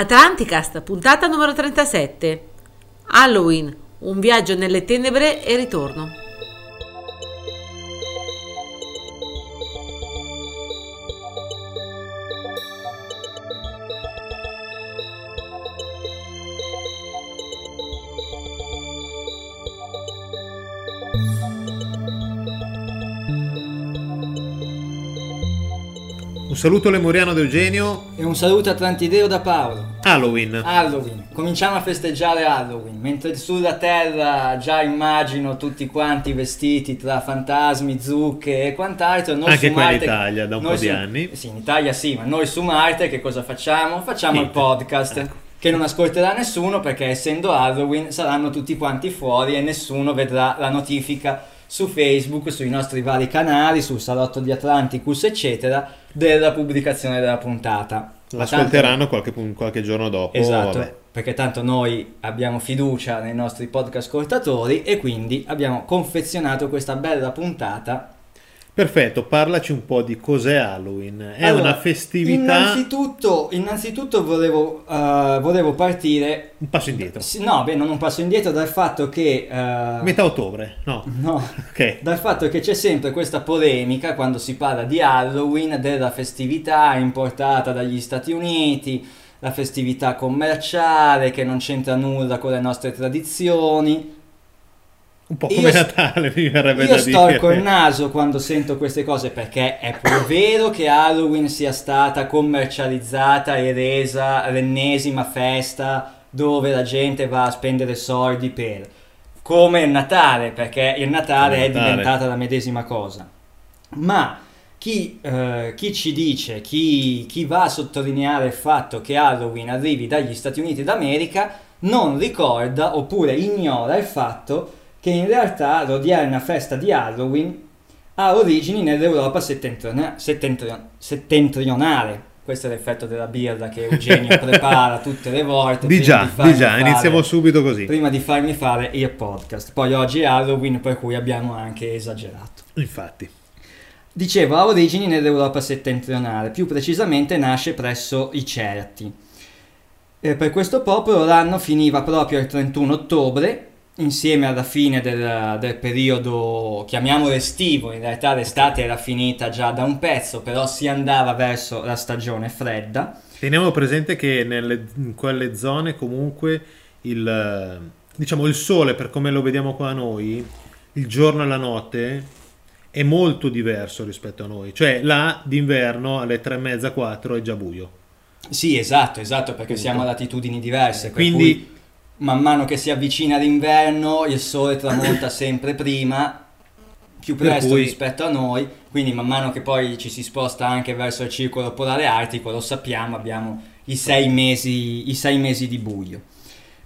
Atlanticast, puntata numero 37. Halloween, un viaggio nelle tenebre e ritorno. Saluto lemuriano da Eugenio. E un saluto atlantideo da Paolo. Halloween. Halloween, cominciamo a festeggiare Halloween, mentre sulla terra già immagino tutti quanti vestiti tra fantasmi, zucche e quant'altro. Noi Anche su qua in Marte- Italia, da un po' di su- anni. Sì, in Italia sì, ma noi su Marte che cosa facciamo? Facciamo Niente. il podcast. Ecco. Che non ascolterà nessuno perché essendo Halloween saranno tutti quanti fuori e nessuno vedrà la notifica su Facebook, sui nostri vari canali, sul salotto di Atlanticus, eccetera, della pubblicazione della puntata. Ma tanto- L'ascolteranno qualche, qualche giorno dopo. Esatto, vabbè. perché tanto noi abbiamo fiducia nei nostri podcast ascoltatori e quindi abbiamo confezionato questa bella puntata. Perfetto, parlaci un po' di cos'è Halloween. È Allora, una festività. Innanzitutto, innanzitutto volevo, eh, volevo partire... Un passo indietro. No, beh, non un passo indietro dal fatto che... eh, Metà ottobre, no? No, Ok. dal fatto che c'è sempre questa polemica quando si parla di Halloween, della festività importata dagli Stati Uniti, la festività commerciale che non c'entra nulla con le nostre tradizioni. Un po' Io come st- Natale, mi verrebbe Io da storco il dire. naso quando sento queste cose perché è pur vero che Halloween sia stata commercializzata e resa l'ennesima festa dove la gente va a spendere soldi per come il Natale, perché il Natale Come è Natale. diventata la medesima cosa. Ma chi, eh, chi ci dice, chi, chi va a sottolineare il fatto che Halloween arrivi dagli Stati Uniti d'America non ricorda oppure ignora il fatto che in realtà l'odierna festa di Halloween ha origini nell'Europa settentriona- settentrio- settentrionale. Questo è l'effetto della birra che Eugenio prepara tutte le volte. Di già, di già, fare- iniziamo subito così. Prima di farmi fare il podcast. Poi oggi è Halloween, per cui abbiamo anche esagerato. Infatti. Dicevo, ha origini nell'Europa settentrionale, più precisamente nasce presso i Certi. E per questo popolo l'anno finiva proprio il 31 ottobre, insieme alla fine del, del periodo, chiamiamolo estivo, in realtà l'estate era finita già da un pezzo, però si andava verso la stagione fredda. Teniamo presente che nelle- in quelle zone comunque il, diciamo, il sole, per come lo vediamo qua noi, il giorno e la notte è molto diverso rispetto a noi. Cioè là d'inverno alle tre e mezza, 4 è già buio. Sì, esatto, esatto, perché Appunto. siamo a latitudini diverse, Quindi- cui man mano che si avvicina l'inverno il sole tramonta sempre prima, più presto cui- rispetto a noi, quindi man mano che poi ci si sposta anche verso il circolo polare artico, lo sappiamo, abbiamo i sei mesi, i sei mesi di buio.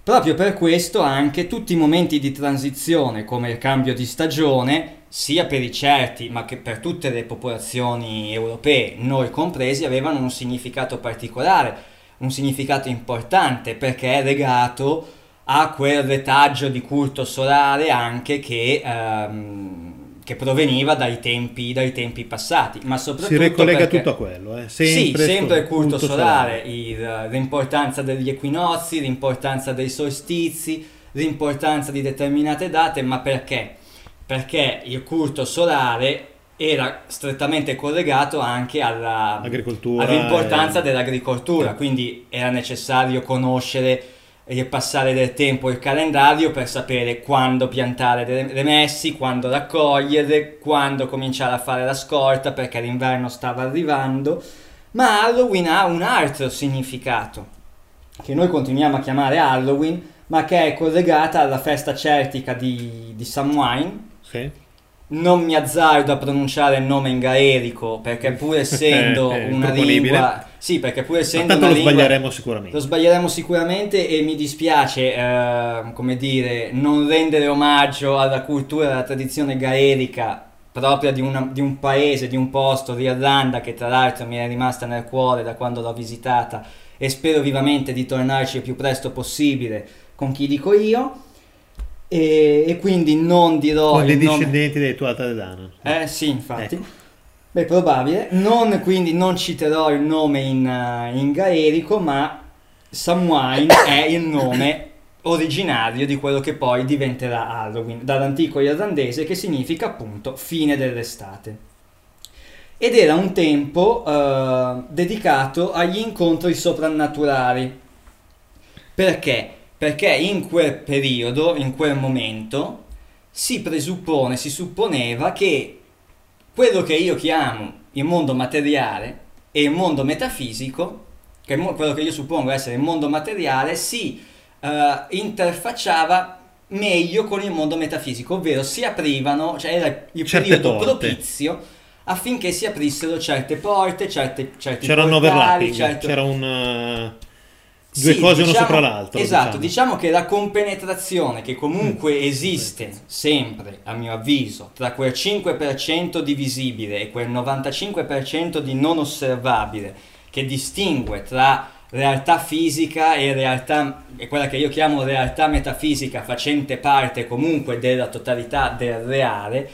Proprio per questo anche tutti i momenti di transizione, come il cambio di stagione, sia per i certi, ma che per tutte le popolazioni europee, noi compresi, avevano un significato particolare, un significato importante, perché è legato a quel retaggio di culto solare anche che, ehm, che proveniva dai tempi, dai tempi passati, ma soprattutto Si ricollega perché- tutto a quello. Eh. sì, Sempre, sempre il sto- culto solare, il- l'importanza degli equinozi, l'importanza dei solstizi, l'importanza di determinate date, ma perché? Perché il culto solare era strettamente collegato anche alla, Agricoltura all'importanza e- dell'agricoltura, Sì. quindi era necessario conoscere e passare del tempo il calendario per sapere quando piantare le messi, quando raccogliere, quando cominciare a fare la scorta perché l'inverno stava arrivando. Ma Halloween ha un altro significato che noi continuiamo a chiamare Halloween, ma che è collegata alla festa celtica di, di Samhain. Sì. Non mi azzardo a pronunciare il nome in gaelico perché pur essendo Eh, una lingua... Sì, perché pur Ma essendo tanto una lo lingua... sbaglieremo sicuramente. Lo sbaglieremo sicuramente e mi dispiace, eh, come dire, non rendere omaggio alla cultura alla tradizione gaelica propria di, una- di un paese, di un posto, l'Irlanda, che tra l'altro mi è rimasta nel cuore da quando l'ho visitata e spero vivamente di tornarci il più presto possibile con chi dico io. E, e quindi non dirò Con il nome- discendenti dei Tuatha De Danann. eh sì, infatti. Ecco. Beh, probabile. Non, quindi non citerò il nome in, eh, in gaelico, ma Samhain è il nome originario di quello che poi diventerà Halloween, dall'antico irlandese che significa appunto fine dell'estate. Ed era un tempo eh, dedicato agli incontri soprannaturali. Perché? Perché in quel periodo, in quel momento, si presuppone, si supponeva che quello che io chiamo il mondo materiale e il mondo metafisico, che è quello che io suppongo essere il mondo materiale, si uh, interfacciava meglio con il mondo metafisico, ovvero si aprivano, cioè era il Certe periodo porte. propizio affinché si aprissero certe porte, certe, certi C'era un portali, overlapping, certo- c'era un... due sì, cose uno diciamo- sopra l'altro. Esatto, diciamo. diciamo che la compenetrazione che comunque Mm. esiste sempre, a mio avviso, tra quel 5% di visibile e quel 95% di non osservabile, che distingue tra realtà fisica e realtà, e quella che io chiamo realtà metafisica facente parte comunque della totalità del reale,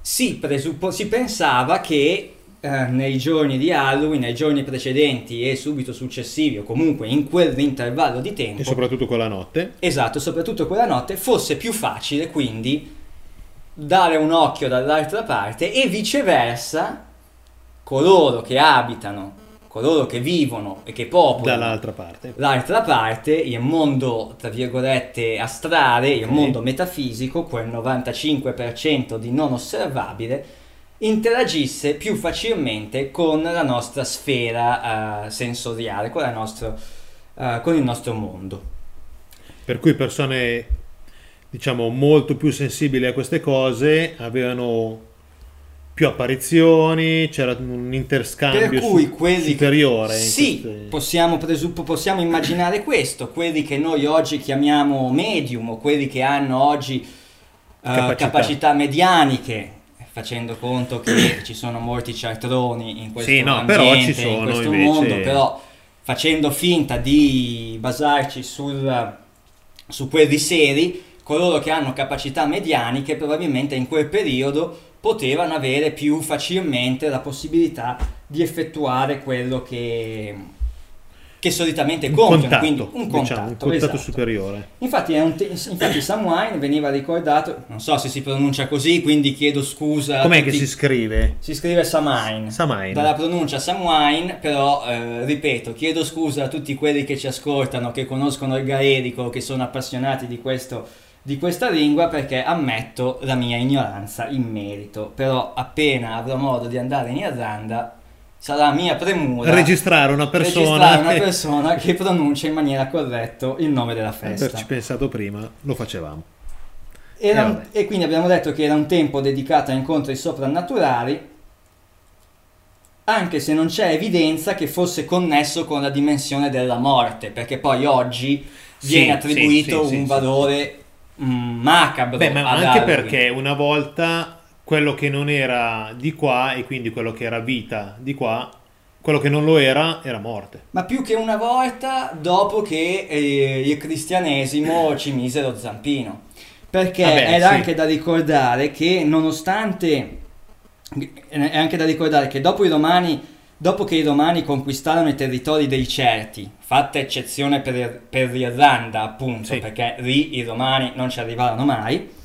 si, presuppo- si pensava che eh, nei giorni di Halloween, nei giorni precedenti e subito successivi, o comunque in quell'intervallo di tempo, E soprattutto con la notte. esatto, soprattutto quella notte, fosse più facile quindi dare un occhio dall'altra parte e viceversa coloro che abitano, coloro che vivono e che popolano Dall'altra parte. l'altra parte, il mondo tra virgolette astrale, il mondo metafisico, quel 95% di non osservabile, interagisse più facilmente con la nostra sfera eh, sensoriale, con, la nostro- eh, con il nostro mondo. Per cui persone, diciamo, molto più sensibili a queste cose avevano più apparizioni, c'era un interscambio Per cui su- quelli superiore. in Sì, queste- possiamo, presuppo- possiamo immaginare questo, quelli che noi oggi chiamiamo medium o quelli che hanno oggi eh, Capacità. capacità. medianiche, facendo conto che ci sono molti cialtroni in questo Sì, no, ambiente, però in questo invece- mondo, però facendo finta di basarci sul, su quelli seri, coloro che hanno capacità medianiche probabilmente in quel periodo potevano avere più facilmente la possibilità di effettuare quello che, che solitamente compiono, quindi un contatto, diciamo, un contatto esatto. superiore. Infatti, è un te- infatti Samhain veniva ricordato, non so se si pronuncia così, quindi chiedo scusa. Com'è che si scrive? si scrive Samhain. Samhain. Dalla pronuncia Samhain, però eh, ripeto, chiedo scusa a tutti quelli che ci ascoltano, che conoscono il gaelico, che sono appassionati di, questo, di questa lingua, perché ammetto la mia ignoranza in merito. Però appena avrò modo di andare in Irlanda, sarà mia premura Registrare una persona. registrare una persona che pronuncia in maniera corretta il nome della festa. Averci pensato prima, lo facevamo. Era un- e quindi abbiamo detto che era un tempo dedicato a incontri soprannaturali, anche se non c'è evidenza che fosse connesso con la dimensione della morte, perché poi oggi viene sì, attribuito sì, sì, un valore mm, macabro. Beh, ma anche Halloween. perché una volta quello che non era di qua e quindi quello che era vita di qua, quello che non lo era era morte. Ma più che una volta dopo che eh, il cristianesimo ci mise lo zampino. Perché Vabbè, è sì. anche da ricordare che nonostante è anche da ricordare che dopo i romani dopo che i romani conquistarono i territori dei Certi, fatta eccezione per, per l'Irlanda appunto, Sì. perché lì i romani non ci arrivarono mai,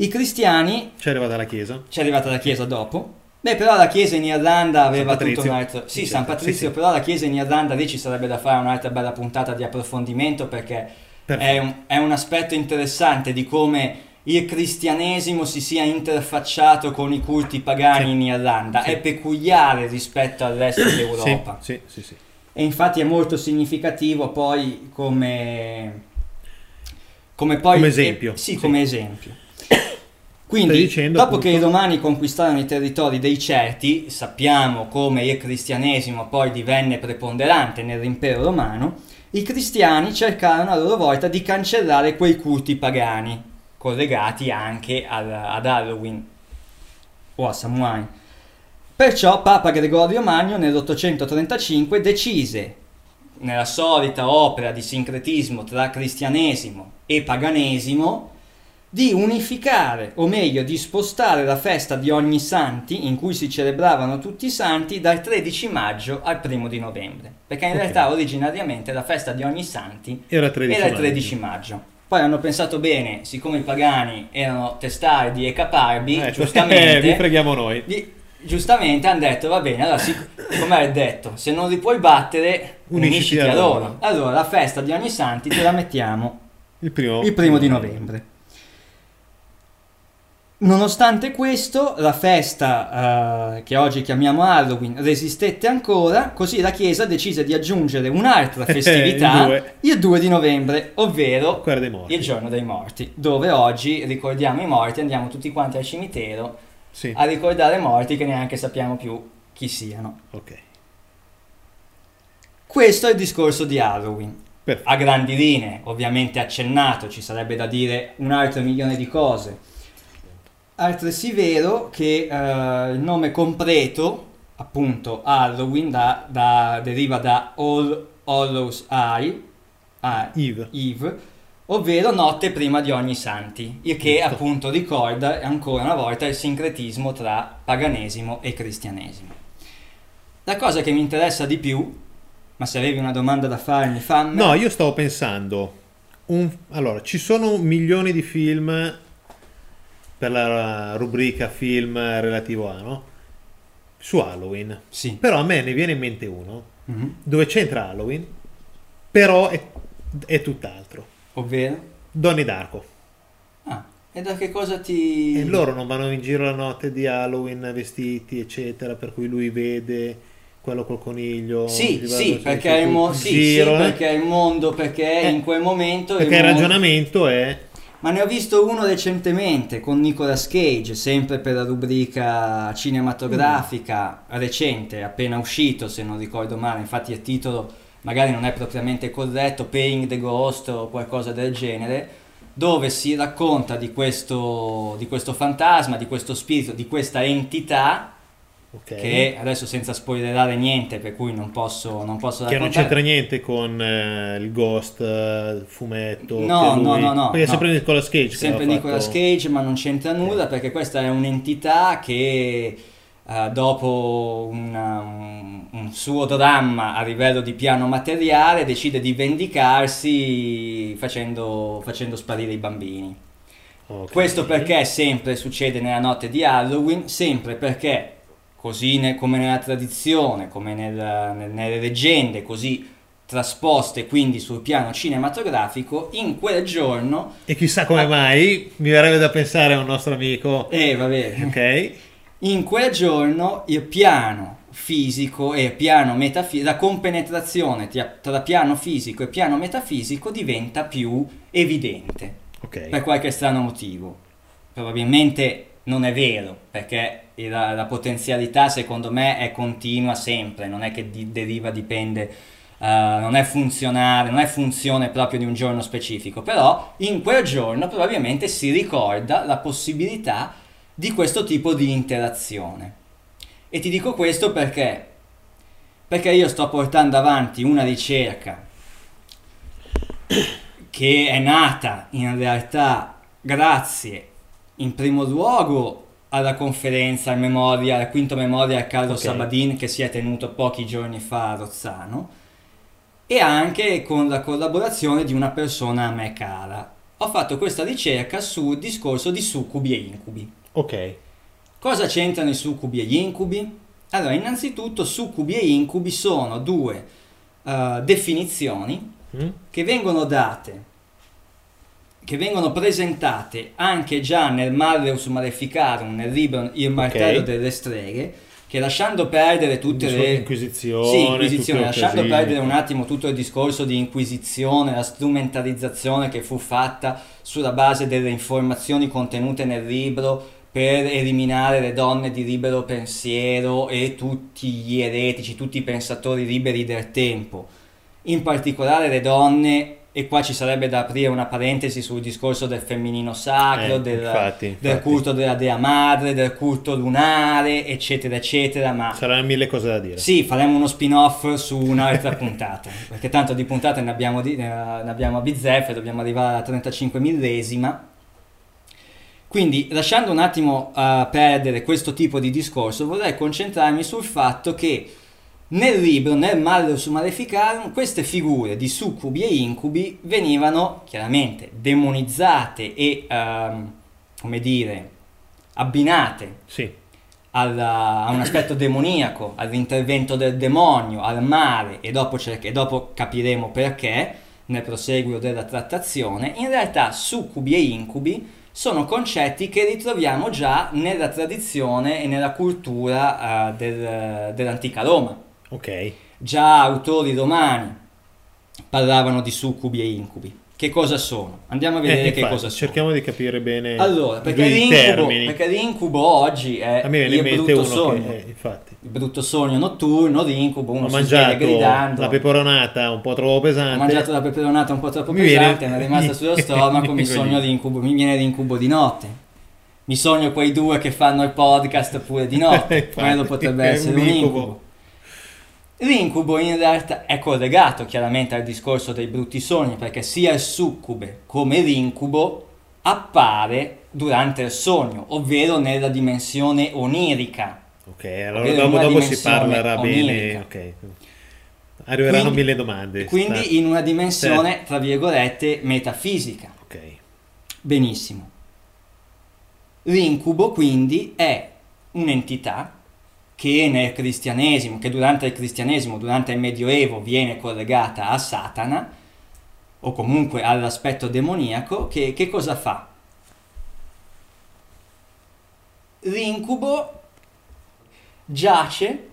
i cristiani C'è arrivata la chiesa. ci è arrivata la chiesa dopo. Beh, però la chiesa in Irlanda aveva tutto un altro. Sì, Sì, San Patrizio, sì. però la chiesa in Irlanda lì ci sarebbe da fare un'altra bella puntata di approfondimento perché è un, è un aspetto interessante di come il cristianesimo si sia interfacciato con i culti pagani Sì. in Irlanda. Sì. È peculiare rispetto al resto d'Europa. Sì, sì, sì, sì. E infatti è molto significativo poi come, come, poi, Come esempio, eh, sì, sì. come esempio. Quindi, dicendo, dopo appunto- che i romani conquistarono i territori dei Certi, sappiamo come il cristianesimo poi divenne preponderante nell'impero romano, i cristiani cercarono a loro volta di cancellare quei culti pagani, collegati anche al- ad Halloween o a Samhain. Perciò Papa Gregorio Magno nell'835 decise, nella solita opera di sincretismo tra cristianesimo e paganesimo, di unificare, o meglio di spostare la festa di ogni santi, in cui si celebravano tutti i santi, dal 13 maggio al 1 di novembre. Perché in Ok. realtà originariamente la festa di ogni santi Era 13 era il maggio. 13 maggio. Poi hanno pensato bene, siccome i pagani erano testardi e caparbi, Eh, giustamente, vi preghiamo noi. di- giustamente hanno detto va bene, allora sic- come hai detto, se non li puoi battere, Unisciti unisciti a loro. Allora la festa di ogni santi te la mettiamo Il primo, il primo di novembre. Nonostante questo, la festa eh, che oggi chiamiamo Halloween resistette ancora, così la Chiesa decise di aggiungere un'altra festività Il due. il 2 di novembre, ovvero il giorno dei morti, dove oggi ricordiamo i morti, andiamo tutti quanti al cimitero Sì, a ricordare morti che neanche sappiamo più chi siano. ok. Questo è il discorso di Halloween. Perfetto. A grandi linee, ovviamente accennato, ci sarebbe da dire un altro milione di cose. Altresì vero che eh, il nome completo, appunto Halloween, da- da- deriva da All Hallows Eve, ah, Eve. Eve, ovvero notte prima di ogni santi, il che Giusto. appunto ricorda ancora una volta il sincretismo tra paganesimo e cristianesimo. La cosa che mi interessa di più, ma se avevi una domanda da farmi, fammi. No, io stavo pensando. un- allora, ci sono milioni di film per la rubrica film relativo a, no? Su Halloween. Sì. Però a me ne viene in mente uno Mhm. dove c'entra Halloween, però è, è tutt'altro. Ovvero? Donnie Darko. Ah, e da che cosa ti... E loro non vanno in giro la notte di Halloween vestiti, eccetera, per cui lui vede quello col coniglio. Sì, sì, perché, il mo- sì, il sì, giro, eh. perché il mondo, perché Eh, in quel momento... Perché il il mondo- ragionamento è Ma ne ho visto uno recentemente con Nicolas Cage, sempre per la rubrica cinematografica recente, appena uscito se non ricordo male, infatti il titolo magari non è propriamente corretto, Paying the Ghost o qualcosa del genere, dove si racconta di questo, di questo fantasma, di questo spirito, di questa entità ok, che adesso senza spoilerare niente per cui non posso, non posso che non c'entra niente con eh, il Ghost, eh, il fumetto. No, no, no, no, Perché no. sempre Nicolas Cage. Sempre Nicolas fatto- Cage, ma non c'entra nulla perché questa è un'entità che eh, dopo una- un, un suo dramma a livello di piano materiale decide di vendicarsi facendo, facendo sparire i bambini. Ok. Questo perché sempre succede nella notte di Halloween, sempre perché così ne- come nella tradizione, come nel- nel- nelle leggende, così trasposte quindi sul piano cinematografico, in quel giorno E chissà come mai, mi verrebbe da pensare a un nostro amico. Eh, vabbè. Ok, In quel giorno il piano fisico e il piano metafisico, la compenetrazione tra- tra piano fisico e piano metafisico diventa più evidente ok. per qualche strano motivo. Probabilmente non è vero, perché la, la potenzialità secondo me è continua sempre, non è che di- deriva, dipende, eh, non è funzionale, non è funzione proprio di un giorno specifico, però in quel giorno probabilmente si ricorda la possibilità di questo tipo di interazione. E ti dico questo perché? Perché io sto portando avanti una ricerca che è nata in realtà grazie in primo luogo alla conferenza al, memoria, al quinto memoria a Carlo Ok. Sabadin che si è tenuto pochi giorni fa a Rozzano e anche con la collaborazione di una persona a me cara. Ho fatto questa ricerca sul discorso di succubi e incubi. Ok. Cosa c'entrano i succubi e gli incubi? Allora, innanzitutto, succubi e incubi sono due eh, definizioni Mm? che vengono date, che vengono presentate anche già nel Malleus Maleficarum, nel libro Il martello Ok. delle streghe, che lasciando perdere tutte le... Inquisizione, Sì, Inquisizione, lasciando perdere un attimo tutto il discorso di Inquisizione, la strumentalizzazione che fu fatta sulla base delle informazioni contenute nel libro per eliminare le donne di libero pensiero e tutti gli eretici, tutti i pensatori liberi del tempo, in particolare le donne, e qua ci sarebbe da aprire una parentesi sul discorso del femminino sacro, Eh, del, infatti, del infatti. culto della dea madre, del culto lunare, eccetera, eccetera, ma... Saranno mille cose da dire. Sì, faremo uno spin-off su un'altra puntata, perché tanto di puntate ne abbiamo, di- ne ne abbiamo a bizzeffe, dobbiamo arrivare alla 35 millesima. Quindi, lasciando un attimo uh, perdere questo tipo di discorso, vorrei concentrarmi sul fatto che nel libro, nel Malleus Maleficarum, queste figure di succubi e incubi venivano chiaramente demonizzate e, uh, come dire, abbinate Sì. alla- a un aspetto demoniaco, all'intervento del demonio, al male, e dopo, cer- e dopo capiremo perché nel proseguio della trattazione. In realtà, succubi e incubi sono concetti che ritroviamo già nella tradizione e nella cultura eh, del- dell'antica Roma. Ok. Già autori romani parlavano di succubi e incubi. Che cosa sono? Andiamo a vedere Eh, che infatti, cosa sono. cerchiamo di capire bene Allora, perché i l'incubo, termini. perché l'incubo oggi è A me viene il brutto sogno. che... eh, infatti. Il brutto sogno notturno, l'incubo, uno Ho si sveglia gridando. la peperonata un po' troppo pesante. Ho mangiato la peperonata un po' troppo Mi pesante, viene- mi è rimasta sullo stomaco, mi sogno l'incubo, mi viene l'incubo di notte. Mi sogno quei due che fanno il podcast pure di notte. Quello potrebbe essere un incubo. Incubo. L'incubo in realtà è collegato chiaramente al discorso dei brutti sogni, perché sia il succube come l'incubo appare durante il sogno, ovvero nella dimensione onirica. Ok, allora dopo, dopo si parlerà bene. onirica. Ok. Arriveranno Quindi- mille domande. Quindi sta- in una dimensione, tra virgolette, metafisica. Ok. Benissimo. L'incubo quindi è un'entità che nel cristianesimo, che durante il cristianesimo, durante il Medioevo viene collegata a Satana o comunque all'aspetto demoniaco, che, che cosa fa? L'incubo giace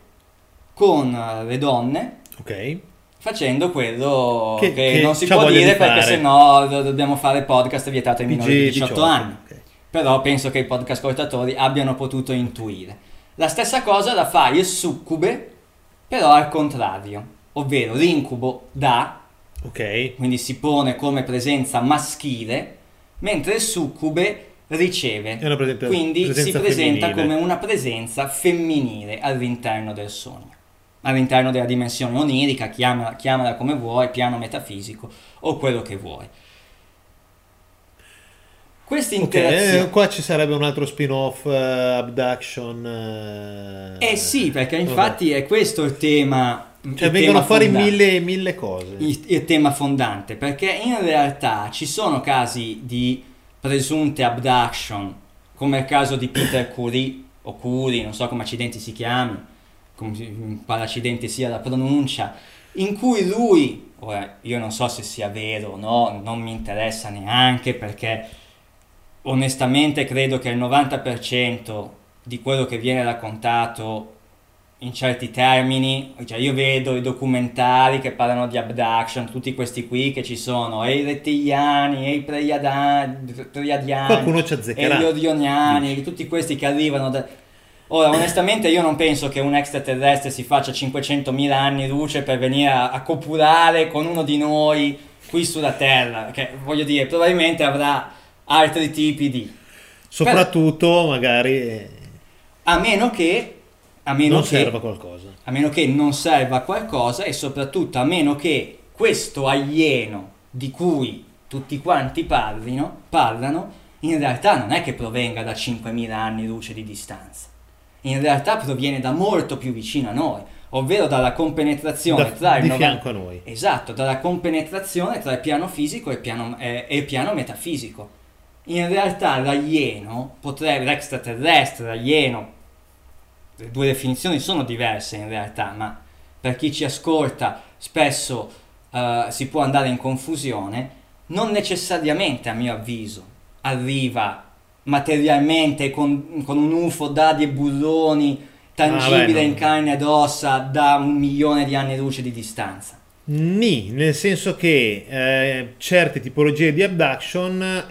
con le donne Ok. facendo quello che, Che- che non si può dire di perché fare. sennò do- dobbiamo fare podcast vietato ai minori di 18, anni. ok. Però penso che i podcast ascoltatori abbiano potuto intuire. La stessa cosa la fa il succube, però al contrario, ovvero l'incubo dà, Ok. quindi si pone come presenza maschile, mentre il succube riceve. Presente- Quindi si presenza presenta femminile. come una presenza femminile all'interno del sogno, all'interno della dimensione onirica, chiamala, chiamala come vuoi, piano metafisico o quello che vuoi. Questa interazione... eh, qua ci sarebbe un altro spin-off, eh, abduction. Eh sì, perché vabbè. infatti è questo il tema. Cioè il vengono tema fuori fondante. mille, mille cose. il, il tema fondante, perché in realtà ci sono casi di presunte abduction, come il caso di Peter Curie, o Curie, non so come accidenti si chiami, come quale accidente sia la pronuncia, in cui lui, ora io non so se sia vero o no, non mi interessa neanche perché onestamente credo che il 90% di quello che viene raccontato in certi termini, cioè io vedo i documentari che parlano di abduction, tutti questi qui che ci sono, e i rettiliani, e i pleiadiani, Qualcuno ci e azzeccherà. gli odioniani, tutti questi che arrivano da... Ora, onestamente io non penso che un extraterrestre si faccia 500.000 anni luce per venire a, a copulare con uno di noi qui sulla Terra, che voglio dire, probabilmente avrà altri tipi di... Soprattutto magari eh, A meno che... A meno non che, serva qualcosa. a meno che non serva qualcosa e soprattutto a meno che questo alieno di cui tutti quanti parlino, parlano, in realtà non è che provenga da 5.000 anni luce di distanza. In realtà proviene da molto più vicino a noi, ovvero dalla compenetrazione Da- tra il di 90 fianco a noi. Esatto, dalla compenetrazione tra il piano fisico e il piano, eh, e il piano metafisico. In realtà l'alieno potrebbe, l'extraterrestre, l'alieno, le due definizioni sono diverse in realtà, ma per chi ci ascolta spesso eh, si può andare in confusione, non necessariamente a mio avviso arriva materialmente con, con un UFO, dadi e bulloni, tangibile Ah, beh, no. in carne ed ossa da un milione di anni luce di distanza. Ni, nel senso che eh, certe tipologie di abduction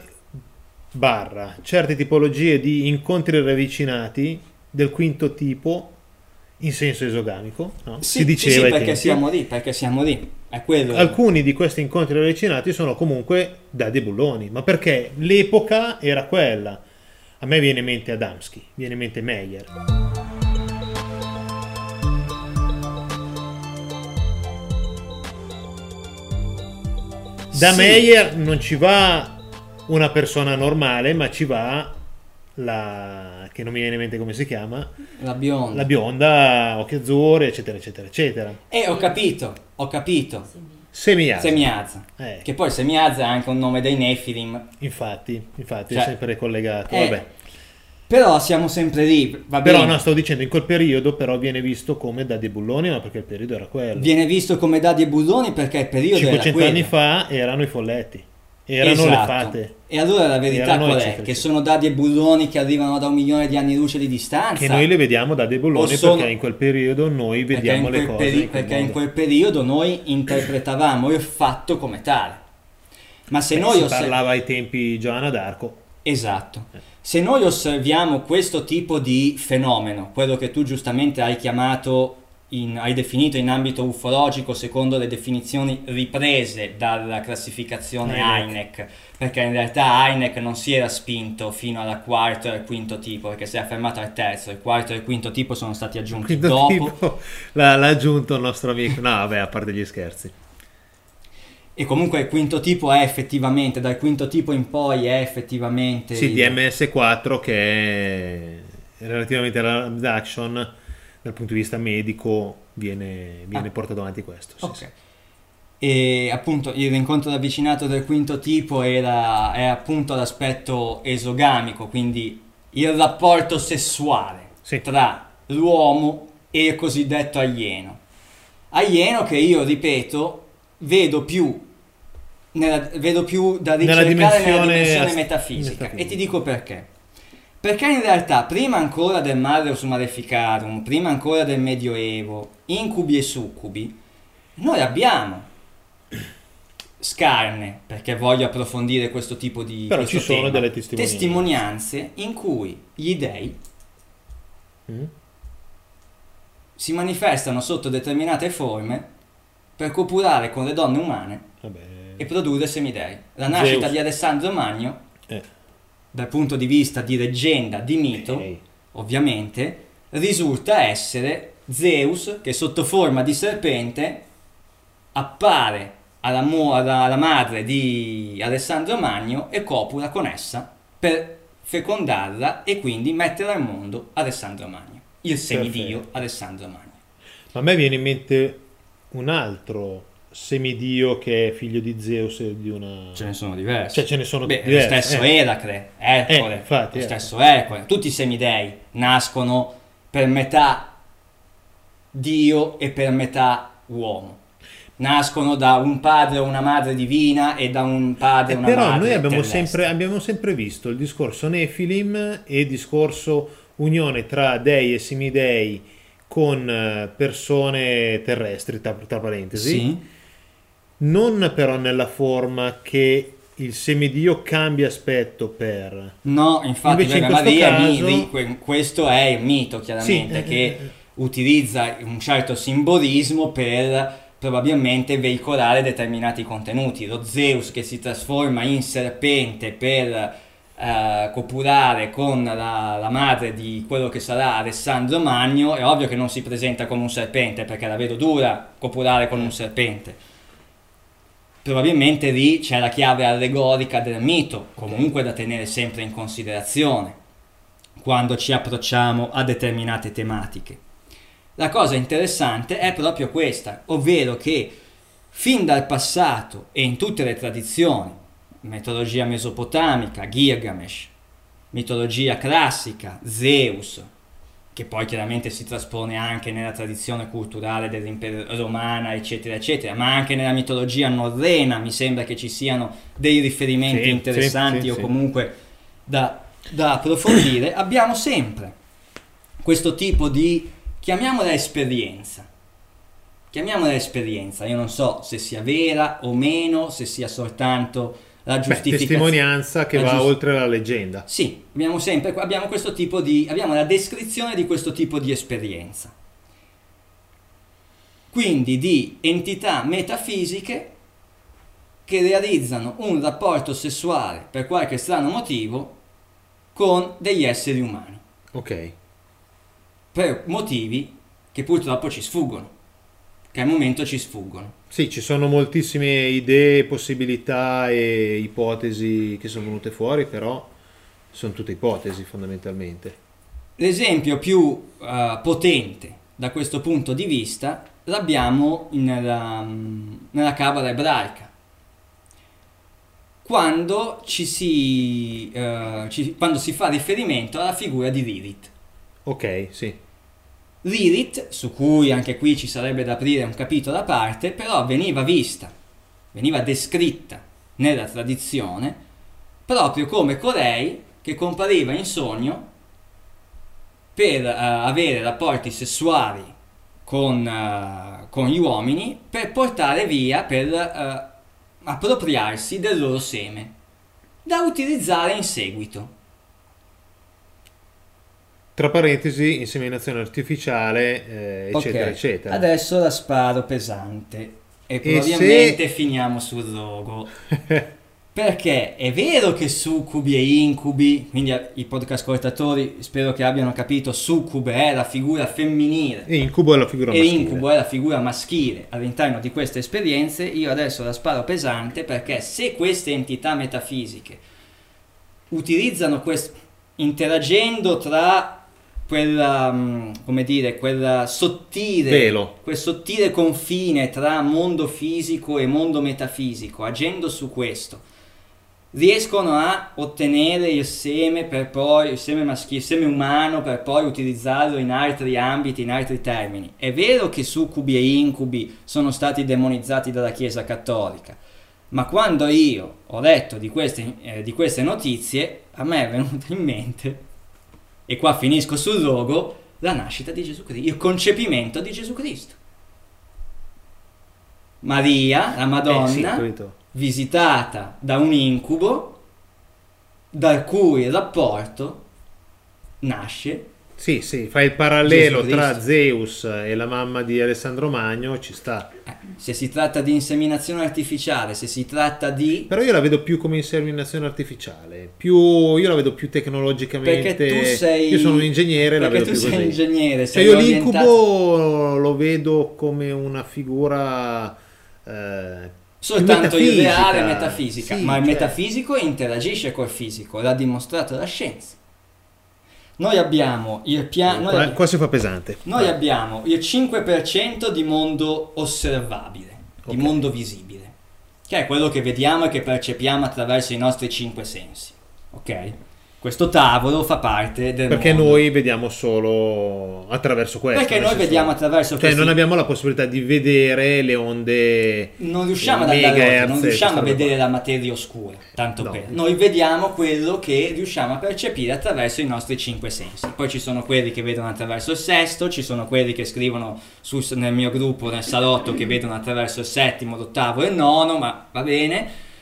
barra certe tipologie di incontri ravvicinati del quinto tipo in senso esogamico, no? Sì, si diceva sì, sì, perché tempi. siamo lì, perché siamo lì. È quello. Alcuni di questi incontri ravvicinati sono comunque da dei bulloni, ma perché l'epoca era quella. A me viene in mente Adamski, viene in mente Meyer. Da Sì. Meyer non ci va una persona normale, ma ci va la, che non mi viene in mente come si chiama, La bionda. la bionda, occhi azzurri, eccetera, eccetera, eccetera. E ho capito, ho capito. Semiazza. Semiazza. Eh, Che poi Semiazza è anche un nome dei Nefilim. infatti, infatti Cioè, è sempre collegato. Eh, Vabbè. Però siamo sempre lì, va Però bene. no, stavo dicendo, in quel periodo però viene visto come Daddy e Bulloni, ma perché il periodo era quello. Viene visto come Dadi e Bulloni perché il periodo era 500 quello. anni fa erano i folletti, erano le Esatto. fate, E allora la verità Erano qual è? Che sono Dadi e Bulloni che arrivano da un milione di anni luce di distanza. che noi le vediamo Daddy e Bulloni sono- perché in quel periodo noi vediamo in le cose. peri- in perché in modo. quel periodo noi interpretavamo il fatto come tale. Ma se Beh, noi si osser- parlava ai tempi di Giovanna d'Arco, Esatto. Se noi osserviamo questo tipo di fenomeno, quello che tu giustamente hai chiamato, in- hai definito in ambito ufologico secondo le definizioni riprese dalla classificazione Hynek. HINEC, perché in realtà HINEC non si era spinto fino al quarto e al quinto tipo, perché si era fermato al terzo, il quarto e il quinto tipo sono stati aggiunti dopo. tipo l'ha, l'ha aggiunto il nostro amico, no vabbè a parte gli scherzi, E comunque il quinto tipo è effettivamente, dal quinto tipo in poi è effettivamente... sì, il- DMS4 che è relativamente alla abduction dal punto di vista medico viene, viene Ah. portato avanti questo. sì, Ok. sì. E appunto il rincontro ravvicinato del quinto tipo era, è appunto l'aspetto esogamico, quindi il rapporto sessuale Sì. tra l'uomo e il cosiddetto alieno. Alieno che io ripeto vedo più, nella- vedo più da Nella ricercare nella dimensione dimensione ast- metafisica. metafisica. E ti dico perché. Perché in realtà, prima ancora del Marius Maleficarum, prima ancora del Medioevo, incubi e succubi, noi abbiamo scarne, perché voglio approfondire questo tipo di Però ci sono tema, delle testimonianze. testimonianze in cui gli dei Mm? si manifestano sotto determinate forme per copulare con le donne umane Vabbè. e produrre semidei. La nascita Zeus. di Alessandro Magno, Eh, dal punto di vista di leggenda, di mito, ok. ovviamente, risulta essere Zeus che sotto forma di serpente appare alla, mo- alla madre di Alessandro Magno e copula con essa per fecondarla e quindi mettere al mondo Alessandro Magno, il semidio Perfetto. Alessandro Magno. Ma a me viene in mente un altro semidio che è figlio di Zeus e di una... Ce ne sono diversi. Cioè, ce ne sono Beh, diversi, lo stesso eh. Eracle, Ercole, Eh, infatti, lo eh. stesso Ercole, tutti i semidei nascono per metà Dio e per metà uomo. Nascono da un padre o una madre divina e da un padre Eh, e una però madre noi abbiamo sempre, abbiamo sempre visto il discorso Nefilim e il discorso unione tra dei e semidei con eh, persone terrestri, tra, tra parentesi, Sì, non però nella forma che il semidio cambia aspetto per... no, infatti Invece in questo mi- caso- que- questo è il mito chiaramente Sì, eh, che eh, eh. utilizza un certo simbolismo per probabilmente veicolare determinati contenuti. Lo Zeus che si trasforma in serpente per eh, copulare con la, la madre di quello che sarà Alessandro Magno, è ovvio che non si presenta come un serpente perché la vedo dura copulare con un serpente. Probabilmente lì c'è la chiave allegorica del mito, comunque da tenere sempre in considerazione quando ci approcciamo a determinate tematiche. La cosa interessante è proprio questa, ovvero che fin dal passato e in tutte le tradizioni, mitologia mesopotamica, Gilgamesh, mitologia classica, Zeus, che poi chiaramente si traspone anche nella tradizione culturale dell'impero romana, eccetera, eccetera, ma anche nella mitologia norrena mi sembra che ci siano dei riferimenti Sì, interessanti sì, sì, o comunque da, da approfondire. Abbiamo sempre questo tipo di, chiamiamola esperienza. Chiamiamola esperienza, io non so se sia vera o meno, se sia soltanto la Beh, giustificazione. testimonianza che la va giust- oltre la leggenda. Sì, abbiamo sempre abbiamo questo tipo di abbiamo la descrizione di questo tipo di esperienza. Quindi di entità metafisiche che realizzano un rapporto sessuale per qualche strano motivo con degli esseri umani, Ok. per motivi che purtroppo ci sfuggono, che al momento ci sfuggono. Sì, ci sono moltissime idee, possibilità e ipotesi che sono venute fuori, però sono tutte ipotesi fondamentalmente. L'esempio più uh, potente da questo punto di vista l'abbiamo nella, nella Cabala ebraica. Quando, ci si, uh, ci, quando si fa riferimento alla figura di Lilith. Ok, sì. Lilith, su cui anche qui ci sarebbe da aprire un capitolo a parte, però veniva vista, veniva descritta nella tradizione proprio come colei che compariva in sogno per uh, avere rapporti sessuali con, uh, con, gli uomini per portare via, per uh, appropriarsi del loro seme, da utilizzare in seguito. Tra parentesi, inseminazione artificiale, eh, eccetera, okay. eccetera. Adesso la sparo pesante e, e probabilmente se... finiamo sul logo. Perché è vero che succubi e incubi, quindi i podcast ascoltatori spero che abbiano capito, succube è la figura femminile e incubo è la figura e maschile. incubo è la figura maschile all'interno di queste esperienze, io adesso la sparo pesante perché se queste entità metafisiche utilizzano questo, interagendo tra quella, mm, come dire, quella sottile, Velo. quel sottile confine tra mondo fisico e mondo metafisico, agendo su questo, riescono a ottenere il seme per poi, il seme maschile, il seme umano per poi utilizzarlo in altri ambiti, in altri termini. È vero che succubi e incubi sono stati demonizzati dalla Chiesa Cattolica, ma quando io ho letto di queste, eh, di queste notizie, a me è venuto in mente e qua finisco sul logo, la nascita di Gesù Cristo, il concepimento di Gesù Cristo. Maria, la Madonna, eh sì, visitata da un incubo, dal cui rapporto nasce sì, sì, fai il parallelo tra Zeus e la mamma di Alessandro Magno, ci sta. Eh, se si tratta di inseminazione artificiale, se si tratta di... Però io la vedo più come inseminazione artificiale, più, io la vedo più tecnologicamente... Perché tu sei... Io sono un ingegnere, la vedo tu più sei così. ingegnere, sei cioè io l'incubo lo vedo come una figura... Eh, soltanto ideale metafisica, sì, ma il cioè. metafisico interagisce col fisico, l'ha dimostrato la scienza. Noi abbiamo il piano. Qua, qua, si fa pesante. Noi Vai. abbiamo il 5% di mondo osservabile, okay. di mondo visibile, che è quello che vediamo e che percepiamo attraverso i nostri cinque sensi. Ok? Questo tavolo fa parte del perché mondo. noi vediamo solo attraverso questo perché noi vediamo attraverso cioè questi... non abbiamo la possibilità di vedere le onde non riusciamo ad andare oltre non riusciamo a vedere la materia oscura tanto no. per noi vediamo quello che riusciamo a percepire attraverso i nostri cinque sensi poi ci sono quelli che vedono attraverso il sesto ci sono quelli che scrivono su, nel mio gruppo nel salotto che vedono attraverso il settimo l'ottavo e il nono ma va bene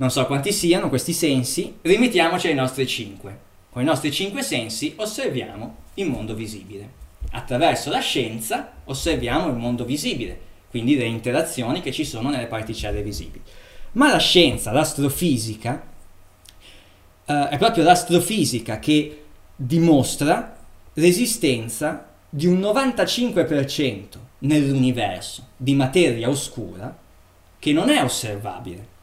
non so quanti siano questi sensi, rimettiamoci ai nostri cinque. Con i nostri cinque sensi osserviamo il mondo visibile. Attraverso la scienza osserviamo il mondo visibile, quindi le interazioni che ci sono nelle particelle visibili. Ma la scienza, l'astrofisica, eh, è proprio l'astrofisica che dimostra l'esistenza di un 95% nell'universo di materia oscura che non è osservabile.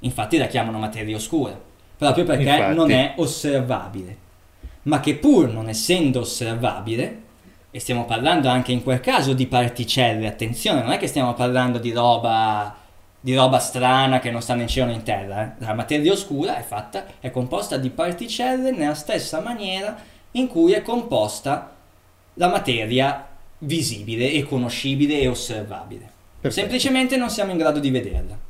Infatti la chiamano materia oscura, proprio perché Infatti. non è osservabile. Ma che pur non essendo osservabile, e stiamo parlando anche in quel caso di particelle, attenzione, non è che stiamo parlando di roba, di roba strana che non sta né in cielo né in terra. Eh? La materia oscura è fatta, è composta di particelle nella stessa maniera in cui è composta la materia visibile e conoscibile e osservabile. Perfetto. Semplicemente non siamo in grado di vederla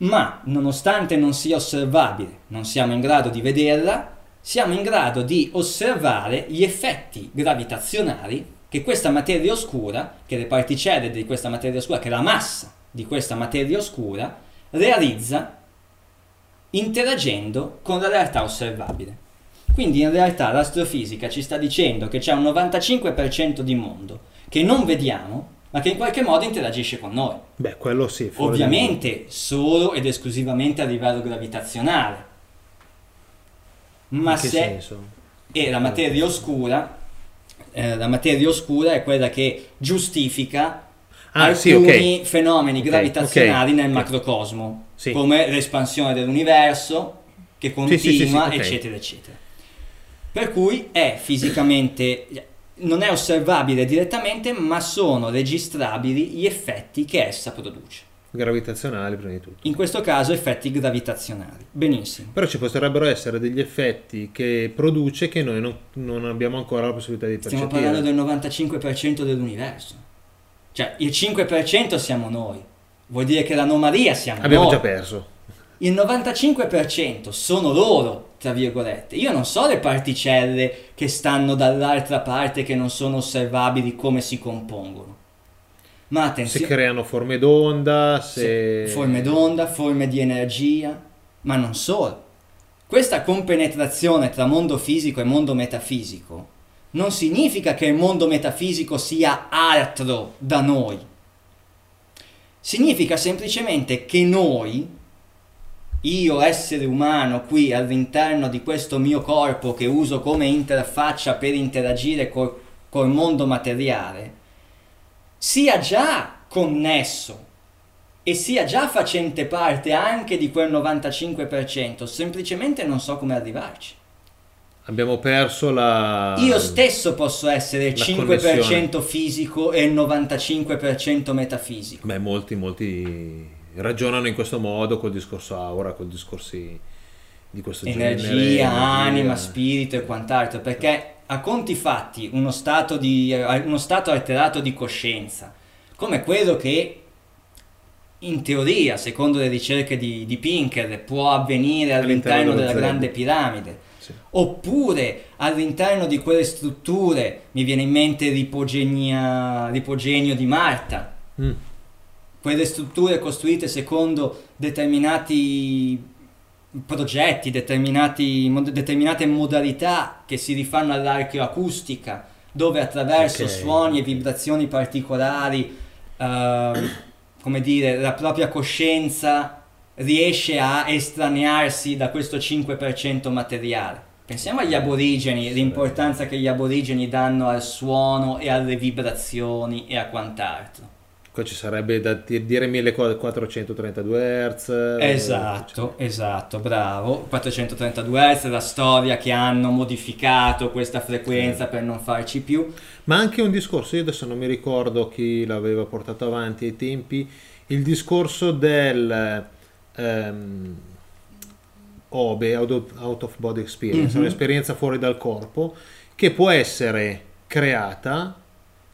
ma nonostante non sia osservabile, non siamo in grado di vederla, siamo in grado di osservare gli effetti gravitazionali che questa materia oscura, che le particelle di questa materia oscura, che la massa di questa materia oscura realizza interagendo con la realtà osservabile. Quindi in realtà l'astrofisica ci sta dicendo che c'è un 95% di mondo che non vediamo ma che in qualche modo interagisce con noi. Beh, quello sì. Ovviamente solo ed esclusivamente a livello gravitazionale. Ma in che se... senso? E la materia oscura, eh, la materia oscura è quella che giustifica ah, alcuni sì, okay. fenomeni gravitazionali okay, nel macrocosmo, sì. come l'espansione dell'universo, che continua, sì, eccetera, eccetera. Per cui è fisicamente, non è osservabile direttamente, ma sono registrabili gli effetti che essa produce. Gravitazionali prima di tutto. In questo caso effetti gravitazionali. Benissimo. Però ci potrebbero essere degli effetti che produce che noi non, non abbiamo ancora la possibilità di Stiamo percepire. parlando del 95% dell'universo. Cioè, il 5% siamo noi. Vuol dire che l'anomalia siamo Abbiamo noi. già perso. Il 95% sono loro, tra virgolette. Io non so le particelle che stanno dall'altra parte che non sono osservabili come si compongono. Ma Se attenzione, creano forme d'onda, se... se- forme d'onda, forme di energia, ma non solo. Questa compenetrazione tra mondo fisico e mondo metafisico non significa che il mondo metafisico sia altro da noi. Significa semplicemente che noi, io essere umano qui all'interno di questo mio corpo che uso come interfaccia per interagire col, col mondo materiale, sia già connesso e sia già facente parte anche di quel 95%, semplicemente non so come arrivarci. Abbiamo perso la... Io stesso posso essere il la 5% connessione. fisico e il 95% metafisico. Beh, molti, molti ragionano in questo modo col discorso aura, col discorsi di questo genere. energia, anima, energia. spirito e quant'altro, perché a conti fatti uno stato, di, uno stato alterato di coscienza, come quello che in teoria, secondo le ricerche di, di Pinker, può avvenire all'interno All'interno della zero. grande piramide, Sì. oppure all'interno di quelle strutture, mi viene in mente l'ipogenia, l'ipogenio di Marta, Mm. Quelle strutture costruite secondo determinati progetti, determinate modalità che si rifanno all'archeoacustica, dove attraverso Ok. suoni e vibrazioni particolari, ehm, come dire, la propria coscienza riesce a estranearsi da questo 5% materiale. Pensiamo agli aborigeni, l'importanza che gli aborigeni danno al suono e alle vibrazioni e a quant'altro. Qua ci sarebbe da di- dire 1432 Hz. Esatto, esatto, bravo. 432 Hz, la storia che hanno modificato questa frequenza per non farci più. Ma anche un discorso, io adesso non mi ricordo chi l'aveva portato avanti ai tempi, il discorso del ehm, OBE, out, of body experience, Mhm. un'esperienza fuori dal corpo, che può essere creata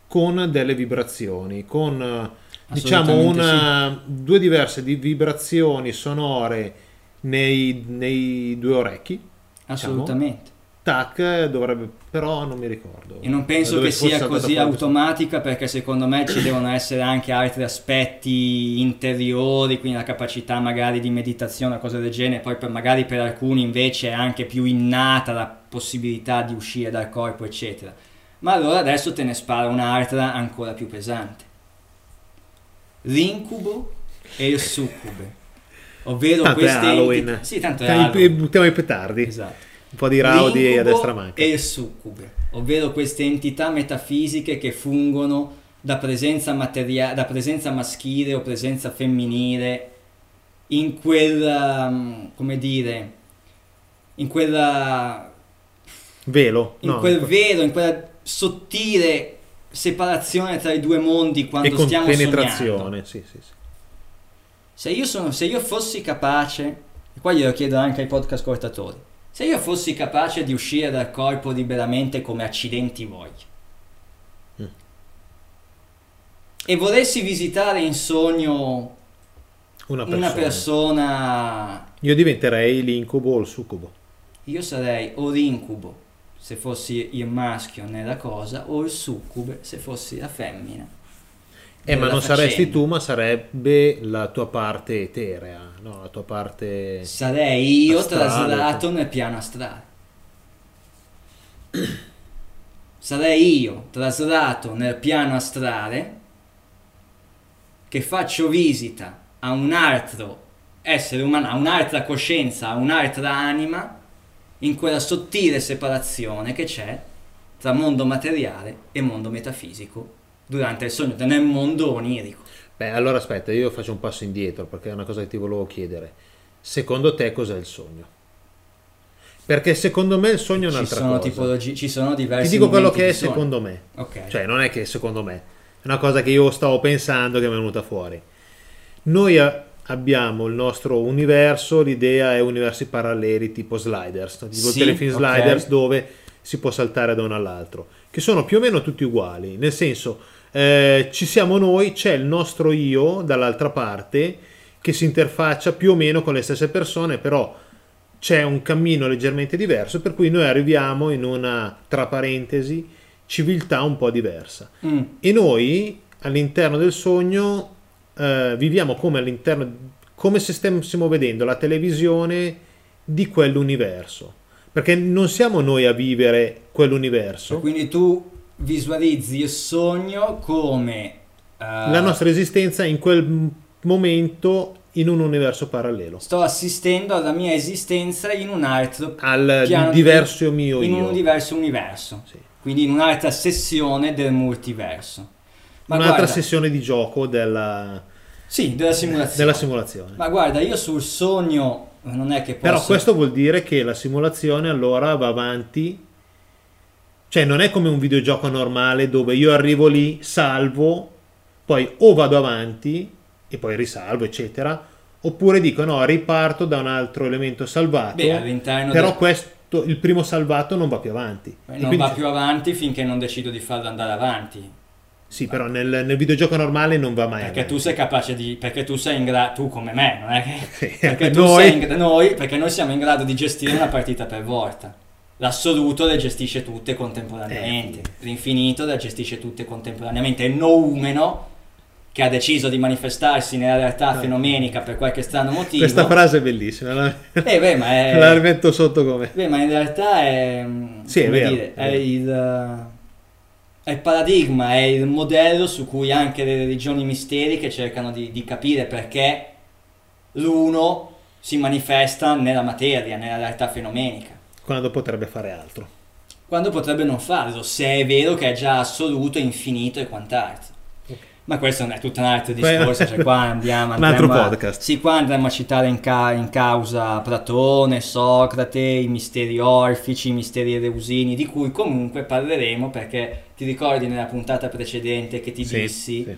con delle vibrazioni, con eh, diciamo una, due diverse di vibrazioni sonore nei, nei due orecchi. Assolutamente. Tac, dovrebbe, però non mi ricordo. E non penso che sia così automatica perché secondo me ci devono essere anche altri aspetti interiori, quindi la capacità magari di meditazione o cose del genere, poi per, magari per alcuni invece è anche più innata la possibilità di uscire dal corpo, eccetera. Ma allora adesso te ne sparo un'altra ancora più pesante. L'incubo e il succube. Ovvero Tanto è queste Halloween. entità- Sì, tanto è Halloween. Buttiamo i petardi. Esatto. Un po' di raudi a destra manca. e il succube, ovvero queste entità metafisiche che fungono da presenza, materia- da presenza maschile o presenza femminile in quel, um, come dire, in quella, Velo. in no, quel velo, in quella sottile separazione tra i due mondi e quando con stiamo penetrazione. sognando. Sì, sì, sì. Se io, sono, se io fossi capace, e qua glielo chiedo anche ai podcast ascoltatori, se io fossi capace di uscire dal corpo liberamente come accidenti voglio, Mm. e volessi visitare in sogno Una persona. una persona, Io diventerei l'incubo o il succubo. io sarei o l'incubo se fossi il maschio nella cosa, o il succube se fossi la femmina. Eh, ma non saresti faccenda. tu, ma sarebbe la tua parte eterea, no? La tua parte... Sarei io Astrale, traslato nel piano astrale. Sarei io traslato nel piano astrale che faccio visita a un altro essere umano, a un'altra coscienza, a un'altra anima in quella sottile separazione che c'è tra mondo materiale e mondo metafisico durante il sogno, nel mondo onirico. Beh, allora aspetta, io faccio un passo indietro perché è una cosa che ti volevo chiedere. Secondo te cos'è il sogno? Perché secondo me il sogno è Ci un'altra sono, cosa. tipologi- ci sono diversi Ti dico quello che è sogno. secondo me. Ok. Cioè, non è che secondo me, è una cosa che io stavo pensando che mi è venuta fuori. Noi abbiamo il nostro universo, l'idea è universi paralleli tipo sliders, tipo Sì, telefilm ok. sliders dove si può saltare da uno all'altro, che sono più o meno tutti uguali, nel senso eh, ci siamo noi, c'è il nostro io dall'altra parte che si interfaccia più o meno con le stesse persone, però c'è un cammino leggermente diverso, per cui noi arriviamo in una, tra parentesi, civiltà un po' diversa. Mm. E noi all'interno del sogno eh, viviamo come all'interno, come se stessimo vedendo la televisione di quell'universo. Perché non siamo noi a vivere quell'universo. Quindi tu visualizzi il sogno come eh, La nostra esistenza in quel momento in un universo parallelo. sto assistendo alla mia esistenza in un altro Al piano di- diverso mio in io. un diverso universo. Sì. Quindi in un'altra sessione del multiverso. Ma Un'altra guarda, sessione di gioco della, Sì, della simulazione. della simulazione. Ma guarda, io sul sogno non è che posso Però questo vuol dire che la simulazione allora va avanti. Cioè non è come un videogioco normale dove io arrivo lì, salvo, poi o vado avanti e poi risalvo, eccetera, oppure dico no, riparto da un altro elemento salvato. Beh, all'interno però del- questo, il primo salvato non va più avanti. Eh, E non quindi- va più avanti finché non decido di farlo andare avanti. Sì, però nel, nel videogioco normale non va mai Perché tu sei capace di. Perché tu sei in grado. Tu come me, non è che. Perché noi. sei in noi, perché noi siamo in grado di gestire una partita per volta. L'assoluto le gestisce tutte contemporaneamente. Eh. L'infinito le gestisce tutte contemporaneamente. E il noumeno, che ha deciso di manifestarsi nella realtà Eh. fenomenica per qualche strano motivo. Questa frase è bellissima, la, Eh, beh, ma è. la rimetto sotto come... Beh, ma in realtà è. Sì, è vero, dire, è il. È il paradigma, è il modello su cui anche le religioni misteriche cercano di, di capire perché l'uno si manifesta nella materia, nella realtà fenomenica, Quando potrebbe fare altro. quando potrebbe non farlo, se è vero che è già assoluto, infinito e quant'altro. Ma questo è tutto un altro discorso, cioè qua andiamo, un altro andremo a- podcast. Sì, qua andremo a citare in, ca- in causa Platone, Socrate, i misteri orfici, i misteri eleusini, di cui comunque parleremo perché ti ricordi nella puntata precedente che ti Sì, dissi sì.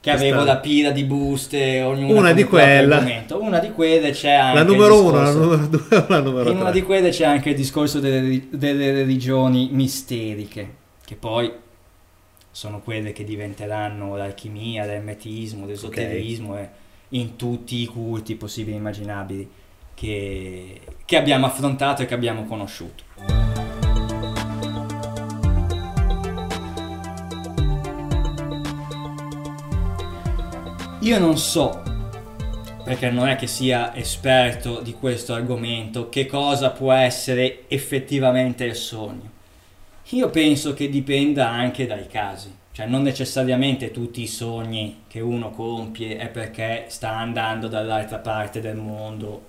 che avevo la pila di buste, ognuna Una di argomento. Una di quelle c'è anche La numero uno, la numero due la numero in una tre? di quelle c'è anche il discorso delle, delle religioni misteriche, che poi sono quelle che diventeranno l'alchimia, l'ermetismo, l'esoterismo e in tutti i culti possibili e immaginabili che, che abbiamo affrontato e che abbiamo conosciuto. Io non so, perché non è che sia esperto di questo argomento, che cosa può essere effettivamente il sogno. Io penso che dipenda anche dai casi, cioè non necessariamente tutti i sogni che uno compie è perché sta andando dall'altra parte del mondo,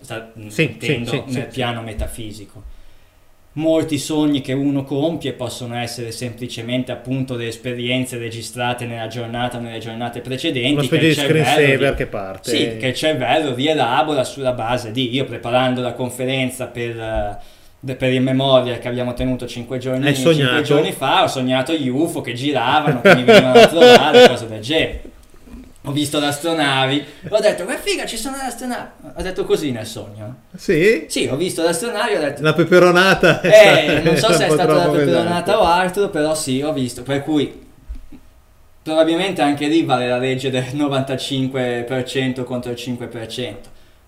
sta, Sì, intendo sì, sì, nel piano metafisico. Molti sogni che uno compie possono essere semplicemente appunto le esperienze registrate nella giornata o nelle giornate precedenti. Una che specie di screensaver che parte. Sì, che il cervello rielabora sulla base di io preparando la conferenza per, eh, per il memorial che abbiamo tenuto cinque giorni, Hai cinque sognato? giorni fa, ho sognato gli UFO che giravano, che mi venivano a trovare, cose del genere. Ho visto le astronavi, ho detto, che figa, ci sono le astronavi. Ho detto così nel sogno. Sì? Sì, ho visto le astronavi, ho detto, La peperonata. eh, non so se è stata la peperonata o altro, però sì, ho visto. Per cui probabilmente anche lì vale la legge del 95% contro il 5%.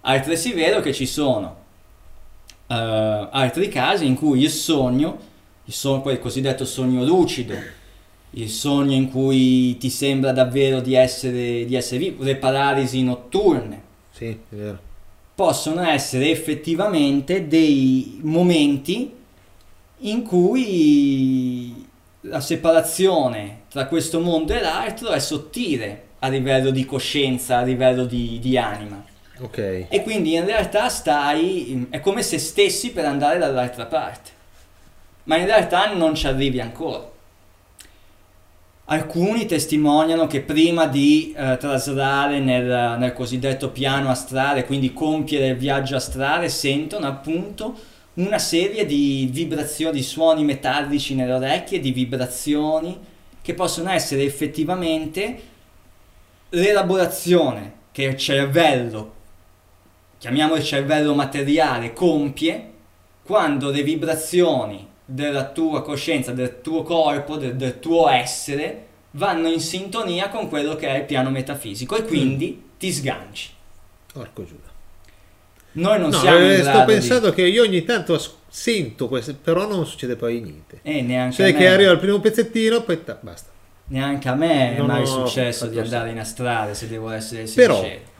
Altresì vero che ci sono eh, altri casi in cui il sogno, il sogno, quel cosiddetto sogno lucido, il sogno in cui ti sembra davvero di essere, di essere vivo, le paralisi notturne, Sì, è vero. possono essere effettivamente dei momenti in cui la separazione tra questo mondo e l'altro è sottile a livello di coscienza, a livello di, di anima. Ok. E quindi in realtà stai, è come se stessi per andare dall'altra parte, ma in realtà non ci arrivi ancora. Alcuni testimoniano che prima di eh, traslare nel, nel cosiddetto piano astrale, quindi compiere il viaggio astrale, sentono appunto una serie di vibrazioni, di suoni metallici nelle orecchie, di vibrazioni che possono essere effettivamente l'elaborazione che il cervello, chiamiamolo il cervello materiale, compie quando le vibrazioni della tua coscienza, del tuo corpo, del, del tuo essere vanno in sintonia con quello che è il piano metafisico e quindi ti sganci. Porco Giuda. Noi non No, siamo in eh, grado sto di- pensando che io ogni tanto as- sento questo, però non succede poi niente. Eh, neanche, Cioè che arriva il primo pezzettino, poi ta- basta. neanche a me è Non mai ho successo di andare in astrale, se devo essere Però, sincero.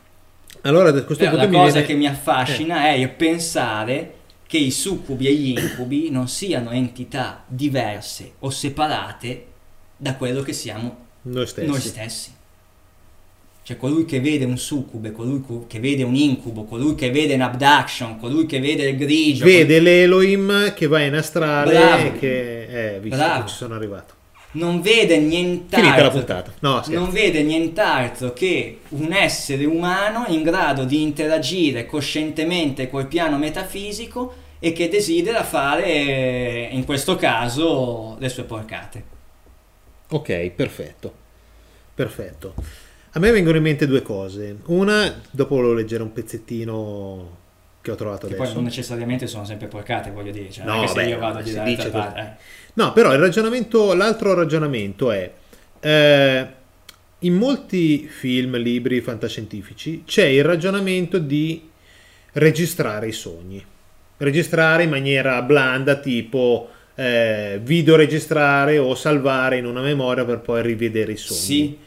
Allora da questo Però punto la cosa viene... che mi affascina è il pensare che i succubi e gli incubi non siano entità diverse o separate da quello che siamo Noi stessi. noi stessi. Cioè colui che vede un succube, colui che vede un incubo, colui che vede un abduction, colui che vede il grigio, Vede l'Elohim che va in astrale Bravo. e che... Eh, visto Bravo. che ci sono arrivato. Non vede nient'altro. No, non vede nient'altro che un essere umano in grado di interagire coscientemente col piano metafisico e che desidera fare, eh, in questo caso, le sue porcate. Ok, perfetto. Perfetto. A me vengono in mente due cose. Una, dopo volevo leggere un pezzettino che ho trovato Che adesso. poi non necessariamente sono sempre porcate, voglio dire. Cioè, No, se beh, io vado dall'altra dice parte, eh. No, però il ragionamento, l'altro ragionamento è, eh, in molti film, libri fantascientifici c'è il ragionamento di registrare i sogni. Registrare in maniera blanda, tipo eh, videoregistrare o salvare in una memoria per poi rivedere i sogni. Sì,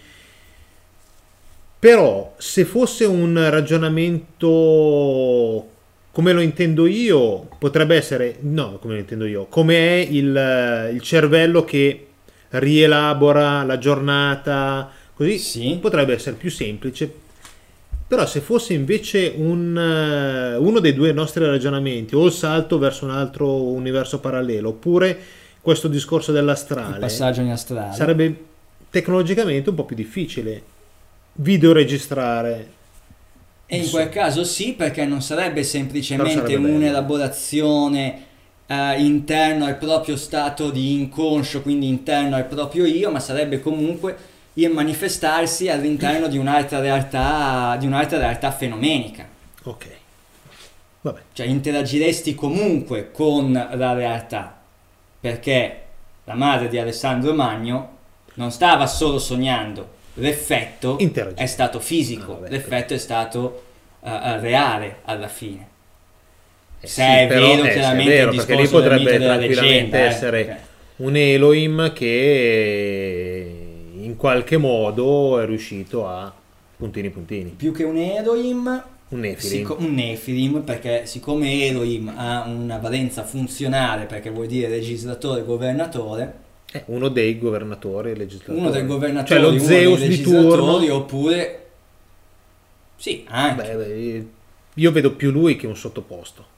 Però se fosse un ragionamento come lo intendo io, potrebbe essere, no, come lo intendo io, come è il, il cervello che rielabora la giornata, così Sì. potrebbe essere più semplice. Però se fosse invece un, eh, uno dei due nostri ragionamenti, o il salto verso un altro universo parallelo, oppure questo discorso il dell'astrale, passaggio in astrale. sarebbe tecnologicamente un po' più difficile videoregistrare. E in quel caso sì, perché non sarebbe semplicemente Però sarebbe un'elaborazione eh, interno al proprio stato di inconscio, quindi interno al proprio io, ma sarebbe comunque il manifestarsi all'interno di un'altra realtà, di un'altra realtà fenomenica. Ok. Vabbè. Cioè interagiresti comunque con la realtà, perché la madre di Alessandro Magno non stava solo sognando, l'effetto è stato fisico, Ah, vabbè. l'effetto è stato eh, eh, reale alla fine. Eh Se sì, è però- vero eh, se è chiaramente vero, perché lì potrebbe tranquillamente leggenda, eh, essere perché- un Elohim che in qualche modo è riuscito a puntini puntini. più che un Elohim, Un Nephilim. sic- un Nephilim, perché siccome Elohim ha una valenza funzionale, perché vuol dire legislatore governatore, uno dei governatori legislatori. uno dei governatori, Cioè lo uno Zeus dei di legislatori, turno. oppure sì, anche. Beh, io vedo più lui che un sottoposto.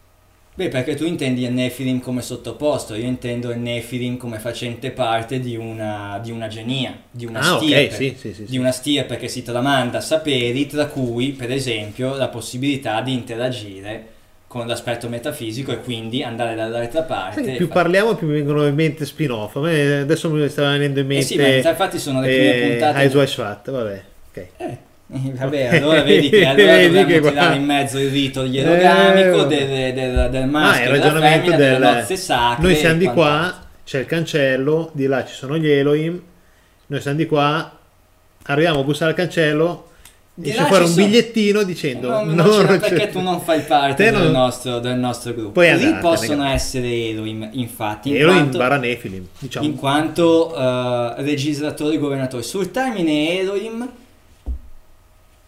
Beh, perché tu intendi il Nephilim come sottoposto, io intendo il Nephilim come facente parte di una, di una genia, di una Ah, stirpe, sì, sì, sì, di sì. una stirpe che si tramanda saperi, tra cui, per esempio, la possibilità di interagire con l'aspetto metafisico e quindi andare dall'altra parte. E più fa- parliamo più mi vengono in mente spin-off. Adesso mi sta venendo in Eh mente sì, ma infatti sono le prime eh, puntate. Eyes Wide Shut, vabbè. ok. Eh, vabbè, allora vedi che allora Vedi che tirare in mezzo il rito ierogamico Eh, del, del, del Ah, maschio il e della ragionamento femmina, delle del nozze sacre. noi siamo di qua, c'è il cancello, di là ci sono gli Elohim, noi siamo di qua, arriviamo a bussare al cancello, esce fuori ci un sono- bigliettino dicendo Non, "Non non c'è- c'è- perché tu non fai parte Te del, non- nostro, del nostro gruppo. Puoi Lì andartene, possono grazie. essere Elohim, infatti, in Elohim quanto, barra Nephilim, diciamo. in quanto eh, legislatori governatori. Sul termine Elohim,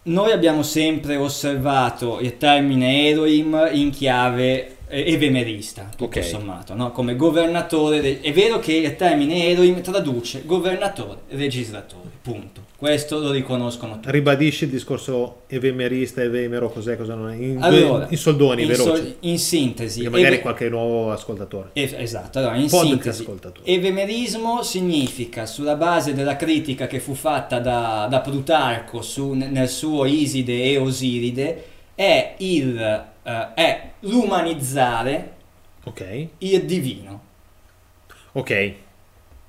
noi abbiamo sempre osservato il termine Elohim in chiave eh, evemerista, tutto Ok. sommato, no? come governatore. È vero che il termine Elohim traduce governatore, legislatore, punto. Questo lo riconoscono tutti. Ribadisci il discorso evemerista, evemero, cos'è, cosa non è, in, Allora, in soldoni, in, veloci, sol- in sintesi, che magari eve- qualche nuovo ascoltatore. Es- esatto, allora in Podcast sintesi, evemerismo significa, sulla base della critica che fu fatta da, da Plutarco su- nel suo Iside e Osiride, è, il, eh, è l'umanizzare Ok. il divino. Ok.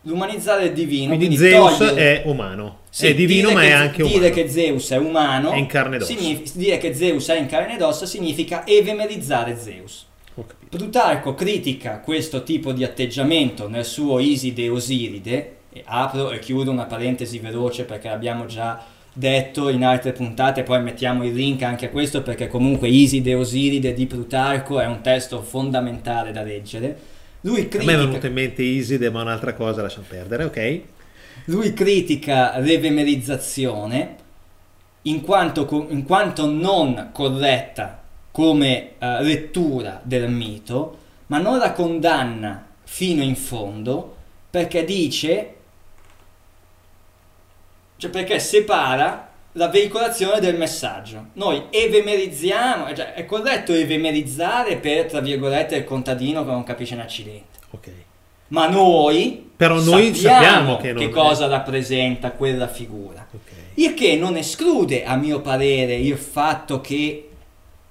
L'umanizzare il divino. Quindi, quindi Zeus togliere- è umano. Sì, è divino, ma è anche umano. Dire che Zeus è umano, È in carne ed ossa. signif- dire che Zeus è in carne ed ossa significa evemerizzare Zeus. Plutarco critica questo tipo di atteggiamento nel suo Iside Osiride, e apro e chiudo una parentesi veloce perché l'abbiamo già detto in altre puntate, poi mettiamo il link anche a questo perché comunque Iside Osiride di Plutarco è un testo fondamentale da leggere. Lui A me è critica, venuto in mente Iside, ma un'altra cosa lasciamo perdere, ok? Lui critica l'evemerizzazione in quanto, in quanto non corretta come eh, lettura del mito, ma non la condanna fino in fondo perché dice, cioè perché separa la veicolazione del messaggio. Noi evemerizziamo, cioè è corretto evemerizzare per, tra virgolette, il contadino che non capisce un accidente. Ok. Ma noi, Però noi sappiamo che non è. cosa rappresenta quella figura. Ok. Il che non esclude, a mio parere, il fatto che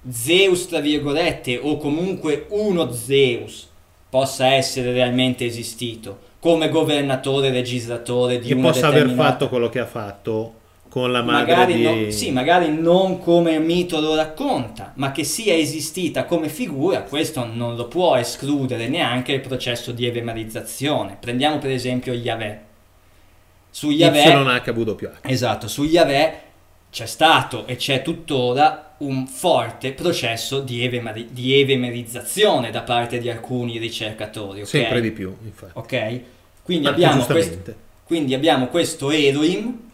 Zeus, tra virgolette, o comunque uno Zeus, possa essere realmente esistito come governatore, legislatore di Che una possa aver fatto quello che ha fatto con la madre magari, di... no- sì, magari non come mito lo racconta, ma che sia esistita come figura, questo non lo può escludere neanche il processo di evemerizzazione. Prendiamo per esempio Yahweh. Su Yahweh, YHWH. esatto, su Yahweh c'è stato e c'è tuttora un forte processo di, evemeri- di evemerizzazione da parte di alcuni ricercatori. ok? Sempre di più, infatti. Ok? Quindi, abbiamo questo, giustamente. quindi abbiamo questo Elohim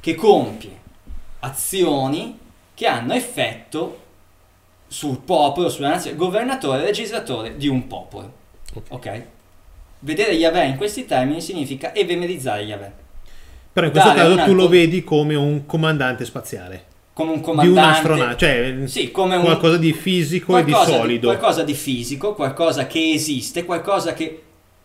che compie azioni che hanno effetto sul popolo, sulla nazione, governatore, legislatore di un popolo. Ok. Ok? Vedere Yahweh in questi termini significa evemerizzare Yahweh. Però in questo Dare caso tu lo vedi come un comandante spaziale. Come un Di comandante. un astronauta, cioè Sì, come un- qualcosa di fisico e di qualcosa solido. qualcosa di fisico, qualcosa che esiste, qualcosa che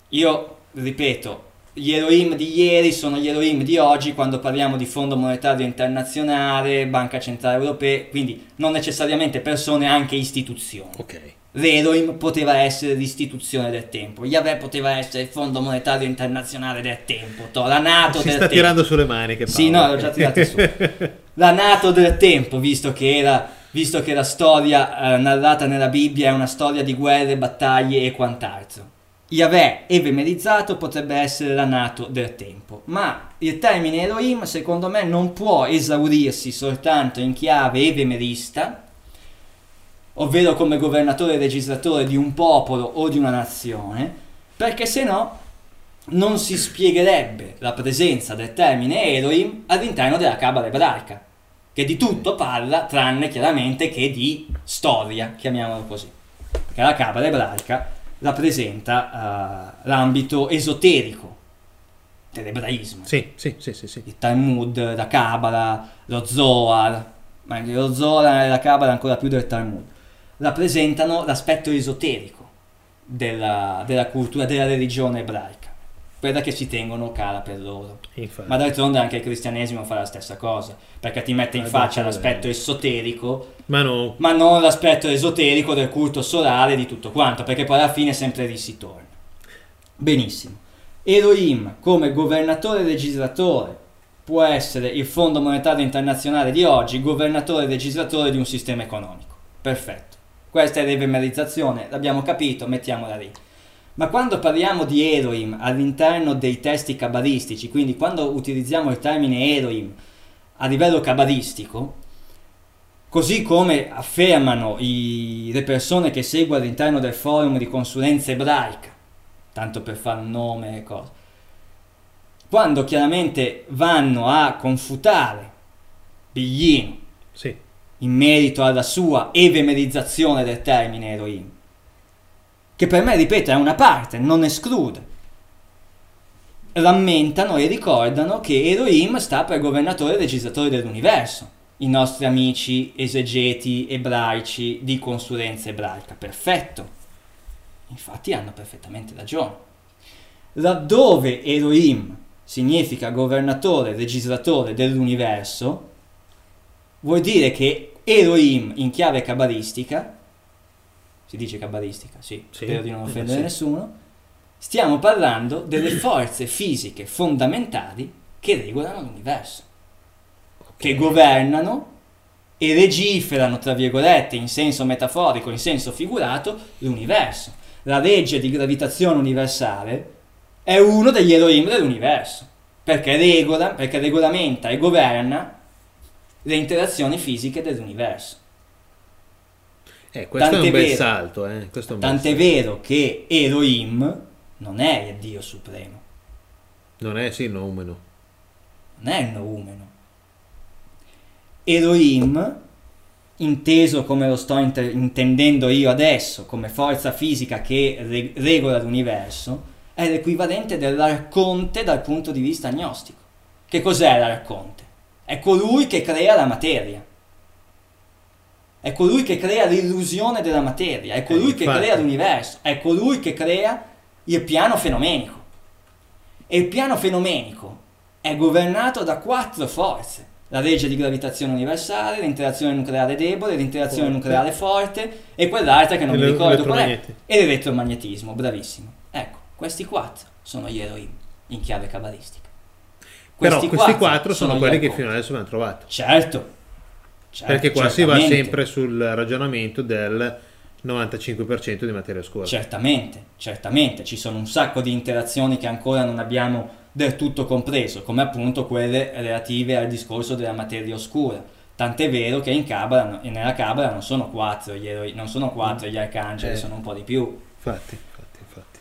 io ripeto, gli Elohim di ieri sono gli Elohim di oggi quando parliamo di Fondo Monetario Internazionale, Banca Centrale Europea, quindi non necessariamente persone, anche istituzioni. Ok. L'Elohim poteva essere l'istituzione del tempo, Yahweh poteva essere il Fondo Monetario Internazionale del tempo, to- la Nato Si del sta tempo. tirando sulle maniche. Sì, Paolo. no, l'ho già tirato su. La Nato del tempo, visto che, era, visto che la storia eh, narrata nella Bibbia è una storia di guerre, battaglie e quant'altro. Yahweh evemerizzato potrebbe essere la Nato del tempo, ma il termine Elohim secondo me non può esaurirsi soltanto in chiave evemerista, ovvero come governatore e legislatore di un popolo o di una nazione, perché se no non si spiegherebbe la presenza del termine Elohim all'interno della Cabala ebraica, che di tutto parla tranne chiaramente che di storia, chiamiamolo così. Perché la Cabala ebraica rappresenta eh, l'ambito esoterico dell'ebraismo Sì, sì, sì, sì, sì. il Talmud, la Kabbalah, lo Zohar, ma anche lo Zohar e la Kabbalah ancora più del Talmud, rappresentano l'aspetto esoterico della, della cultura, della religione ebraica, quella che si tengono cara per loro. Infatti. Ma d'altronde anche il cristianesimo fa la stessa cosa, perché ti mette in Ah, faccia l'aspetto esoterico, Ma no, ma non l'aspetto esoterico del culto solare di tutto quanto, perché poi alla fine sempre lì si torna. Benissimo. Elohim come governatore e legislatore può essere il Fondo Monetario Internazionale di oggi, governatore e legislatore di un sistema economico. Perfetto. Questa è l'evemerizzazione, l'abbiamo capito, mettiamola lì. Ma quando parliamo di Elohim all'interno dei testi cabalistici, quindi quando utilizziamo il termine Elohim a livello cabalistico, così come affermano i- le persone che seguo all'interno del forum di consulenza ebraica, tanto per fare un nome e cose, quando chiaramente vanno a confutare Biglino sì. in merito alla sua evemerizzazione del termine Elohim, che per me, ripeto, è una parte, non esclude. Rammentano e ricordano che Elohim sta per governatore e legislatore dell'universo. I nostri amici esegeti ebraici di consulenza ebraica. Perfetto. Infatti hanno perfettamente ragione. Laddove Elohim significa governatore e legislatore dell'universo, vuol dire che Elohim in chiave cabalistica Si dice cabalistica, sì, Sì, spero di non offendere sì. nessuno. Stiamo parlando delle forze fisiche fondamentali che regolano l'universo, che governano e legiferano, tra virgolette, in senso metaforico, in senso figurato, l'universo. La legge di gravitazione universale è uno degli Elohim dell'universo, perché, regola, perché regolamenta e governa le interazioni fisiche dell'universo. Eh, questo è Tant'è un bel vero. salto, eh. Questo è un bel Tant'è salto. vero che Elohim non è il Dio supremo, Non è, sì, noumeno. non è il noumeno. Elohim, inteso come lo sto inter- intendendo io adesso, come forza fisica che re- regola l'universo, è l'equivalente dell'arconte dal punto di vista gnostico. Che cos'è l'arconte? È colui che crea la materia. È colui che crea l'illusione della materia, è colui Eh, che crea l'universo, è colui che crea il piano fenomenico. E il piano fenomenico è governato da quattro forze. La legge di gravitazione universale, l'interazione nucleare debole, l'interazione Forte. nucleare forte e quell'altra che non mi L'e- ricordo qual è. E l'elettromagnetismo, bravissimo. Ecco, questi quattro sono gli Elohim in chiave cabalistica. Però questi quattro sono sono gli quelli che fino adesso abbiamo trovato. Certo. Certo, Perché qua si va certamente. sempre sul ragionamento del 95% di materia oscura. Certamente, certamente, ci sono un sacco di interazioni che ancora non abbiamo del tutto compreso, come appunto quelle relative al discorso della materia oscura. Tant'è vero che in Cabala, nella Cabala non sono quattro gli eroi, non sono quattro gli arcangeli, Eh. sono un po' di più. Infatti, infatti, infatti.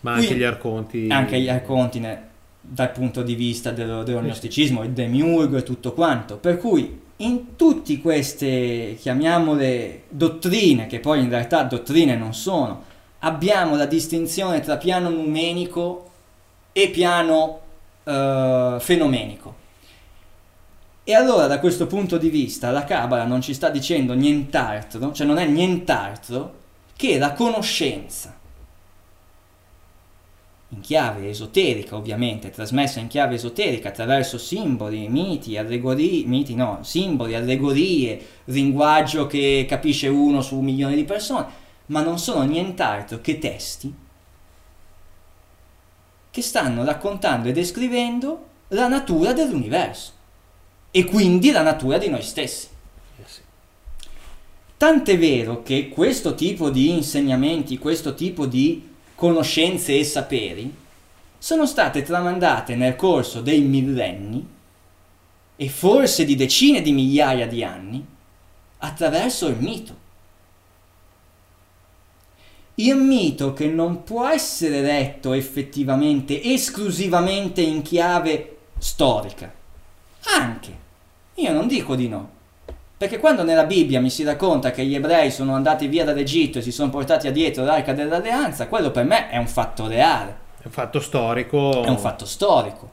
Ma anche Qui- gli arconti. Anche gli arconti ne- dal punto di vista dello, dello gnosticismo, il demiurgo e tutto quanto. Per cui in tutte queste, chiamiamole dottrine, che poi in realtà dottrine non sono, abbiamo la distinzione tra piano numenico e piano eh, fenomenico. E allora da questo punto di vista la Cabala non ci sta dicendo nient'altro, cioè non è nient'altro che la conoscenza in chiave esoterica ovviamente, trasmessa in chiave esoterica attraverso simboli, miti, allegorie, miti no, simboli, allegorie, linguaggio che capisce uno su un milione di persone, ma non sono nient'altro che testi che stanno raccontando e descrivendo la natura dell'universo e quindi la natura di noi stessi. Eh. Tant'è vero che questo tipo di insegnamenti, questo tipo di conoscenze e saperi sono state tramandate nel corso dei millenni e forse di decine di migliaia di anni attraverso il mito. Il mito che non può essere letto effettivamente esclusivamente in chiave storica. Anche. Io non dico di no. Perché quando nella Bibbia mi si racconta che gli ebrei sono andati via dall'Egitto e si sono portati dietro l'arca dell'alleanza, quello per me è un fatto reale, È un fatto storico. è un fatto storico.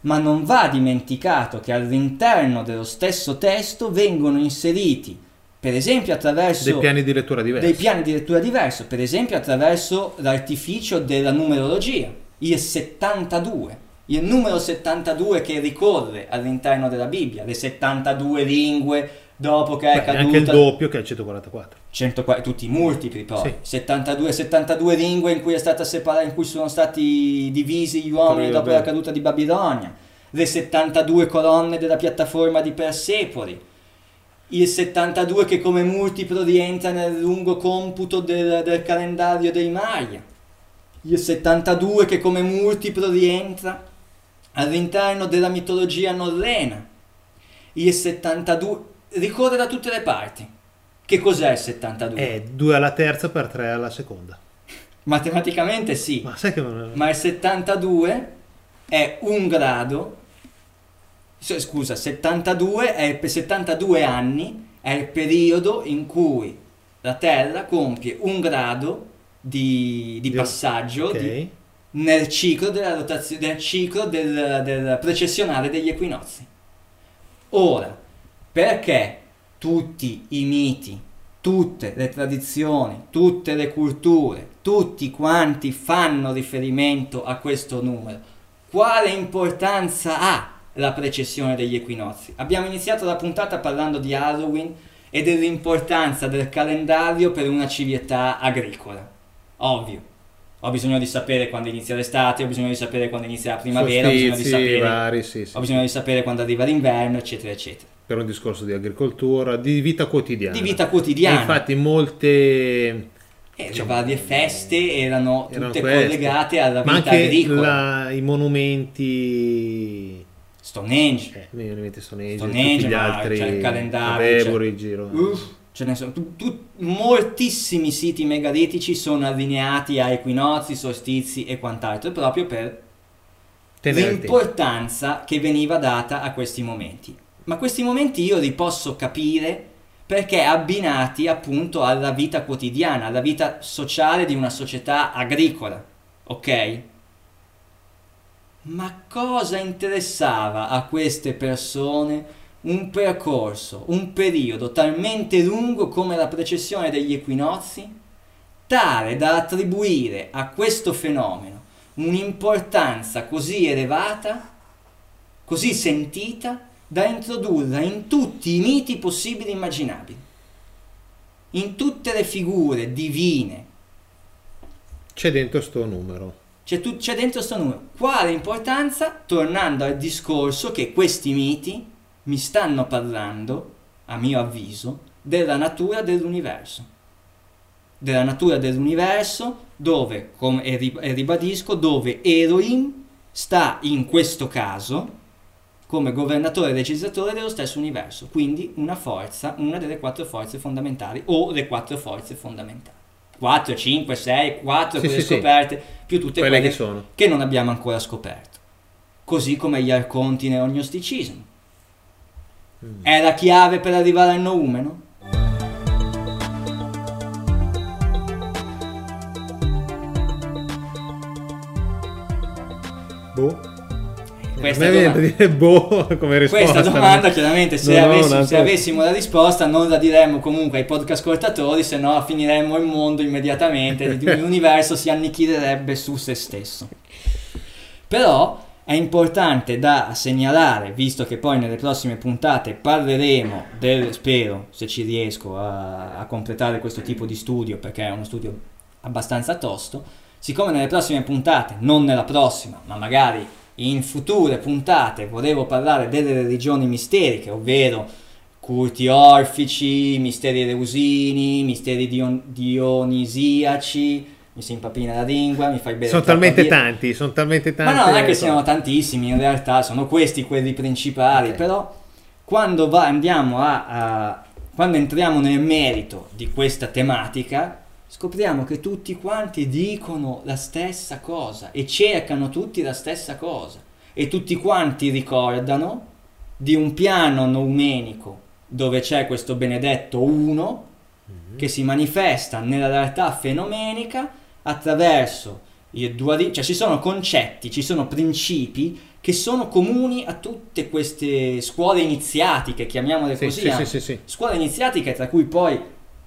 Ma non va dimenticato che all'interno dello stesso testo vengono inseriti, per esempio attraverso Dei piani di lettura diversi. dei piani di lettura diversi, per esempio attraverso l'artificio della numerologia, il 72, il numero 72 che ricorre all'interno della Bibbia, le 72 lingue dopo che è Beh, anche il caduta doppio che è il 144. 140 tutti i multipli poi, Sì. 72, 72 lingue in cui, è stata separa- in cui sono stati divisi gli uomini Periodo. dopo la caduta di Babilonia, le 72 colonne della piattaforma di Persepoli, il 72 che come multiplo rientra nel lungo computo del, del calendario dei Maya, il 72 che come multiplo rientra all'interno della mitologia norrena, il 72 ricorre da tutte le parti. Che cos'è il 72? È 2 alla terza per 3 alla seconda. Matematicamente sì, Ma sai che ma il 72 è un grado, scusa, 72 è per 72 anni è il periodo in cui la Terra compie un grado di, di passaggio Ok. di- nel ciclo della rotazione, nel ciclo del, del precessionale degli equinozi. Ora, perché tutti i miti, tutte le tradizioni, tutte le culture, tutti quanti fanno riferimento a questo numero? Quale importanza ha la precessione degli equinozi? Abbiamo iniziato la puntata parlando di Halloween e dell'importanza del calendario per una civiltà agricola. Ovvio. Ho bisogno di sapere quando inizia l'estate, ho bisogno di sapere quando inizia la primavera, ho bisogno sapere, vari, sì, sì, ho bisogno di sapere quando arriva l'inverno, eccetera, eccetera. Per un discorso di agricoltura, di vita quotidiana. Di vita E quotidiana. infatti molte E le diciamo, varie feste erano tutte erano queste. collegate alla ma vita anche agricola. la- i monumenti Stonehenge, eh, i monumenti Stonehenge, Stonehenge, tutti gli ma altri c'è il calendario, il giro Uff, ce ne sono tu- tu- moltissimi siti megalitici sono allineati a equinozi, solstizi e quant'altro proprio per tempo. l'importanza che veniva data a questi momenti. Ma questi momenti io li posso capire perché abbinati appunto alla vita quotidiana, alla vita sociale di una società agricola, ok? Ma cosa interessava a queste persone un percorso, un periodo talmente lungo come la precessione degli equinozi, tale da attribuire a questo fenomeno un'importanza così elevata, così sentita, da introdurla in tutti i miti possibili e immaginabili, in tutte le figure divine. c'è dentro sto numero C'è, tu- c'è dentro sto numero. Quale importanza? Tornando al discorso che questi miti mi stanno parlando, a mio avviso, della natura dell'universo. Della natura dell'universo dove, come, e ri- ribadisco, dove Elohim sta in questo caso come governatore e legislatore dello stesso universo, quindi una forza, una delle quattro forze fondamentali o le quattro forze fondamentali. 4, 5, 6, 4 Sì, quelle sì, sì. scoperte, più tutte quelle quelle che sono che non abbiamo ancora scoperto. Così come gli arconti nell'ognosticismo. Mm. È la chiave per arrivare al noumeno? boh Questa a me viene domanda- da dire boh come risposta Questa domanda chiaramente se, ho avessi- se avessimo la risposta non la diremmo comunque ai podcast ascoltatori, se no finiremmo il mondo immediatamente, l'universo si annichilerebbe su se stesso. Però è importante da segnalare, visto che poi nelle prossime puntate parleremo del, spero, se ci riesco a, a completare questo tipo di studio, perché è uno studio abbastanza tosto, siccome nelle prossime puntate, non nella prossima, ma magari in future puntate, volevo parlare delle religioni misteriche, ovvero culti orfici, misteri eleusini, misteri dion- dionisiaci, mi si impapina la lingua, mi fai bene. sono talmente birra. tanti sono talmente tanti Ma no, non è che siano tantissimi, in realtà sono questi quelli principali, Ok. però quando va- andiamo a, a- quando entriamo nel merito di questa tematica, scopriamo che tutti quanti dicono la stessa cosa e cercano tutti la stessa cosa. E tutti quanti ricordano di un piano noumenico dove c'è questo benedetto uno che si manifesta nella realtà fenomenica attraverso il dualismo, cioè ci sono concetti, ci sono principi che sono comuni a tutte queste scuole iniziatiche, chiamiamole sì, così, sì, sì, sì, sì. scuole iniziatiche tra cui poi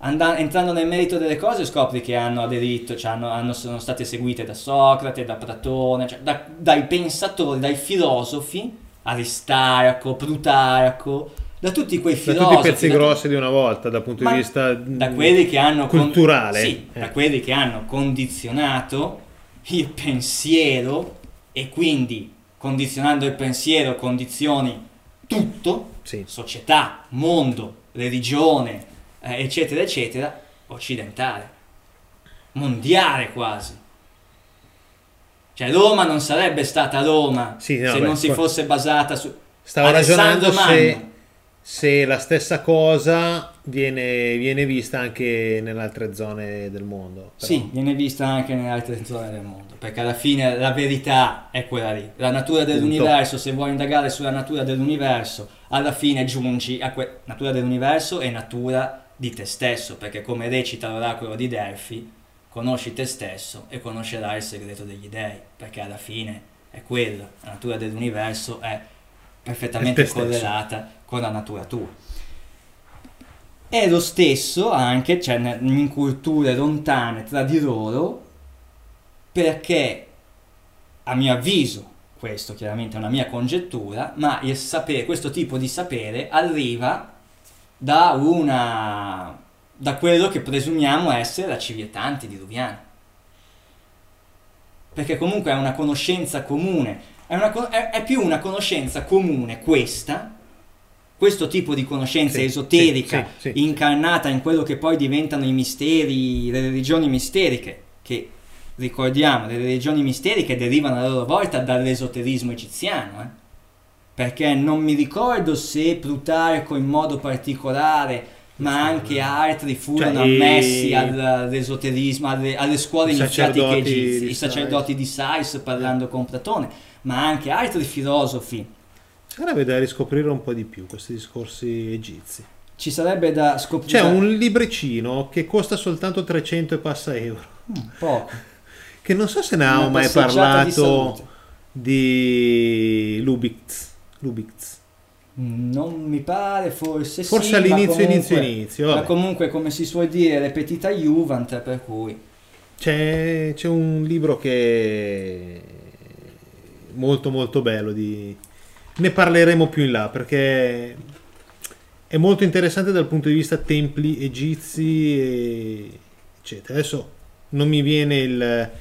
anda- entrando nel merito delle cose scopri che hanno aderito, cioè hanno, hanno- sono state seguite da Socrate, da Platone, cioè da- dai pensatori, dai filosofi, Aristarco, Plutarco, da tutti quei da filosofi, tutti i pezzi da tu- grossi di una volta dal punto ma di vista da quelli che hanno con- culturale sì, Eh. da quelli che hanno condizionato il pensiero e quindi condizionando il pensiero condizioni tutto, Sì. società, mondo, religione, eh, eccetera, eccetera, occidentale, mondiale quasi. Cioè Roma non sarebbe stata Roma Sì, no, se beh, non si fosse basata su... Stavo Alessandro ragionando se, se la stessa cosa viene, viene vista anche nelle altre zone del mondo. però- Sì, viene vista anche nelle altre zone del mondo, perché alla fine la verità è quella lì. La natura dell'universo, se vuoi indagare sulla natura dell'universo, alla fine giungi a que- natura dell'universo e natura di te stesso, perché come recita l'oracolo di Delfi, conosci te stesso e conoscerai il segreto degli dei, perché alla fine è quello, la natura dell'universo è perfettamente stesso. correlata con la natura tua. E lo stesso anche cioè, in culture lontane tra di loro, perché a mio avviso, questo chiaramente è una mia congettura, ma il sapere, questo tipo di sapere arriva da una da quello che presumiamo essere la civiltà antidiluviana. Perché comunque è una conoscenza comune, è, una, è, è più una conoscenza comune questa, questo tipo di conoscenza Sì, esoterica, sì, sì, incarnata in quello che poi diventano i misteri, le religioni misteriche, che ricordiamo, le religioni misteriche derivano a loro volta dall'esoterismo egiziano, eh? Perché non mi ricordo se Plutarco in modo particolare, ma anche altri furono Cioè, ammessi al- all'esoterismo, alle, alle scuole iniziatiche egizie, di i sacerdoti di Sais parlando con Platone, ma anche altri filosofi. Sarebbe da riscoprire un po' di più questi discorsi egizi. Ci sarebbe da scoprire C'è un libricino che costa soltanto 300 e passa euro. Mm, poco. Che non so se ne avevo mai di parlato salute. di Lubitz. Lubitz. Non mi pare, forse, Forse sì, all'inizio, ma inizio, inizio. Ma vabbè. comunque, come si suol dire, repetita Juvent, per cui... C'è, c'è un libro che è molto molto bello. Di... Ne parleremo più in là perché è molto interessante dal punto di vista templi egizi, eccetera. Adesso non mi viene il,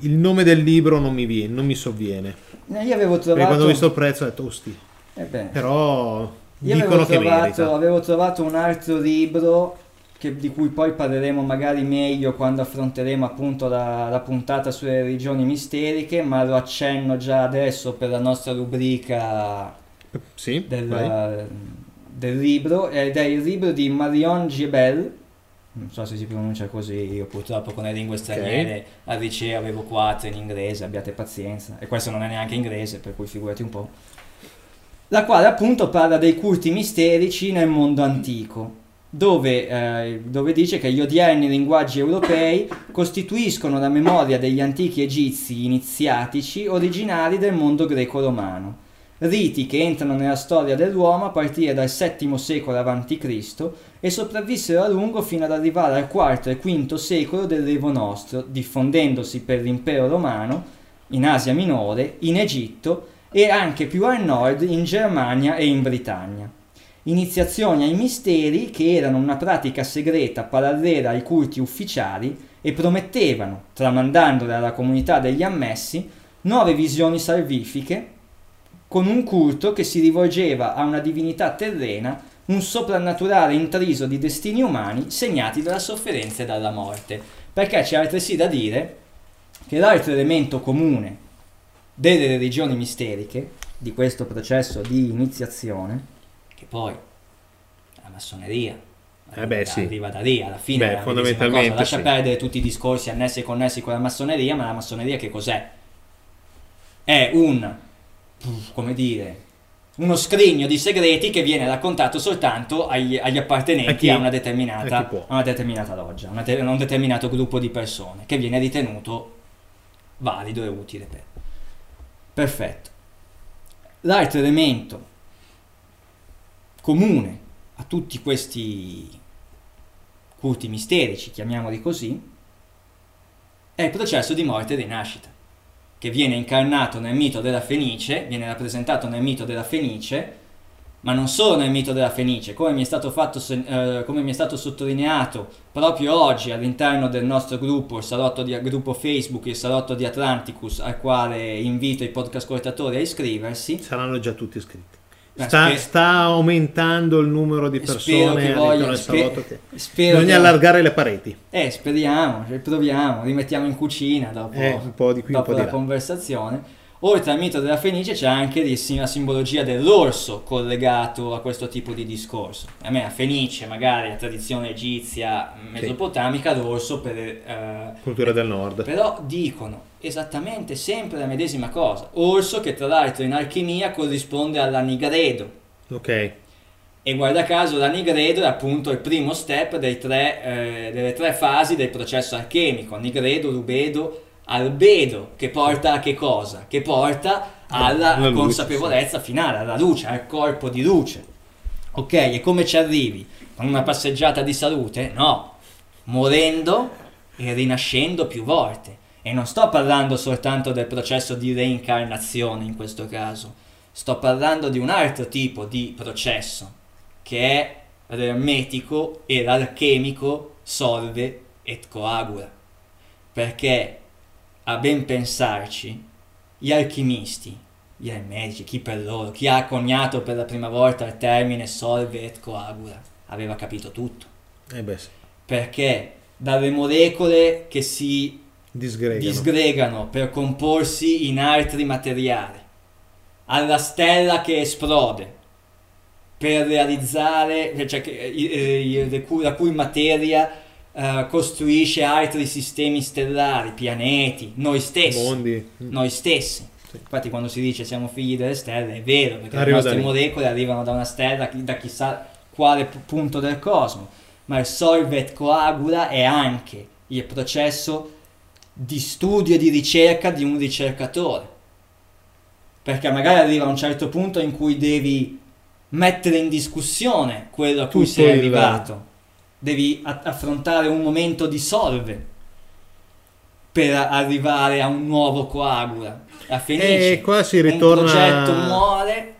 il nome del libro, non mi viene, non mi sovviene. Eh, Io avevo Perché trovato... quando ho visto il prezzo ho detto, osti. Eh Però io dicono avevo che trovato, merita. avevo trovato un altro libro che- di cui poi parleremo magari meglio quando affronteremo appunto la, la puntata sulle religioni misteriche, ma lo accenno già adesso per la nostra rubrica Sì, del, del libro ed è il libro di Marion Giebel non so se si pronuncia così io purtroppo con le lingue straniere al liceo avevo 4 in inglese abbiate pazienza. E questo non è neanche inglese per cui figurati un po' la quale appunto parla dei culti misterici nel mondo antico dove, eh, dove dice che gli odierni linguaggi europei costituiscono la memoria degli antichi egizi iniziatici originari del mondo greco-romano riti che entrano nella storia dell'uomo a partire dal VII secolo a.C. e sopravvissero a lungo fino ad arrivare al IV e V secolo del Revo nostro, diffondendosi per l'impero romano, in Asia Minore, in Egitto e anche più al nord in Germania e in Britannia. Iniziazioni ai misteri che erano una pratica segreta parallela ai culti ufficiali e promettevano, tramandandole alla comunità degli ammessi, nuove visioni salvifiche con un culto che si rivolgeva a una divinità terrena, un soprannaturale intriso di destini umani segnati dalla sofferenza e dalla morte. Perché c'è altresì da dire che l'altro elemento comune delle religioni misteriche, di questo processo di iniziazione, che poi la massoneria Eh beh, sì. arriva da lì, alla fine Beh, fondamentalmente cosa. lascia sì. perdere tutti i discorsi annessi e connessi con la massoneria, ma la massoneria che cos'è? È un come dire, uno scrigno di segreti che viene raccontato soltanto agli, agli appartenenti A chi- a, una determinata, a una determinata loggia, a una te- a un determinato gruppo di persone, che viene ritenuto valido e utile per. Perfetto. L'altro elemento comune a tutti questi culti misterici, chiamiamoli così, è il processo di morte e rinascita che viene incarnato nel mito della Fenice, viene rappresentato nel mito della Fenice, ma non solo nel mito della Fenice, come mi è stato, fatto, eh, mi è stato sottolineato proprio oggi all'interno del nostro gruppo, il salotto di, gruppo Facebook, il salotto di Atlanticus, al quale invito i podcast ascoltatori a iscriversi. Saranno già tutti iscritti. Ma Sta, sta aumentando il numero di persone che del spe-. Che... spero Bisogna che- allargare le pareti. Eh, speriamo, proviamo, rimettiamo in cucina dopo, Eh, un po' di qui, un dopo po' di la là. conversazione. Oltre al mito della Fenice c'è anche la simbologia dell'orso collegato a questo tipo di discorso. A me la Fenice, magari la tradizione egizia, mesopotamica, l'orso per... eh, Cultura del nord. però dicono esattamente sempre la medesima cosa. Orso che tra l'altro in alchimia corrisponde all'anigredo. Ok. E guarda caso l'anigredo è appunto il primo step dei tre, eh, delle tre fasi del processo alchemico, nigredo, rubedo, albedo, che porta a che cosa? Che porta alla luce, consapevolezza finale, alla luce, al corpo di luce. Ok, e come ci arrivi? Con una passeggiata di salute? No, morendo e rinascendo più volte. E non sto parlando soltanto del processo di reincarnazione in questo caso, sto parlando di un altro tipo di processo che è l'ermetico e l'alchemico solve et coagula. Perché, a ben pensarci, gli alchimisti, gli ermetici, chi per loro, chi ha coniato per la prima volta il termine solve et coagula, aveva capito tutto. Eh beh, sì. Perché dalle molecole che si disgregano. disgregano per comporsi in altri materiali, alla stella che esplode per realizzare, cioè eh, eh, la cui materia eh, costruisce altri sistemi stellari, pianeti, noi stessi. mondi. Noi stessi. Sì. Infatti quando si dice siamo figli delle stelle è vero, perché Arriva le nostre molecole arrivano da una stella, da chissà quale pu- punto del cosmo. Ma il solvet coagula è anche il processo di studio e di ricerca di un ricercatore. Perché magari arriva a un certo punto in cui devi mettere in discussione quello a cui Tutto sei arrivato. Devi affrontare un momento di solve per arrivare a un nuovo coagula. A Fenice. E qua si ritorna- Un progetto muore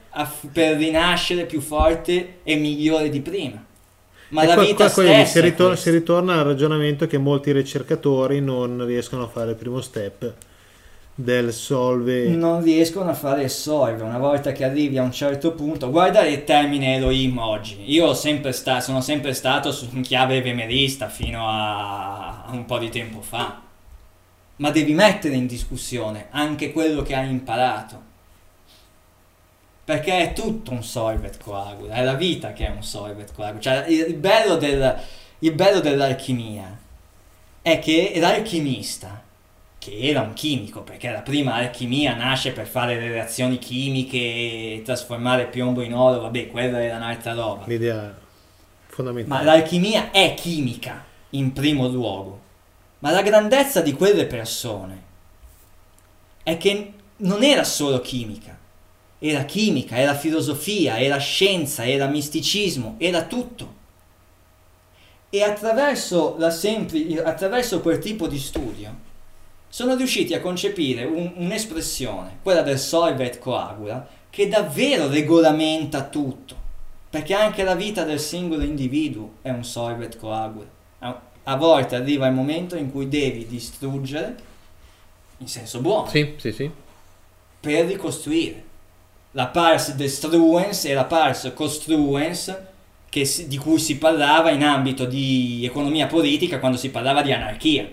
per rinascere più forte e migliore di prima. Ma E la qua- vita qua stessa si, ritorna, si ritorna al ragionamento che molti ricercatori non riescono a fare il primo step del solve. non riescono a fare il solve. Una volta che arrivi a un certo punto guarda il termine Elohim oggi. Io sempre sta- sono sempre stato in chiave vemerista fino a, un po' di tempo fa. Ma devi mettere in discussione anche quello che hai imparato. Perché è tutto un solvet coagula è la vita che è un solvet coagula cioè il bello, del- il bello dell'alchimia è che l'alchimista che era un chimico, perché la prima alchimia nasce per fare le reazioni chimiche e trasformare piombo in oro, vabbè, quella era un'altra roba. L'idea Ma fondamentale. l'alchimia è chimica, in primo luogo. Ma la grandezza di quelle persone è che non era solo chimica, era chimica, era filosofia, era scienza, era misticismo, era tutto. E attraverso, la sempli- attraverso quel tipo di studio sono riusciti a concepire un- un'espressione, quella del solvet coagula, che davvero regolamenta tutto. Perché anche la vita del singolo individuo è un solvet coagula. A, volte arriva il momento in cui devi distruggere, in senso buono, Sì, sì, sì. per ricostruire. La pars destruens e la pars construens che di cui si parlava in ambito di economia politica quando si parlava di anarchia.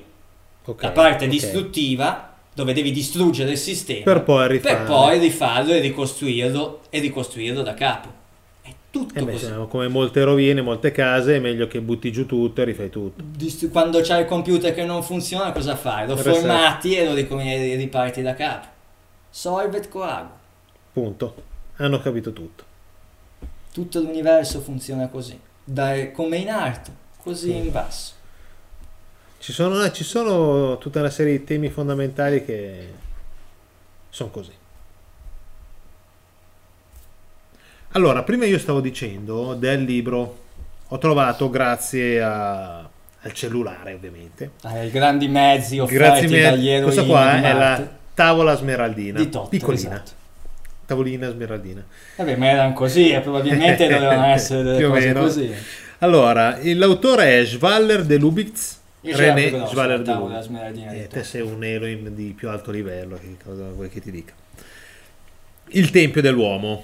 Ok, la parte distruttiva dove devi distruggere il sistema Per poi rifare. per poi rifarlo e ricostruirlo e ricostruirlo da capo. È tutto Eh beh, così. come molte rovine, molte case, è meglio che butti giù tutto e rifai tutto. Quando c'hai il computer che non funziona, cosa fai? Lo Reset. formati e lo ricom- riparti da capo. Solvet coagula. Punto. Hanno capito tutto. Tutto l'universo funziona così. Da- come in alto, così in basso. Ci sono, eh, ci sono tutta una serie di temi fondamentali che sono così. Allora, prima io stavo dicendo del libro, ho trovato grazie a- al cellulare ovviamente. Ai grandi mezzi offerti mille. dagli eroi Questa qua di è la tavola smeraldina, di Totti, piccolina, esatto. tavolina smeraldina. Vabbè, ma erano così, e probabilmente dovevano essere delle Più o cose meno. così. Allora, l'autore è Schwaller de Lubitz, Io René di Eh, te sei un Elohim di più alto livello, che cosa vuoi che ti dica? Il Tempio dell'uomo.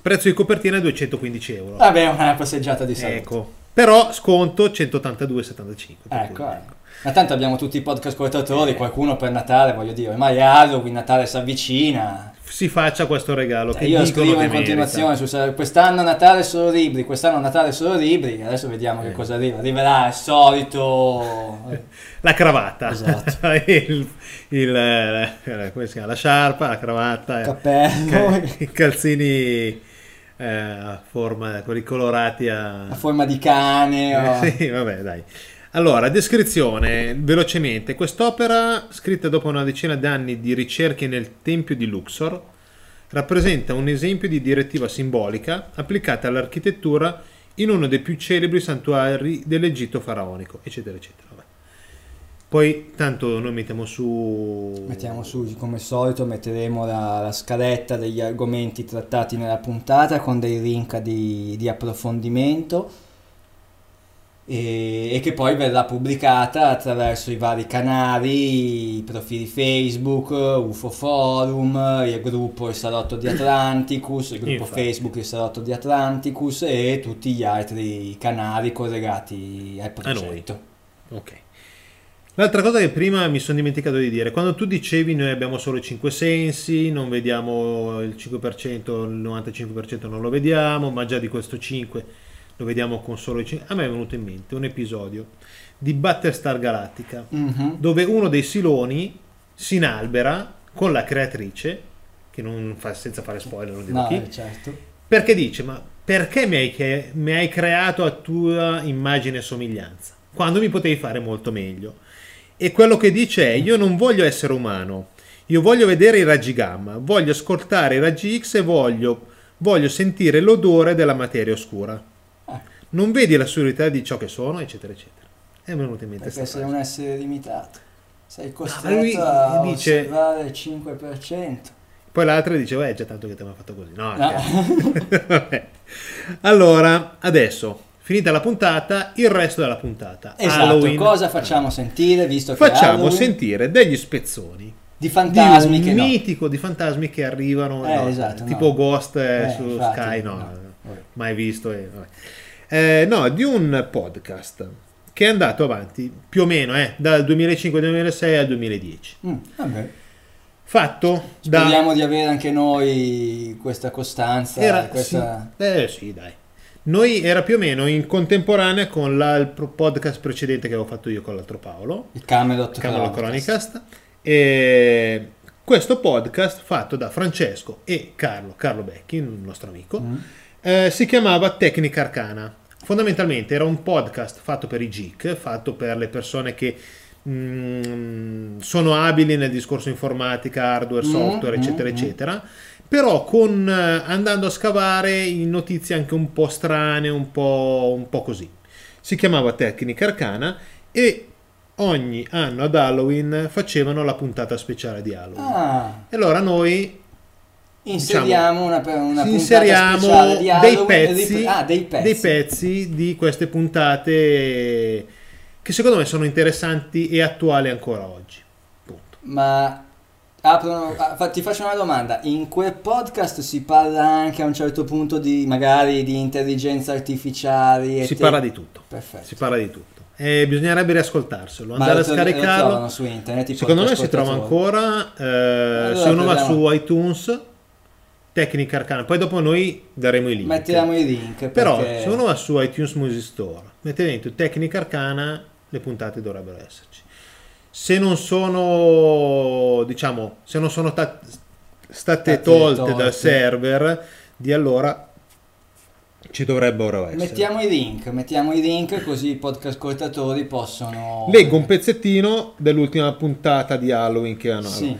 Prezzo di copertina 215 euro. Vabbè, una passeggiata di salute. ecco. Però sconto 182,75. per Ecco, ecco. Ma tanto abbiamo tutti i podcast ascoltatori, qualcuno per Natale, voglio dire, ormai è Halloween, Natale si avvicina. Si faccia questo regalo che io scrivo che in continuazione su quest'anno Natale solo libri, quest'anno Natale solo libri, adesso vediamo che Eh. cosa arriva. Arriverà il solito... La cravatta. Esatto. il, il, eh, come si chiama? La sciarpa, la cravatta. eh, cappello, ca- I calzini eh, a forma, quelli colorati a... a forma di cane. o- sì, vabbè, dai. Allora, descrizione velocemente. Quest'opera, scritta dopo una decina d'anni di ricerche nel Tempio di Luxor, rappresenta un esempio di direttiva simbolica applicata all'architettura in uno dei più celebri santuari dell'Egitto faraonico, eccetera, eccetera. Vabbè. Poi tanto noi mettiamo su... Mettiamo su, come al solito, metteremo la, la scaletta degli argomenti trattati nella puntata con dei link di, di approfondimento e, e che poi verrà pubblicata attraverso i vari canali, i profili Facebook, UFO Forum, il gruppo Il Salotto di Atlanticus, il gruppo Infatti. Facebook Il Salotto di Atlanticus e tutti gli altri canali collegati al progetto. Ok. L'altra cosa che prima mi sono dimenticato di dire, quando tu dicevi noi abbiamo solo i 5 sensi, non vediamo il 5%, il 95% non lo vediamo, ma già di questo 5 lo vediamo con solo i 5. A me è venuto in mente un episodio di Battlestar Galactica, Mhm. dove uno dei siloni si inalbera con la creatrice, che non fa, senza fare spoiler, non dico No, chi, eh, certo. perché dice, ma perché mi hai, che- mi hai creato a tua immagine e somiglianza? Quando mi potevi fare molto meglio. E quello che dice è, io non voglio essere umano, io voglio vedere i raggi gamma, voglio ascoltare i raggi X e voglio, voglio sentire l'odore della materia oscura. Non vedi l'assurdità di ciò che sono, eccetera, eccetera. È venuto in mente Perché sei un essere limitato. Sei costretto lui a dice- osservare il 5%. Poi l'altra diceva, eh, già tanto che ti mi ha fatto così. No, No. allora, adesso, finita la puntata, il resto della puntata. Esatto, Halloween. cosa facciamo sentire visto che Facciamo sentire degli spezzoni di fantasmi di che un no. mitico di fantasmi che arrivano Eh, no, esatto, tipo no. Ghost eh, Eh, su infatti, Sky no, mai visto eh. Eh, no di un podcast che è andato avanti più o meno eh, dal 2005-2006 al 2010 Mm, fatto da Speriamo di avere anche noi questa costanza, era questa... sì, eh sì dai noi era più o meno in contemporanea con la- il podcast precedente che avevo fatto io con l'altro Paolo il Camelot, Camelot Chronicast. Chronicast e questo podcast fatto da Francesco e Carlo, Carlo Becchi, un nostro amico, Mm. eh, si chiamava Tecnica Arcana. Fondamentalmente era un podcast fatto per i geek, fatto per le persone che mm, sono abili nel discorso informatica, hardware, Mm, software, mm, eccetera, eccetera. Però con, eh, andando a scavare in notizie anche un po' strane, un po', un po' così. Si chiamava Tecnica Arcana e ogni anno ad Halloween facevano la puntata speciale di Halloween. Ah, E allora noi inseriamo una, una puntata inseriamo di dei pezzi, rip- ah, dei pezzi. dei pezzi di queste puntate che secondo me sono interessanti e attuali ancora oggi. Punto. Ma aprono, ah, ti faccio una domanda, in quel podcast si parla anche a un certo punto di magari di intelligenza artificiale? Si te- parla di tutto. Perfetto. Si parla di tutto. E bisognerebbe riascoltarselo, Ma andare a scaricarlo. Secondo me si trova ancora. eh, Allora se uno va su iTunes, Tecnica Arcana, poi dopo noi daremo i link. Mettiamo i link. Però perché- se uno va su iTunes Music Store, mette dentro Tecnica Arcana, le puntate dovrebbero esserci. Se non sono, diciamo, se non sono ta- state tolte, tolte. dal server, di allora ci dovrebbero essere. Mettiamo i link, mettiamo i link così i podcast ascoltatori possono... Leggo un pezzettino dell'ultima puntata di Halloween che hanno. Sì.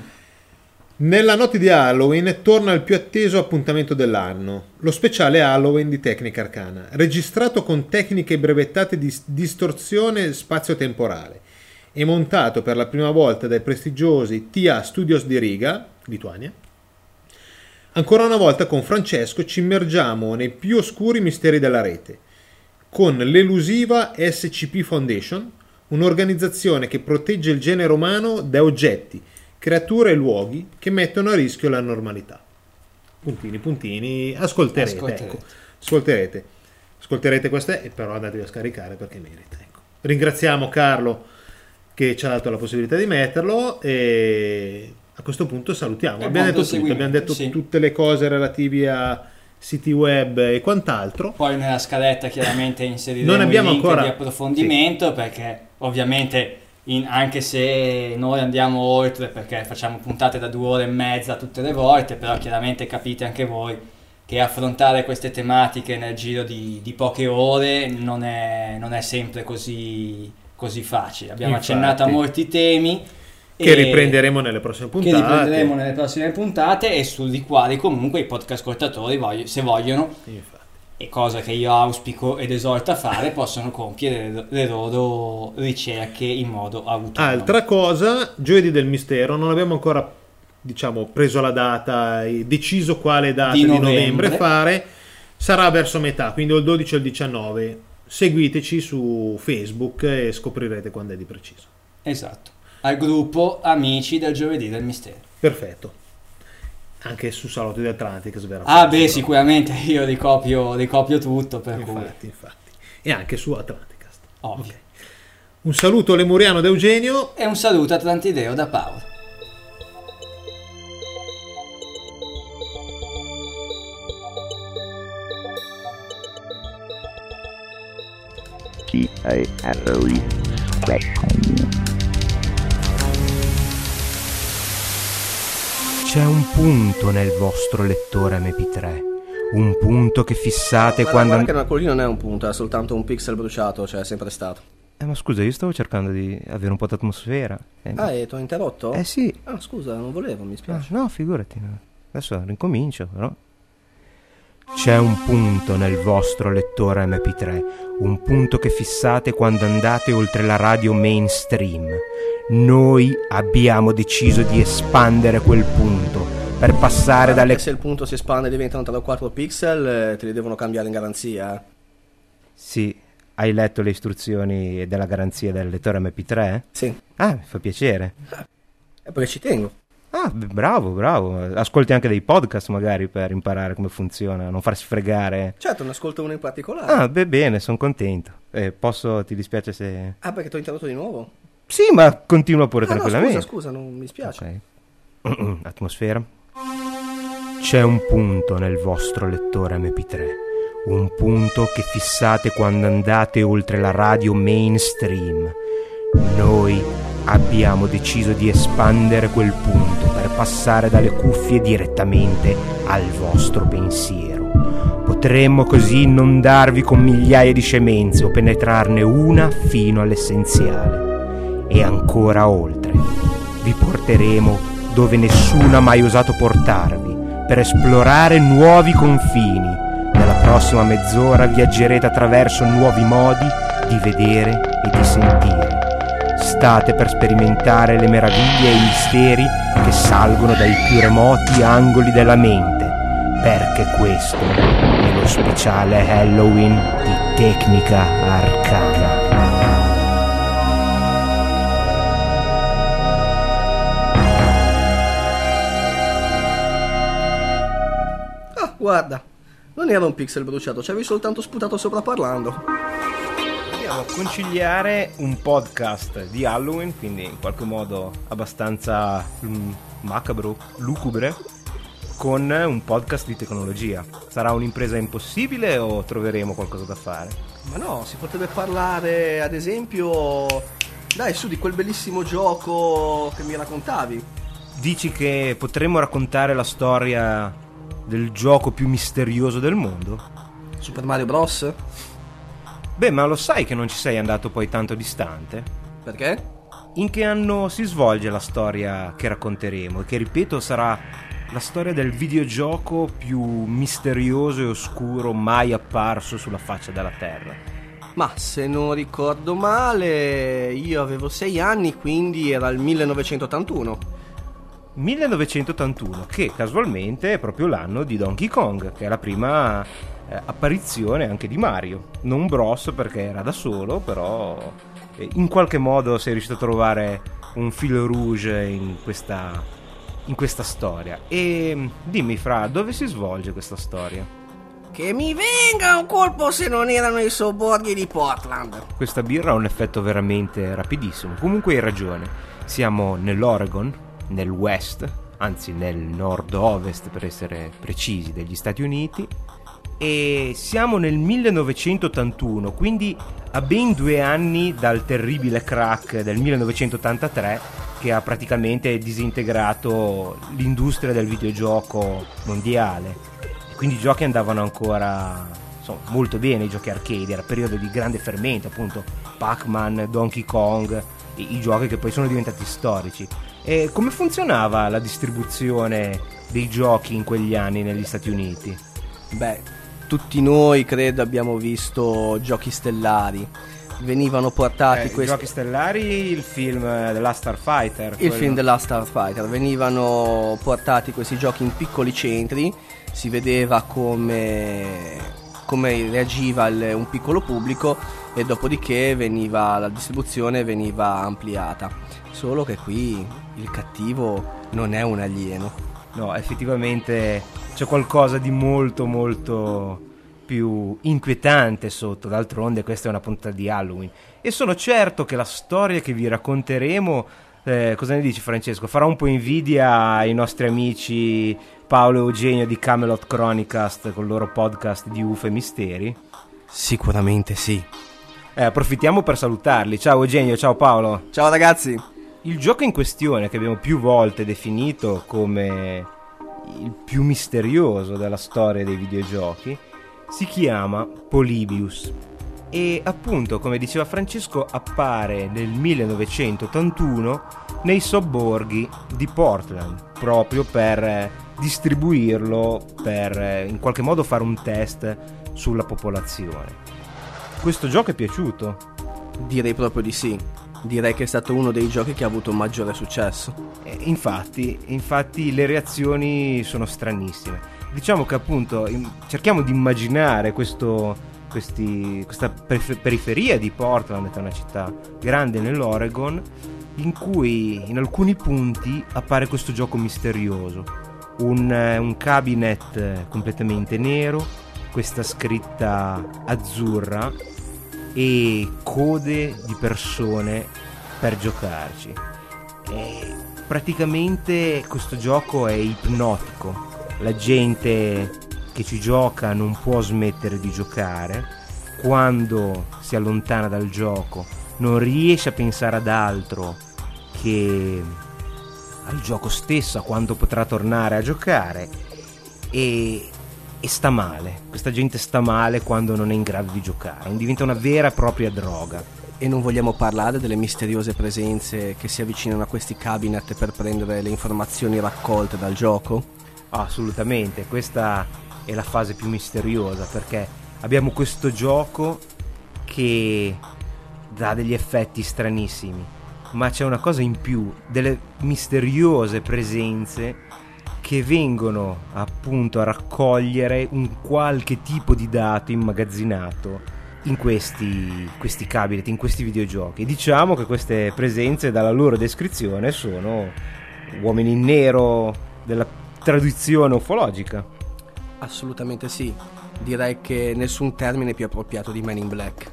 Nella notte di Halloween torna il più atteso appuntamento dell'anno, lo speciale Halloween di Tecnica Arcana, registrato con tecniche brevettate di distorsione spazio-temporale e montato per la prima volta dai prestigiosi TA Studios di Riga, Lituania. Ancora una volta con Francesco ci immergiamo nei più oscuri misteri della rete, con l'elusiva SCP Foundation, un'organizzazione che protegge il genere umano da oggetti, creature e luoghi che mettono a rischio la normalità. Puntini, puntini, ascolterete, Ascolterete. ecco. ascolterete. Ascolterete queste e però andatevi a scaricare perché merita. Ecco. Ringraziamo Carlo che ci ha dato la possibilità di metterlo e a questo punto salutiamo. Abbiamo detto tutto, abbiamo detto sì. tutte le cose relative a siti web e quant'altro. Poi nella scaletta chiaramente inseriremo Non abbiamo ancora- di approfondimento perché ovviamente in- anche se noi andiamo oltre perché facciamo puntate da due ore e mezza tutte le volte, però chiaramente capite anche voi che affrontare queste tematiche nel giro di, di poche ore non è, non è sempre così, così facile. Abbiamo Infatti. accennato a molti temi Che riprenderemo nelle prossime che puntate. riprenderemo nelle prossime puntate e sui quali comunque i podcast ascoltatori voglio- se vogliono Infatti. E cosa che io auspico ed esorto a fare, possono compiere le, loro ricerche in modo autonomo. Altra cosa, giovedì del mistero, non abbiamo ancora diciamo preso la data e deciso quale data Di di, novembre. novembre. fare. Sarà verso metà, quindi il 12 o il 19. Seguiteci su Facebook e scoprirete quando è di preciso. Esatto. Al gruppo Amici del Giovedì del Mistero. Perfetto. Anche su Salotti del Atlantic verrà Ah, beh, sicuramente io ricopio, ricopio tutto, per cui... Infatti, infatti. E anche su Atlanticast. Ovvio. Ok. Un saluto lemuriano da Eugenio. E un saluto a Atlantideo da Paolo. T-A-L-O-E. C'è un punto nel vostro lettore MP3, un punto che fissate Guarda, quando... guarda che quello lì non è un punto, è soltanto un pixel bruciato, cioè è sempre stato. Eh, ma scusa, io stavo cercando di avere un po' d'atmosfera. Eh, Ah, e ti ho interrotto? eh sì, Ah, scusa, non volevo, mi Ah, spiace. no, figurati, no. adesso rincomincio però. C'è un punto nel vostro lettore MP3, un punto che fissate quando andate oltre la radio mainstream. Noi abbiamo deciso di espandere quel punto per passare dalle... Se il punto si espande e diventano 3 o 4 pixel, eh, te li devono cambiare in garanzia. eh. Sì, hai letto le istruzioni della garanzia del lettore MP3? Sì, Ah, mi fa piacere. è perché ci tengo. Ah, bravo, bravo. Ascolti anche dei podcast magari per imparare come funziona, non farsi fregare. Certo, ne ascolto uno in particolare. Ah, beh, bene, sono contento. Eh, posso, ti dispiace se... Ah, perché ti ho interrotto di nuovo? Sì, ma continua pure Ah, no, tranquillamente. scusa, scusa, non mi spiace. Ok. Atmosfera. C'è un punto nel vostro lettore MP3. Un punto che fissate quando andate oltre la radio mainstream. Noi abbiamo deciso di espandere quel punto per passare dalle cuffie direttamente al vostro pensiero. Potremmo così inondarvi con migliaia di scemenze o penetrarne una fino all'essenziale. E ancora oltre. Vi porteremo dove nessuno ha mai osato portarvi, per esplorare nuovi confini. Nella prossima mezz'ora viaggerete attraverso nuovi modi di vedere e di sentire. State per sperimentare le meraviglie e i misteri che salgono dai più remoti angoli della mente, perché questo è lo speciale Halloween di Tecnica Arcana. Ah, guarda, non era un pixel bruciato, ci avevi soltanto sputato sopra parlando. Dobbiamo conciliare un podcast di Halloween, quindi in qualche modo abbastanza mm, macabro, lucubre, con un podcast di tecnologia. Sarà un'impresa impossibile o troveremo qualcosa da fare? Ma no, si potrebbe parlare, ad esempio, dai, su di quel bellissimo gioco che mi raccontavi. Dici che potremmo raccontare la storia del gioco più misterioso del mondo? Super Mario Bros. Beh, ma lo sai che non ci sei andato poi tanto distante? Perché? In che anno si svolge la storia che racconteremo e che ripeto sarà la storia del videogioco più misterioso e oscuro mai apparso sulla faccia della Terra. Ma se non ricordo male, io avevo 6 anni, quindi era il 1981. 1981, che casualmente è proprio l'anno di Donkey Kong, che è la prima eh, apparizione anche di Mario. Non Bros perché era da solo, però eh, in qualche modo sei riuscito a trovare un filo rouge in questa, in questa storia. E mm, dimmi, Fra, dove si svolge questa storia? Che mi venga un colpo se non erano i sobborghi di Portland. Questa birra ha un effetto veramente rapidissimo. Comunque hai ragione. Siamo nell'Oregon, nel West, anzi nel nord-ovest per essere precisi, degli Stati Uniti. E siamo nel 1981, quindi a ben due anni dal terribile crack del 1983 che ha praticamente disintegrato l'industria del videogioco mondiale. Quindi i giochi andavano ancora insomma, molto bene, i giochi arcade, era periodo di grande fermento, appunto Pac-Man, Donkey Kong, i giochi che poi sono diventati storici. E come funzionava la distribuzione dei giochi in quegli anni negli Stati Uniti? Beh, tutti noi credo abbiamo visto Giochi Stellari. Venivano portati Eh, questi Giochi Stellari, il film eh, The Last Starfighter. il quello- film della Starfighter venivano portati questi giochi in piccoli centri si vedeva come, come reagiva il- un piccolo pubblico e dopodiché veniva, la distribuzione veniva ampliata solo che qui il cattivo non è un alieno No, effettivamente c'è qualcosa di molto molto più inquietante sotto, d'altronde questa è una puntata di Halloween. E sono certo che la storia che vi racconteremo, eh, cosa ne dici Francesco, farà un po' invidia ai nostri amici Paolo e Eugenio di Camelot Chronicast con il loro podcast di UFO e Misteri. sicuramente sì. Eh, approfittiamo per salutarli, ciao Eugenio, ciao Paolo. ciao ragazzi. Il gioco in questione, che abbiamo più volte definito come il più misterioso della storia dei videogiochi, si chiama Polybius e appunto, come diceva Francesco, appare nel 1981 nei sobborghi di Portland, proprio per eh, distribuirlo, per eh, in qualche modo fare un test sulla popolazione. Questo gioco è piaciuto? direi proprio di sì direi che è stato uno dei giochi che ha avuto maggiore successo Eh, Infatti, infatti le reazioni sono stranissime. Diciamo che appunto cerchiamo di immaginare questo, questi- questa perif- periferia di Portland, che è una città grande nell'Oregon, in cui in alcuni punti appare questo gioco misterioso. Un, eh, un cabinet eh, completamente nero, questa scritta azzurra e code di persone per giocarci. E praticamente questo gioco è ipnotico. La gente che ci gioca non può smettere di giocare. Quando si allontana dal gioco non riesce a pensare ad altro che al gioco stesso, a quando potrà tornare a giocare. E, e sta male. Questa gente sta male quando non è in grado di giocare. Diventa una vera e propria droga. E non vogliamo parlare delle misteriose presenze che si avvicinano a questi cabinet per prendere le informazioni raccolte dal gioco? Assolutamente, questa è la fase più misteriosa perché abbiamo questo gioco che dà degli effetti stranissimi, ma c'è una cosa in più, delle misteriose presenze che vengono appunto a raccogliere un qualche tipo di dato immagazzinato in questi, questi cabinet, in questi videogiochi. Diciamo che queste presenze dalla loro descrizione sono uomini in nero della tradizione ufologica. Assolutamente sì. Direi che nessun termine è più appropriato di Man in Black.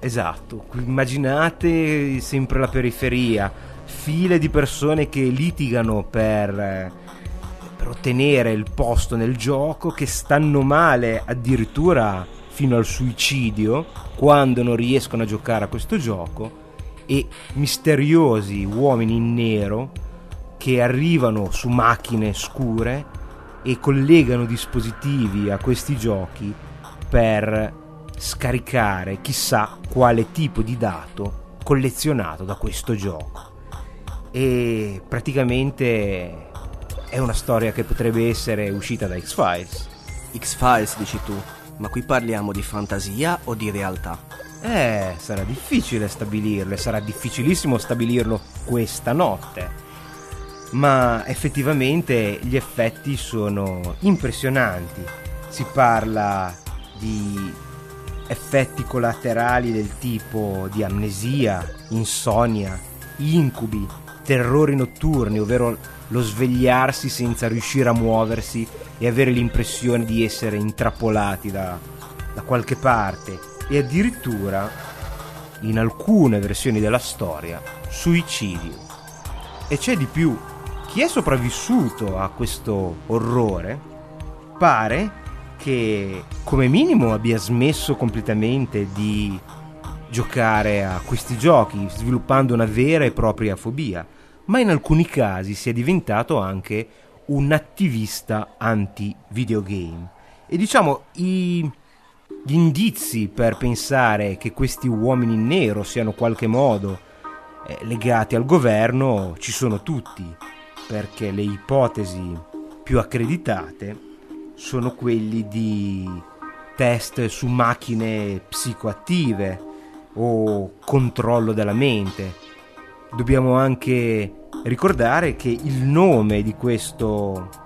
Esatto, immaginate sempre la periferia, file di persone che litigano per, eh, per ottenere il posto nel gioco, che stanno male addirittura fino al suicidio quando non riescono a giocare a questo gioco e misteriosi uomini in nero che arrivano su macchine scure e collegano dispositivi a questi giochi per scaricare chissà quale tipo di dato collezionato da questo gioco. E praticamente è una storia che potrebbe essere uscita da X-Files. X-Files dici tu, ma qui parliamo di fantasia o di realtà? Eh, sarà difficile stabilirlo, e sarà difficilissimo stabilirlo questa notte. Ma effettivamente gli effetti sono impressionanti. Si parla di effetti collaterali del tipo di amnesia, insonnia, incubi, terrori notturni, ovvero lo svegliarsi senza riuscire a muoversi e avere l'impressione di essere intrappolati da, da qualche parte e addirittura in alcune versioni della storia suicidio. E c'è di più, chi è sopravvissuto a questo orrore pare che come minimo abbia smesso completamente di giocare a questi giochi, sviluppando una vera e propria fobia, ma in alcuni casi si è diventato anche un attivista anti-videogame. E diciamo i, gli indizi per pensare che questi uomini in nero siano in qualche modo eh, legati al governo ci sono tutti, perché le ipotesi più accreditate sono quelli di test su macchine psicoattive o controllo della mente. Dobbiamo anche ricordare che il nome di questo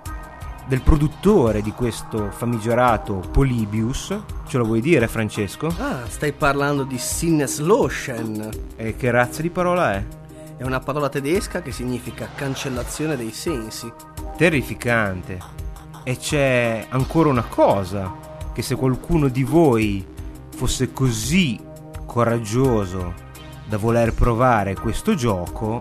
del produttore di questo famigerato Polybius, ce lo vuoi dire Francesco? Ah, stai parlando di Sinneslotion. E che razza di parola è? È una parola tedesca che significa cancellazione dei sensi. Terrificante. E c'è ancora una cosa, che se qualcuno di voi fosse così coraggioso da voler provare questo gioco,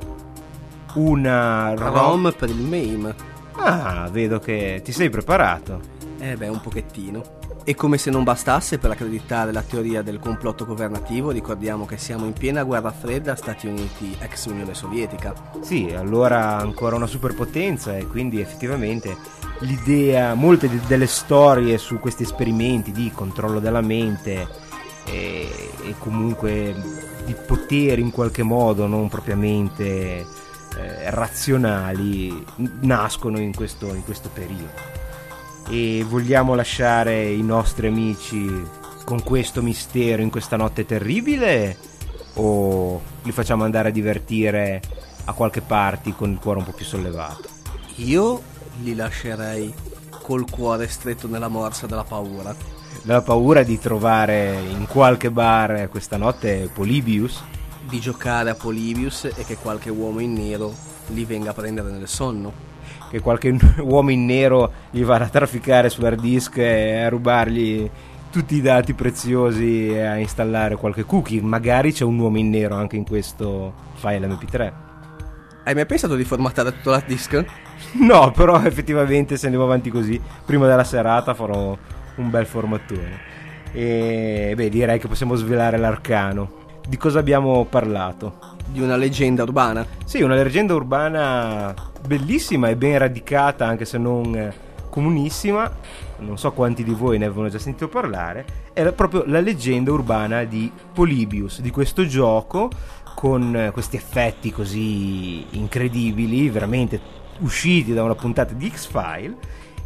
una ROM per il MAME. Ah, vedo che ti sei preparato. Eh beh, un pochettino. E come se non bastasse per accreditare la teoria del complotto governativo, ricordiamo che siamo in piena guerra fredda Stati Uniti ex Unione Sovietica. Sì, allora ancora una superpotenza e quindi effettivamente l'idea, molte delle storie su questi esperimenti di controllo della mente e, e comunque di potere in qualche modo non propriamente eh, razionali nascono in questo, in questo periodo. E vogliamo lasciare i nostri amici con questo mistero in questa notte terribile o li facciamo andare a divertire a qualche party con il cuore un po' più sollevato? Io li lascerei col cuore stretto nella morsa della paura. Della paura di trovare in qualche bar questa notte Polybius? di giocare a Polybius e che qualche uomo in nero li venga a prendere nel sonno. Che qualche uomo in nero gli vada a trafficare sull'hard disk e a rubargli tutti i dati preziosi e a installare qualche cookie. Magari c'è un uomo in nero anche in questo file MP3. Hai mai pensato di formattare tutto l'hard disk? No, però effettivamente se andiamo avanti così, prima della serata farò un bel formattone. E beh, direi che possiamo svelare l'arcano di cosa abbiamo parlato? Di una leggenda urbana? Sì, una leggenda urbana bellissima e ben radicata, anche se non comunissima. Non so quanti di voi ne avevano già sentito parlare. È proprio la leggenda urbana di Polybius, di questo gioco con questi effetti così incredibili, veramente usciti da una puntata di X-File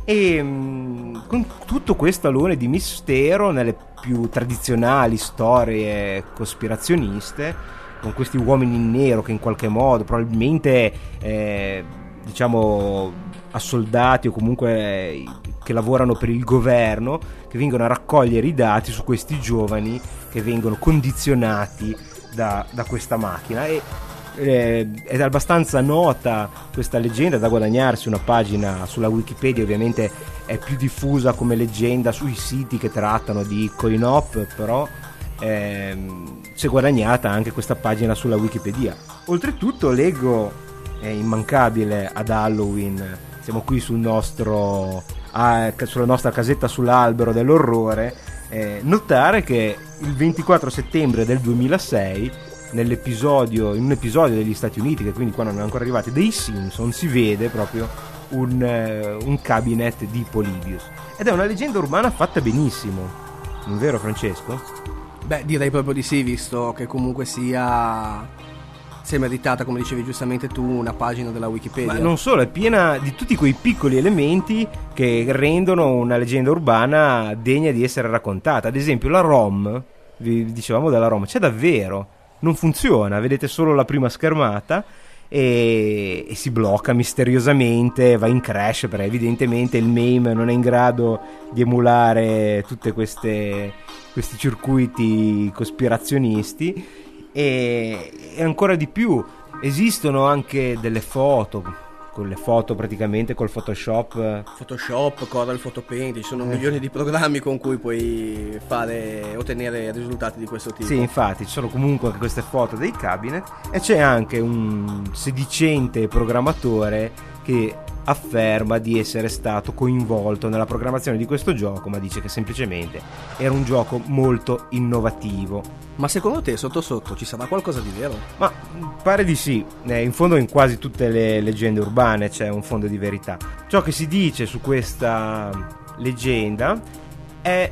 e mm, con tutto questo alone di mistero nelle più tradizionali storie cospirazioniste, con questi uomini in nero che in qualche modo probabilmente eh, diciamo assoldati o comunque che lavorano per il governo che vengono a raccogliere i dati su questi giovani che vengono condizionati da, da questa macchina. E eh, è abbastanza nota questa leggenda da guadagnarsi una pagina sulla Wikipedia, ovviamente è più diffusa come leggenda sui siti che trattano di coin-op, però ehm, si è guadagnata anche questa pagina sulla Wikipedia. Oltretutto leggo, è immancabile ad Halloween, siamo qui sul nostro, ah, sulla nostra casetta sull'albero dell'orrore, eh, notare che il 24 settembre del 2006 nell'episodio, in un episodio degli Stati Uniti, che quindi qua non è ancora arrivati, dei Simpson, si vede proprio un, eh, un cabinet di Polybius. Ed è una leggenda urbana fatta benissimo, non vero Francesco? Beh, direi proprio di sì, visto che comunque sia si è meritata, come dicevi giustamente tu, una pagina della Wikipedia. Ma non solo, è piena di tutti quei piccoli elementi che rendono una leggenda urbana degna di essere raccontata. Ad esempio, la ROM, vi dicevamo della ROM, c'è davvero non funziona, vedete solo la prima schermata e, e, si blocca misteriosamente, va in crash perché evidentemente il MAME non è in grado di emulare tutti questi circuiti cospirazionisti. E, e ancora di più esistono anche delle foto con le foto praticamente col Photoshop. Photoshop, Corel Photopaint, ci sono eh. milioni di programmi con cui puoi fare ottenere risultati di questo tipo. Sì, infatti, ci sono comunque anche queste foto dei cabinet e c'è anche un sedicente programmatore che afferma di essere stato coinvolto nella programmazione di questo gioco, ma dice che semplicemente era un gioco molto innovativo. Ma secondo te sotto sotto ci sarà qualcosa di vero? Ma pare di sì, eh, in fondo in quasi tutte le leggende urbane c'è un fondo di verità. Ciò che si dice su questa leggenda è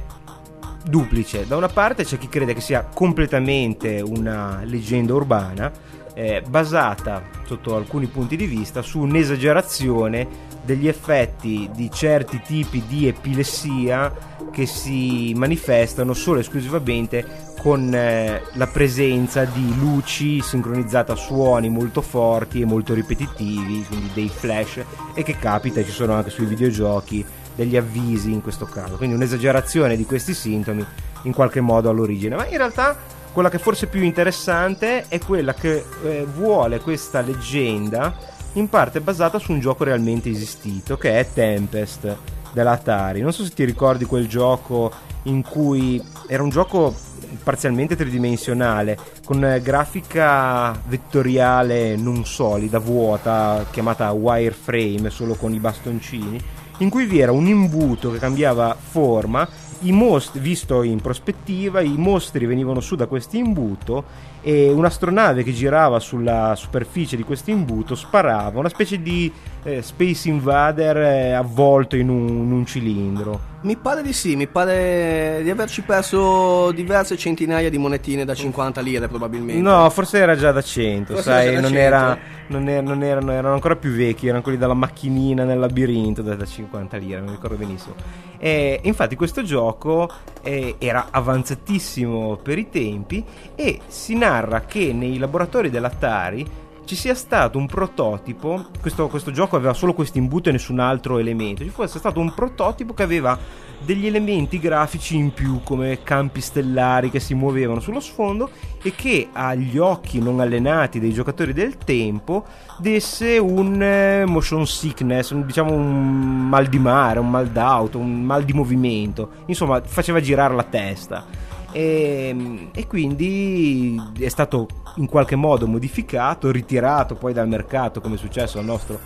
duplice. Da una parte c'è chi crede che sia completamente una leggenda urbana, eh, basata sotto alcuni punti di vista su un'esagerazione degli effetti di certi tipi di epilessia che si manifestano solo e esclusivamente con eh, la presenza di luci sincronizzate a suoni molto forti e molto ripetitivi, quindi dei flash, e che capita, ci sono anche sui videogiochi degli avvisi in questo caso, quindi un'esagerazione di questi sintomi in qualche modo all'origine, ma in realtà quella che forse è più interessante è quella che eh, vuole questa leggenda in parte basata su un gioco realmente esistito che è Tempest dell'Atari. Non so se ti ricordi quel gioco in cui era un gioco parzialmente tridimensionale con grafica vettoriale non solida, vuota, chiamata wireframe solo con i bastoncini, in cui vi era un imbuto che cambiava forma mostri, visto in prospettiva, i mostri venivano su da questo imbuto e un'astronave che girava sulla superficie di questo imbuto sparava una specie di eh, Space Invader avvolto in un, in un cilindro. Mi pare di sì, mi pare di averci perso diverse centinaia di monetine da 50 lire probabilmente. No, forse era già da 100, forse sai, da non, 100. Era, non, era, non erano, erano ancora più vecchi, erano quelli dalla macchinina nel labirinto da, da 50 lire, mi ricordo benissimo. E infatti questo gioco eh, era avanzatissimo per i tempi e si narra che nei laboratori dell'Atari ci sia stato un prototipo, questo, questo gioco aveva solo questo imbuto e nessun altro elemento, ci fosse stato un prototipo che aveva degli elementi grafici in più come campi stellari che si muovevano sullo sfondo e che agli occhi non allenati dei giocatori del tempo desse un eh, motion sickness, diciamo un mal di mare, un mal d'auto, un mal di movimento, insomma faceva girare la testa. E, e, quindi è stato in qualche modo modificato, ritirato poi dal mercato come è successo al nostro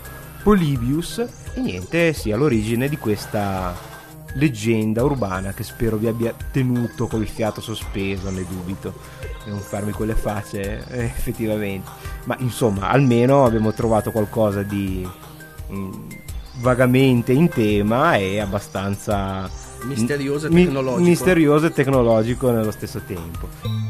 Polybius. E niente, sia sì, l'origine di questa leggenda urbana che spero vi abbia tenuto col fiato sospeso, ne dubito, e non farmi quelle facce eh, effettivamente, ma insomma almeno abbiamo trovato qualcosa di mh, mm, vagamente in tema e abbastanza misterioso e tecnologico. misterioso e tecnologico nello stesso tempo.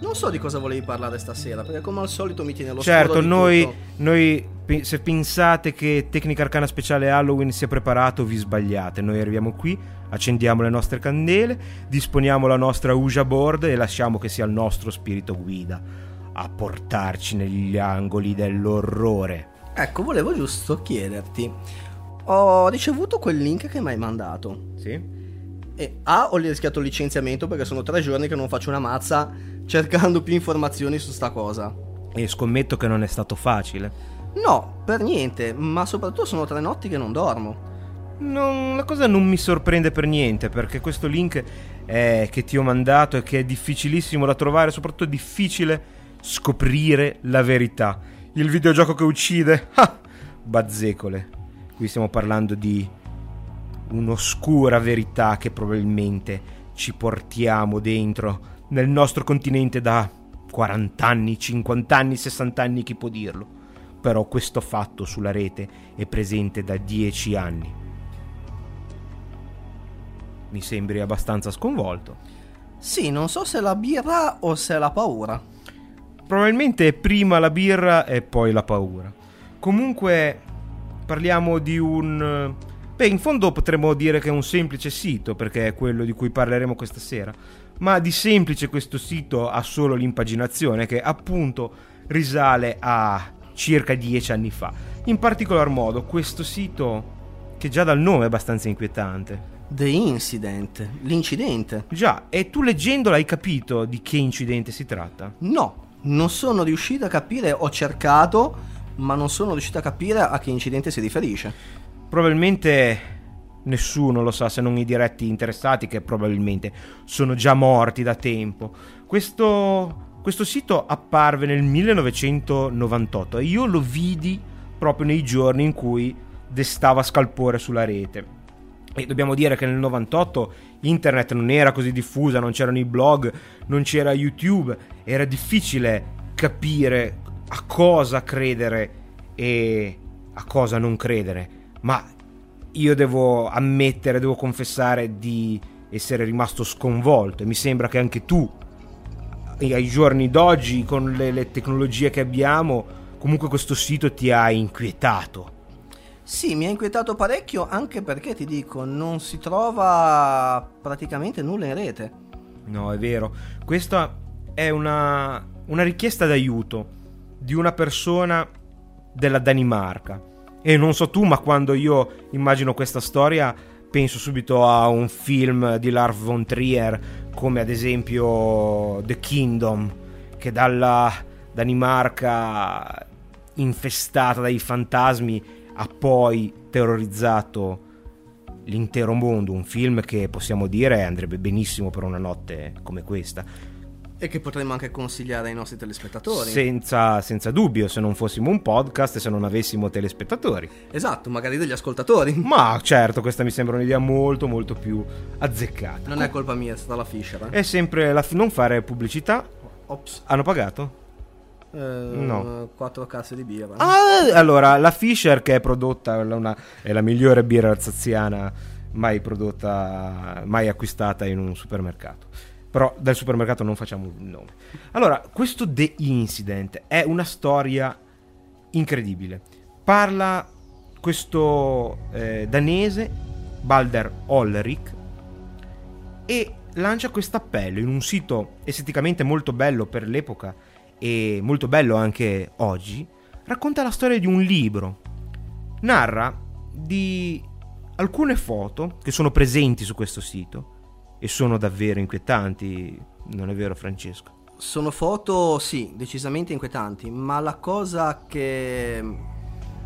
Non so di cosa volevi parlare stasera, perché come al solito mi tiene lo Certo, noi, noi, se pensate che Tecnica Arcana Speciale Halloween sia preparato, vi sbagliate. Noi arriviamo qui, accendiamo le nostre candele, disponiamo la nostra Uja board e lasciamo che sia il nostro spirito guida a portarci negli angoli dell'orrore. Ecco, volevo giusto chiederti. Ho ricevuto quel link che mi hai mandato. Sì. E A, ho rischiato il licenziamento perché sono tre giorni che non faccio una mazza cercando più informazioni su sta cosa. E scommetto che non è stato facile. No, per niente, ma soprattutto sono tre notti che non dormo. Non, la cosa non mi sorprende per niente perché questo link eh, che ti ho mandato e che è difficilissimo da trovare, soprattutto è difficile scoprire la verità. Il videogioco che uccide? Ah, bazzecole. Qui stiamo parlando di un'oscura verità che probabilmente ci portiamo dentro nel nostro continente da 40 anni, 50 anni, 60 anni, chi può dirlo. Però questo fatto sulla rete è presente da 10 anni. Mi sembri abbastanza sconvolto. Sì, non so se la birra o se la paura. Probabilmente è prima la birra e poi la paura. Comunque parliamo di un... Beh, in fondo potremmo dire che è un semplice sito, perché è quello di cui parleremo questa sera. Ma di semplice questo sito ha solo l'impaginazione, che appunto risale a circa dieci anni fa. In particolar modo questo sito, che già dal nome è abbastanza inquietante. The Incident, l'incidente. Già, e tu leggendolo hai capito di che incidente si tratta? No, non sono riuscito a capire, ho cercato, ma non sono riuscito a capire a che incidente si riferisce. Probabilmente nessuno lo sa se non i diretti interessati che probabilmente sono già morti da tempo. Questo, questo sito apparve nel 1998 e io lo vidi proprio nei giorni in cui destava scalpore sulla rete. E dobbiamo dire che nel 98 internet non era così diffusa, non c'erano i blog, non c'era YouTube, era difficile capire a cosa credere e a cosa non credere. Ma io devo ammettere, devo confessare di essere rimasto sconvolto e mi sembra che anche tu ai giorni d'oggi con le, le tecnologie che abbiamo comunque questo sito ti ha inquietato. Sì, mi ha inquietato parecchio anche perché ti dico, non si trova praticamente nulla in rete. No, è vero. Questa è una, una richiesta d'aiuto di una persona della Danimarca. E non so tu, ma quando io immagino questa storia penso subito a un film di Lars von Trier come ad esempio The Kingdom che dalla Danimarca infestata dai fantasmi ha poi terrorizzato l'intero mondo, un film che possiamo dire andrebbe benissimo per una notte come questa. E che potremmo anche consigliare ai nostri telespettatori. Senza, senza, dubbio, se non fossimo un podcast e se non avessimo telespettatori. Esatto, magari degli ascoltatori. Ma certo, questa mi sembra un'idea molto molto più azzeccata. Non è colpa mia, è stata la Fisher. Eh? È sempre la, non fare pubblicità. Ops. Hanno pagato? Eh, no. Quattro casse di birra. Ah, allora, la Fisher che è prodotta, una, è la migliore birra alsaziana mai prodotta, mai acquistata in un supermercato però del supermercato non facciamo il nome. Allora, questo The Incident è una storia incredibile. Parla questo eh, danese, Balder Ollerich, e lancia questo appello in un sito esteticamente molto bello per l'epoca e molto bello anche oggi. Racconta la storia di un libro. Narra di alcune foto che sono presenti su questo sito e sono davvero inquietanti, non è vero Francesco? Sono foto, sì, decisamente inquietanti, ma la cosa che,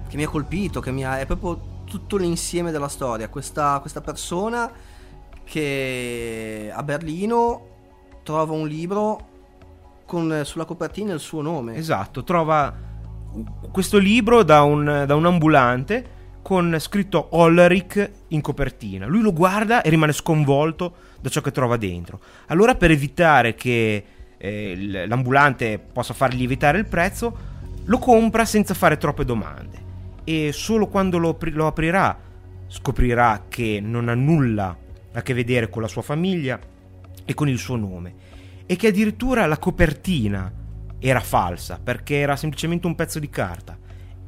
che mi ha colpito, che mi ha, è proprio tutto l'insieme della storia. Questa, questa persona che a Berlino trova un libro con sulla copertina il suo nome. Esatto, trova questo libro da un, da un ambulante con scritto Ollerich in copertina. Lui lo guarda e rimane sconvolto da ciò che trova dentro. Allora per evitare che eh, l'ambulante possa far lievitare il prezzo, lo compra senza fare troppe domande e solo quando lo, lo aprirà scoprirà che non ha nulla a che vedere con la sua famiglia e con il suo nome e che addirittura la copertina era falsa perché era semplicemente un pezzo di carta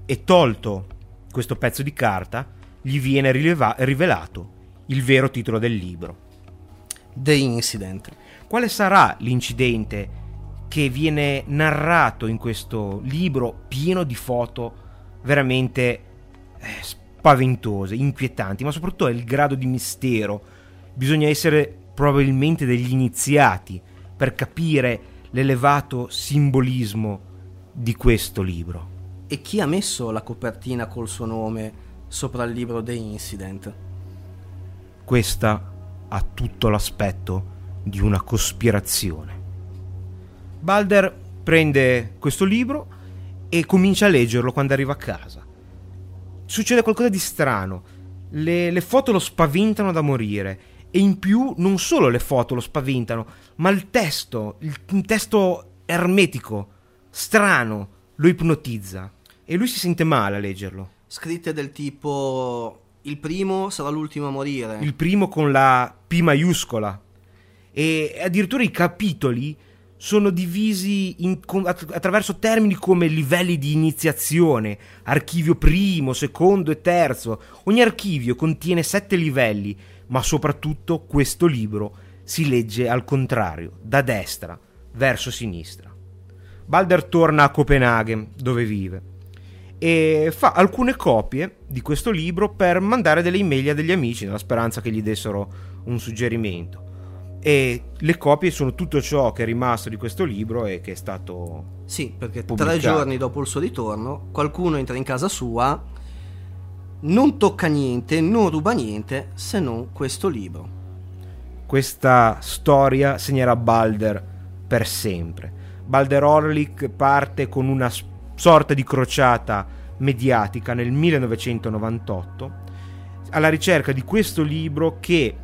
e tolto questo pezzo di carta gli viene rileva- rivelato il vero titolo del libro The Incident. Quale sarà l'incidente che viene narrato in questo libro pieno di foto veramente eh, spaventose, inquietanti, ma soprattutto è il grado di mistero. Bisogna essere probabilmente degli iniziati per capire l'elevato simbolismo di questo libro. E chi ha messo la copertina col suo nome sopra il libro The Incident? Questa ha tutto l'aspetto di una cospirazione. Balder prende questo libro e comincia a leggerlo quando arriva a casa. Succede qualcosa di strano. Le, le, foto lo spaventano da morire. E in più non solo le foto lo spaventano, ma il testo, il, un testo ermetico, strano, lo ipnotizza. E lui si sente male a leggerlo. Scritte del tipo il primo sarà l'ultimo a morire. Il primo con la P maiuscola. E addirittura i capitoli sono divisi in, attraverso termini come livelli di iniziazione, archivio primo, secondo e terzo. Ogni archivio contiene sette livelli, ma soprattutto questo libro si legge al contrario, da destra verso sinistra. Balder torna a Copenaghen, dove vive e fa alcune copie di questo libro per mandare delle email a degli amici nella speranza che gli dessero un suggerimento. E le copie sono tutto ciò che è rimasto di questo libro e che è stato. Sì, perché pubblicato. tre giorni dopo il suo ritorno, qualcuno entra in casa sua, non tocca niente, non ruba niente se non questo libro. Questa storia segnerà Balder per sempre. Balder Orlik parte con una sorta di crociata mediatica nel 1998 alla ricerca di questo libro che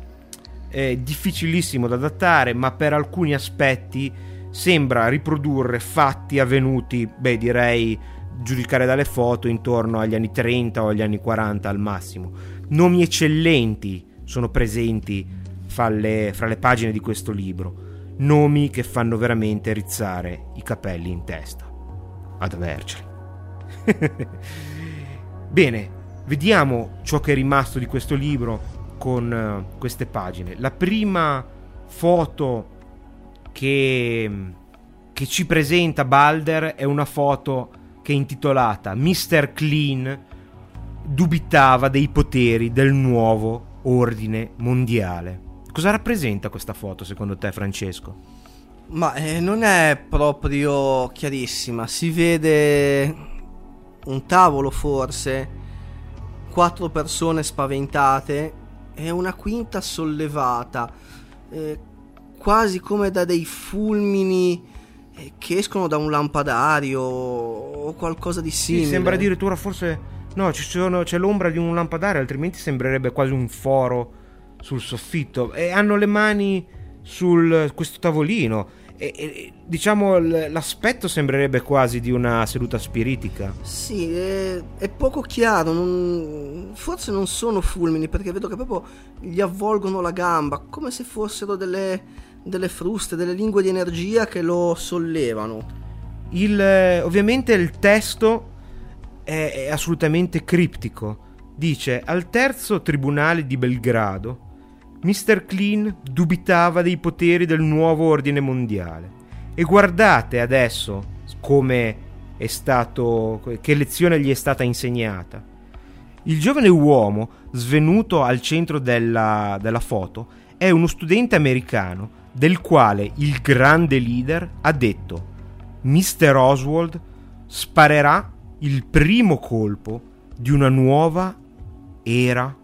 è difficilissimo da adattare ma per alcuni aspetti sembra riprodurre fatti avvenuti, beh direi giudicare dalle foto intorno agli anni 30 o agli anni 40 al massimo. Nomi eccellenti sono presenti fra le, fra le pagine di questo libro. Nomi che fanno veramente rizzare i capelli in testa. Ad averceli. Bene, vediamo ciò che è rimasto di questo libro con uh, queste pagine. La prima foto che, che ci presenta Balder è una foto che intitolata Mr. Clean dubitava dei poteri del nuovo ordine mondiale. Cosa rappresenta questa foto secondo te Francesco? Ma eh, non è proprio chiarissima, si vede un tavolo forse, quattro persone spaventate e una quinta sollevata, eh, quasi come da dei fulmini che escono da un lampadario o qualcosa di simile. Sì, sembra addirittura forse... No, sono, c'è l'ombra di un lampadario, altrimenti sembrerebbe quasi un foro sul soffitto. E hanno le mani su questo tavolino. E, e, diciamo l'aspetto sembrerebbe quasi di una seduta spiritica. Sì, è, è poco chiaro. Non, forse non sono fulmini perché vedo che proprio gli avvolgono la gamba come se fossero delle, delle fruste, delle lingue di energia che lo sollevano. Il, ovviamente il testo è, è assolutamente criptico. Dice al terzo tribunale di Belgrado Mr. Clean dubitava dei poteri del nuovo ordine mondiale. E guardate adesso come è stato, che lezione gli è stata insegnata. Il giovane uomo, svenuto al centro della, della foto, è uno studente americano del quale il grande leader ha detto Mr. Oswald sparerà il primo colpo di una nuova era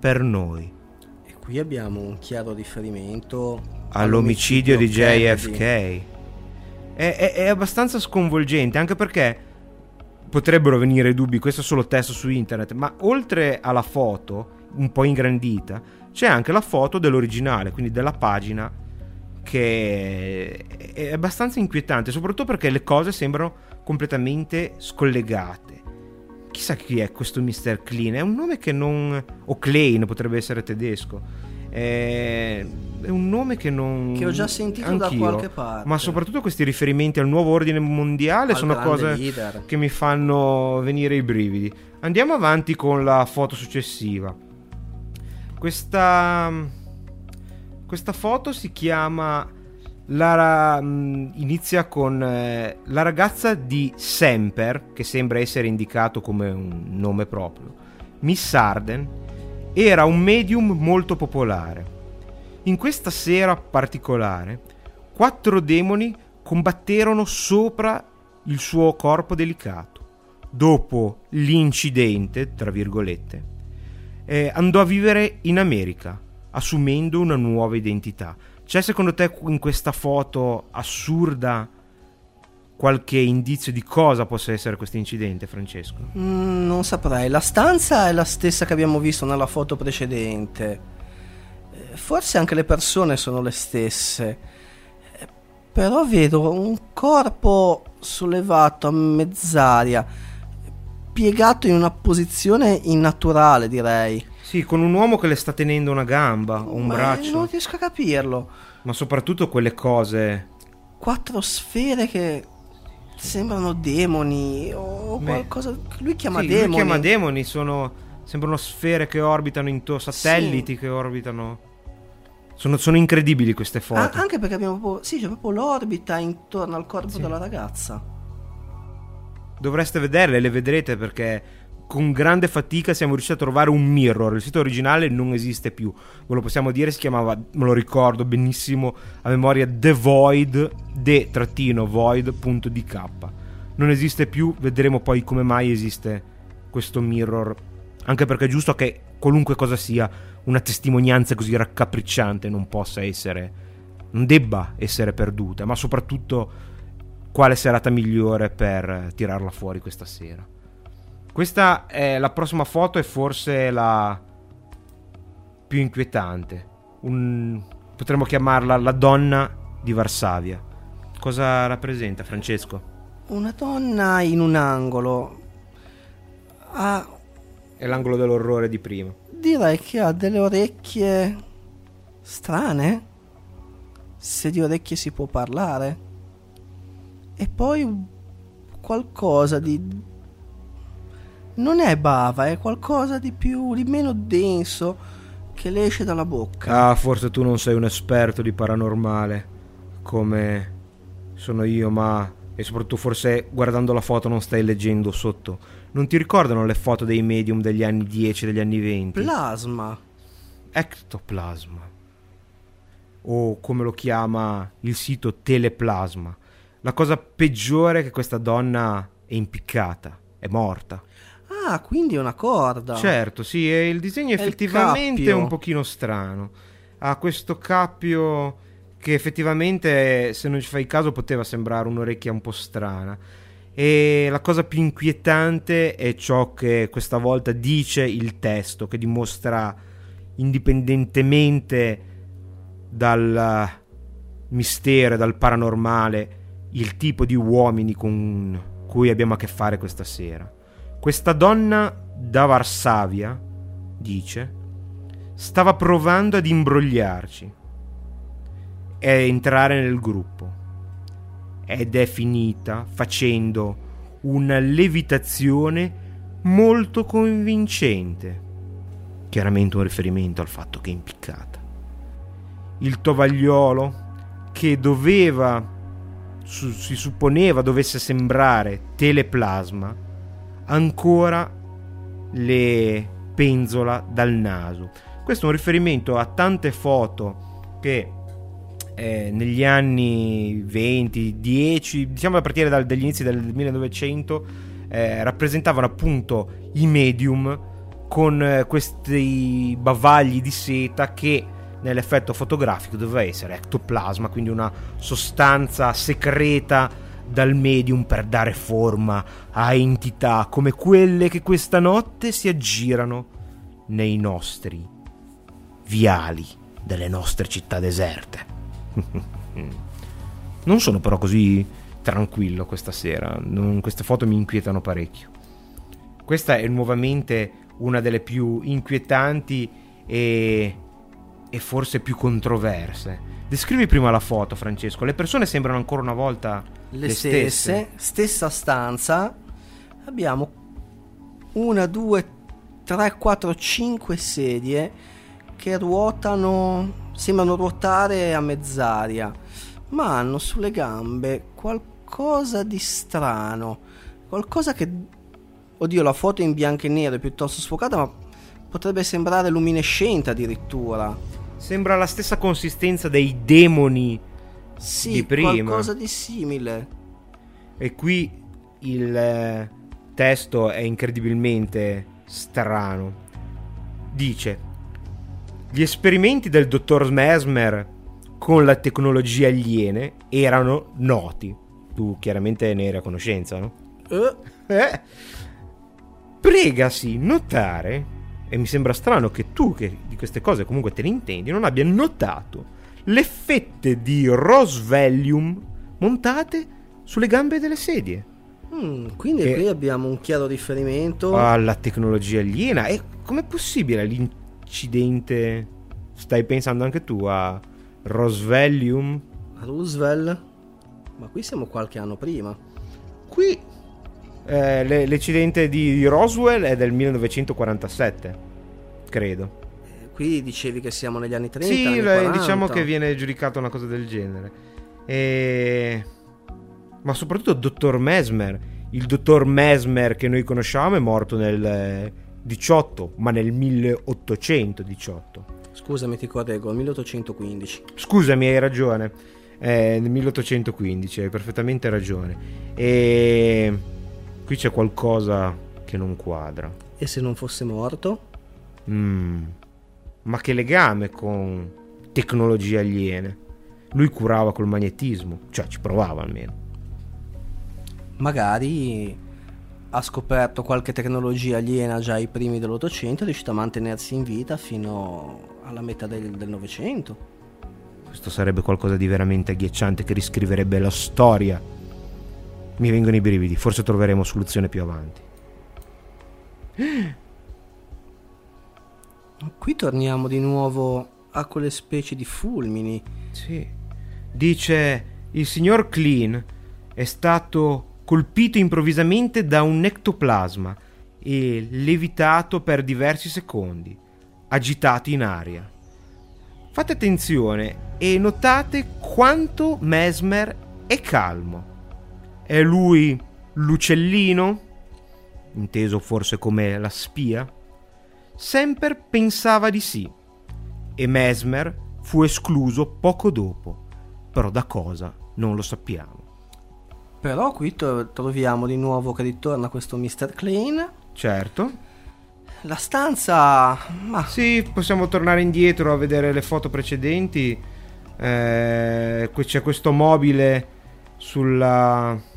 per noi. Qui abbiamo un chiaro riferimento all'omicidio, all'omicidio di JFK. È, è, è, abbastanza sconvolgente, anche perché potrebbero venire dubbi, questo è solo testo su internet, ma oltre alla foto, un po' ingrandita, c'è anche la foto dell'originale, quindi della pagina, che è abbastanza inquietante, soprattutto perché le cose sembrano completamente scollegate. Chissà chi è questo Mr. Clean, è un nome che non... o Klein potrebbe essere tedesco. È, un nome che non... Che ho già sentito Anch'io, da qualche parte. Ma soprattutto questi riferimenti al nuovo ordine mondiale al sono cose leader. che mi fanno venire i brividi. Andiamo avanti con la foto successiva. Questa... Questa foto si chiama la, mh, mm, inizia con eh, la ragazza di Semper, che sembra essere indicato come un nome proprio. Miss Arden era un medium molto popolare. In questa sera particolare, quattro demoni combatterono sopra il suo corpo delicato. Dopo l'incidente, tra virgolette, eh, andò a vivere in America, assumendo una nuova identità c'è secondo te in questa foto assurda qualche indizio di cosa possa essere questo incidente, Francesco? Mm, non saprei. La stanza è la stessa che abbiamo visto nella foto precedente. Eh, forse anche le persone sono le stesse. Eh, però vedo un corpo sollevato a mezz'aria, piegato in una posizione innaturale, direi. Sì, con un uomo che le sta tenendo una gamba o un Ma braccio. Non riesco a capirlo. Ma soprattutto quelle cose. Quattro sfere che sembrano demoni o Beh, qualcosa. Lui chiama sì, demoni. Lui chiama demoni, sono. Sembrano sfere che orbitano intorno. Satelliti sì. che orbitano. Sono, sono, incredibili queste foto. Ah, anche perché abbiamo proprio. Sì, c'è proprio l'orbita intorno al corpo sì. della ragazza. Dovreste vederle, le vedrete perché con grande fatica siamo riusciti a trovare un mirror. Il sito originale non esiste più. Ve lo possiamo dire, si chiamava, me lo ricordo benissimo a memoria, The Void, de-void.dk. Non esiste più, vedremo poi come mai esiste questo mirror. Anche perché è giusto che qualunque cosa sia una testimonianza così raccapricciante non possa essere, non debba essere perduta, ma soprattutto quale serata migliore per tirarla fuori questa sera. Questa è la prossima foto è forse la più inquietante. Un, potremmo chiamarla la donna di Varsavia. Cosa rappresenta Francesco? Una donna in un angolo. Ah, è l'angolo dell'orrore di prima. direi che ha delle orecchie strane. Se di orecchie si può parlare. E poi qualcosa di... Non è bava, è qualcosa di più, di meno denso che le esce dalla bocca. Ah, forse tu non sei un esperto di paranormale, come sono io, ma... E soprattutto forse guardando la foto non stai leggendo sotto. Non ti ricordano le foto dei medium degli anni 10, degli anni 20? Plasma. Ectoplasma. O come lo chiama il sito Teleplasma. La cosa peggiore è che questa donna è impiccata, è morta. Ah, quindi è una corda. Certo, sì, e il disegno È effettivamente è un pochino strano. Ha questo cappio che effettivamente, se non ci fai caso, poteva sembrare un'orecchia un po' strana. E la cosa più inquietante è ciò che questa volta dice il testo, che dimostra indipendentemente dal mistero e dal paranormale il tipo di uomini con cui abbiamo a che fare questa sera. Questa donna da Varsavia, dice, stava provando ad imbrogliarci e entrare nel gruppo ed è finita facendo una levitazione molto convincente. Chiaramente un riferimento al fatto che è impiccata. Il tovagliolo che doveva, su- si supponeva dovesse sembrare teleplasma, ancora le penzola dal naso. Questo è un riferimento a tante foto che eh, negli anni 20, 10, diciamo a partire dal- dagli inizi del 1900, eh, rappresentavano appunto i medium con eh, questi bavagli di seta che nell'effetto fotografico doveva essere ectoplasma, quindi una sostanza secreta dal medium per dare forma a entità come quelle che questa notte si aggirano nei nostri viali delle nostre città deserte. Non sono però così tranquillo questa sera, non- queste foto mi inquietano parecchio. Questa è nuovamente una delle più inquietanti e, e forse più controverse. Descrivi prima la foto, Francesco. Le persone sembrano ancora una volta Le, stesse, stessa stanza. Abbiamo una, due, tre, quattro, cinque sedie che ruotano, sembrano ruotare a mezz'aria, ma hanno sulle gambe qualcosa di strano, qualcosa che, oddio, la foto in bianco e nero è piuttosto sfocata, ma potrebbe sembrare luminescente addirittura. Sembra la stessa consistenza dei demoni Sì, Di prima. qualcosa di simile. E qui il eh, testo è incredibilmente strano. Dice: Gli esperimenti del dottor Mesmer con la tecnologia aliene erano noti. Tu chiaramente ne eri a conoscenza, no? Eh, Eh? Pregasi notare, e mi sembra strano che tu, che di queste cose comunque te ne intendi, non abbia notato le fette di Rosvellium montate sulle gambe delle sedie. mm, quindi Che- qui abbiamo un chiaro riferimento. Alla tecnologia aliena. E com'è possibile l'incidente? Stai pensando anche tu a Rosvellium? Roosevelt. Ma qui siamo qualche anno prima. Qui eh, le- l'incidente di, di Roswell è del 1947, credo. Eh, Qui dicevi che siamo negli anni 30. Sì, anni le- 40. diciamo che viene giudicata una cosa del genere. E... Ma soprattutto il dottor Mesmer. Il dottor Mesmer che noi conosciamo è morto nel eh, 18, ma nel 1818. Scusami, ti correggo, 1815. Scusami, hai ragione. Eh, nel 1815, hai perfettamente ragione. E qui c'è qualcosa che non quadra. E se non fosse morto? Mm. Ma che legame con tecnologie aliene? Lui curava col magnetismo, cioè ci provava almeno. Magari ha scoperto qualche tecnologia aliena già ai primi dell'Ottocento e è riuscito a mantenersi in vita fino alla metà del del Novecento. Questo sarebbe qualcosa di veramente agghiacciante che riscriverebbe la storia. Mi vengono i brividi, forse troveremo soluzione più avanti. Qui torniamo di nuovo a quelle specie di fulmini. Sì. Dice il signor Clean è stato colpito improvvisamente da un ectoplasma e levitato per diversi secondi, agitati in aria. Fate attenzione e notate quanto Mesmer è calmo. È lui l'uccellino? Inteso forse come la spia? Semper pensava di sì e Mesmer fu escluso poco dopo, però da cosa non lo sappiamo. Però qui to- troviamo di nuovo che ritorna questo Mr. Clean. Certo. La stanza... Ma Sì, possiamo tornare indietro a vedere le foto precedenti. Eh, qui c'è questo mobile sulla...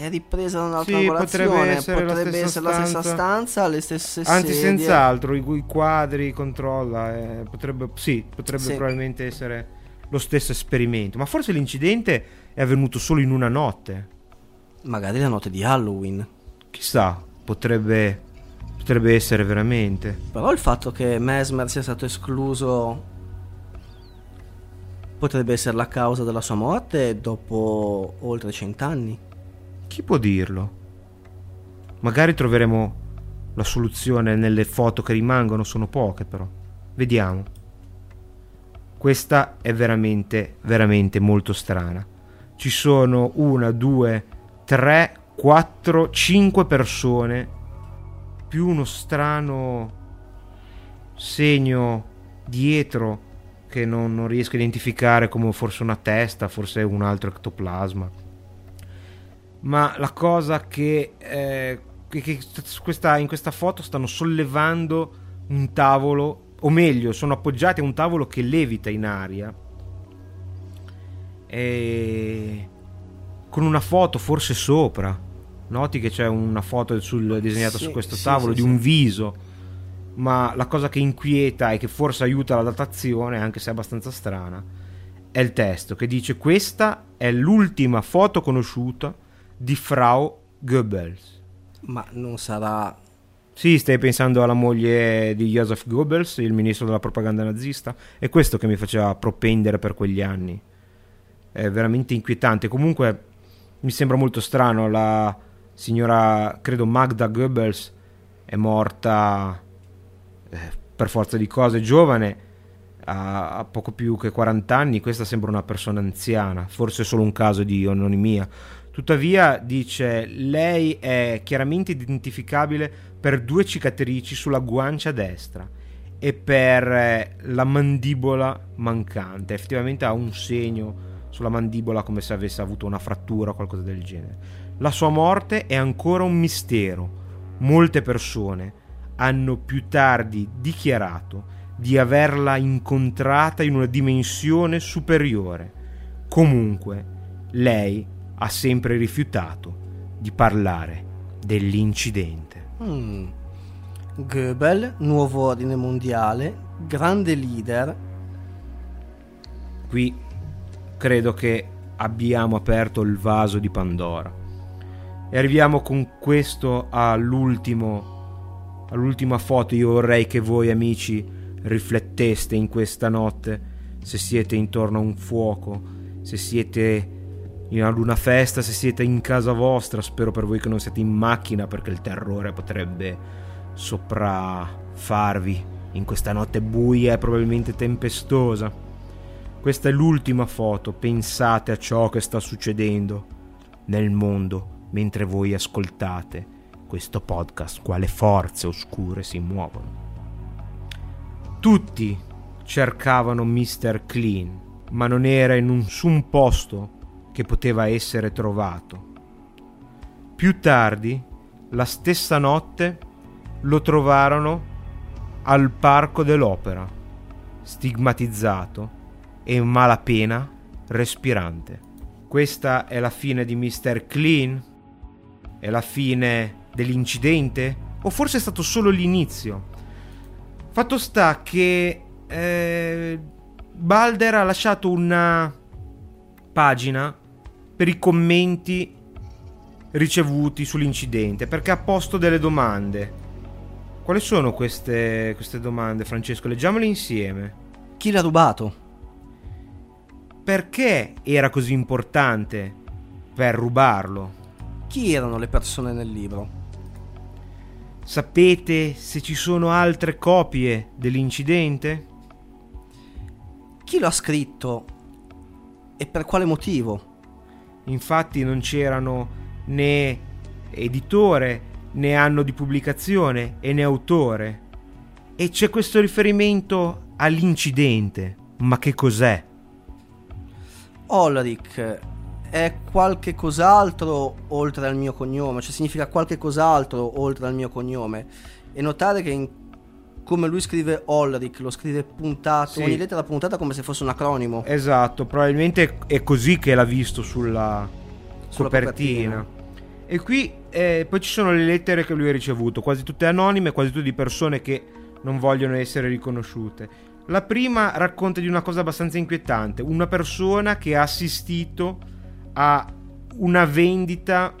è ripresa da un'altra Sì, angolazione. potrebbe essere la Potrebbe stessa essere la stessa stanza. stanza, le stesse Anzi, sedie. senz'altro, i, i quadri controlla. eh, potrebbe, sì, potrebbe Sì. probabilmente essere lo stesso esperimento. Ma forse l'incidente è avvenuto solo in una notte. Magari la notte di Halloween. Chissà, potrebbe, potrebbe essere veramente. Però il fatto che Mesmer sia stato escluso potrebbe essere la causa della sua morte dopo oltre cent'anni. Chi può dirlo? Magari troveremo la soluzione nelle foto che rimangono, sono poche però. Vediamo. Questa è veramente, veramente molto strana. Ci sono una, due, tre, quattro, cinque persone, più uno strano segno dietro che non, non riesco a identificare come forse una testa, forse un altro ectoplasma ma la cosa che, eh, che- questa- in questa foto stanno sollevando un tavolo, o meglio, sono appoggiati a un tavolo che levita in aria. E con una foto forse sopra. Noti che c'è una foto sul, disegnata Sì, su questo sì, tavolo sì, di un viso. Ma la cosa che inquieta e che forse aiuta la datazione, anche se è abbastanza strana, è il testo che dice questa è l'ultima foto conosciuta di Frau Goebbels. Ma non sarà... Sì, stai pensando alla moglie di Joseph Goebbels, il ministro della propaganda nazista? È questo che mi faceva propendere per quegli anni. È veramente inquietante. Comunque mi sembra molto strano, la signora, credo Magda Goebbels, è morta eh, per forza di cose giovane, a, poco più che 40 anni, questa sembra una persona anziana, forse solo un caso di anonimia. Tuttavia, dice, lei è chiaramente identificabile per due cicatrici sulla guancia destra e per eh, la mandibola mancante. Effettivamente ha un segno sulla mandibola come se avesse avuto una frattura o qualcosa del genere. La sua morte è ancora un mistero. Molte persone hanno più tardi dichiarato di averla incontrata in una dimensione superiore. Comunque, lei ha sempre rifiutato di parlare dell'incidente. Hmm. Goebel, nuovo ordine mondiale, grande leader. Qui credo che abbiamo aperto il vaso di Pandora. E arriviamo con questo all'ultimo, all'ultima foto. Io vorrei che voi amici rifletteste in questa notte, se siete intorno a un fuoco, se siete ad una festa, se siete in casa vostra. Spero per voi che non siete in macchina perché il terrore potrebbe sopraffarvi in questa notte buia e probabilmente tempestosa. Questa è l'ultima foto, pensate a ciò che sta succedendo nel mondo mentre voi ascoltate questo podcast, quale forze oscure si muovono. Tutti cercavano Mr. Clean, ma non era in nessun posto che poteva essere trovato. Più tardi, la stessa notte, lo trovarono al parco dell'opera, stigmatizzato e in malapena respirante. Questa è la fine di Mr. Clean? È la fine dell'incidente? O forse è stato solo l'inizio? Fatto sta che eh, Balder ha lasciato una pagina per i commenti ricevuti sull'incidente perché ha posto delle domande. Quali sono queste, queste domande, Francesco? Leggiamole insieme. Chi l'ha rubato? Perché era così importante per rubarlo? Chi erano le persone nel libro? Sapete se ci sono altre copie dell'incidente? Chi lo ha scritto e per quale motivo? Infatti non c'erano né editore, né anno di pubblicazione e né autore. E c'è questo riferimento all'incidente. Ma che cos'è? Olric è qualche cos'altro oltre al mio cognome, cioè significa qualche cos'altro oltre al mio cognome. E notare che in, come lui scrive Olric, lo scrive puntato, Sì. ogni lettera puntata come se fosse un acronimo. Esatto, probabilmente è così che l'ha visto sulla, Sulla copertina. E qui eh, poi ci sono le lettere che lui ha ricevuto, quasi tutte anonime, quasi tutte di persone che non vogliono essere riconosciute. La prima racconta di una cosa abbastanza inquietante, una persona che ha assistito a una vendita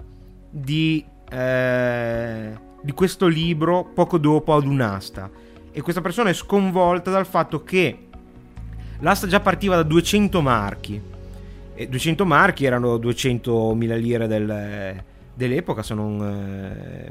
di, eh, di questo libro poco dopo ad un'asta. E questa persona è sconvolta dal fatto che l'asta già partiva da 200 marchi. E 200 marchi erano 200.000 lire del- dell'epoca, se non, eh,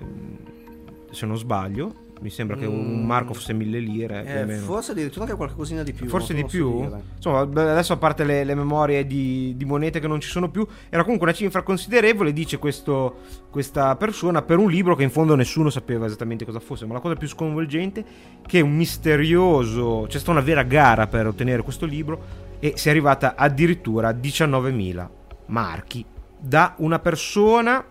se non sbaglio. Mi sembra che un Mm. marco fosse 1000 lire. più Eh, meno. forse addirittura anche qualcosina di più. Forse di più? dire. Insomma, adesso a parte le, le memorie di, di monete che non ci sono più, era comunque una cifra considerevole, dice questo, questa persona, per un libro che in fondo nessuno sapeva esattamente cosa fosse. Ma la cosa più sconvolgente è che un misterioso... c'è stata una vera gara per ottenere questo libro e si è arrivata addirittura a 19.000 marchi da una persona...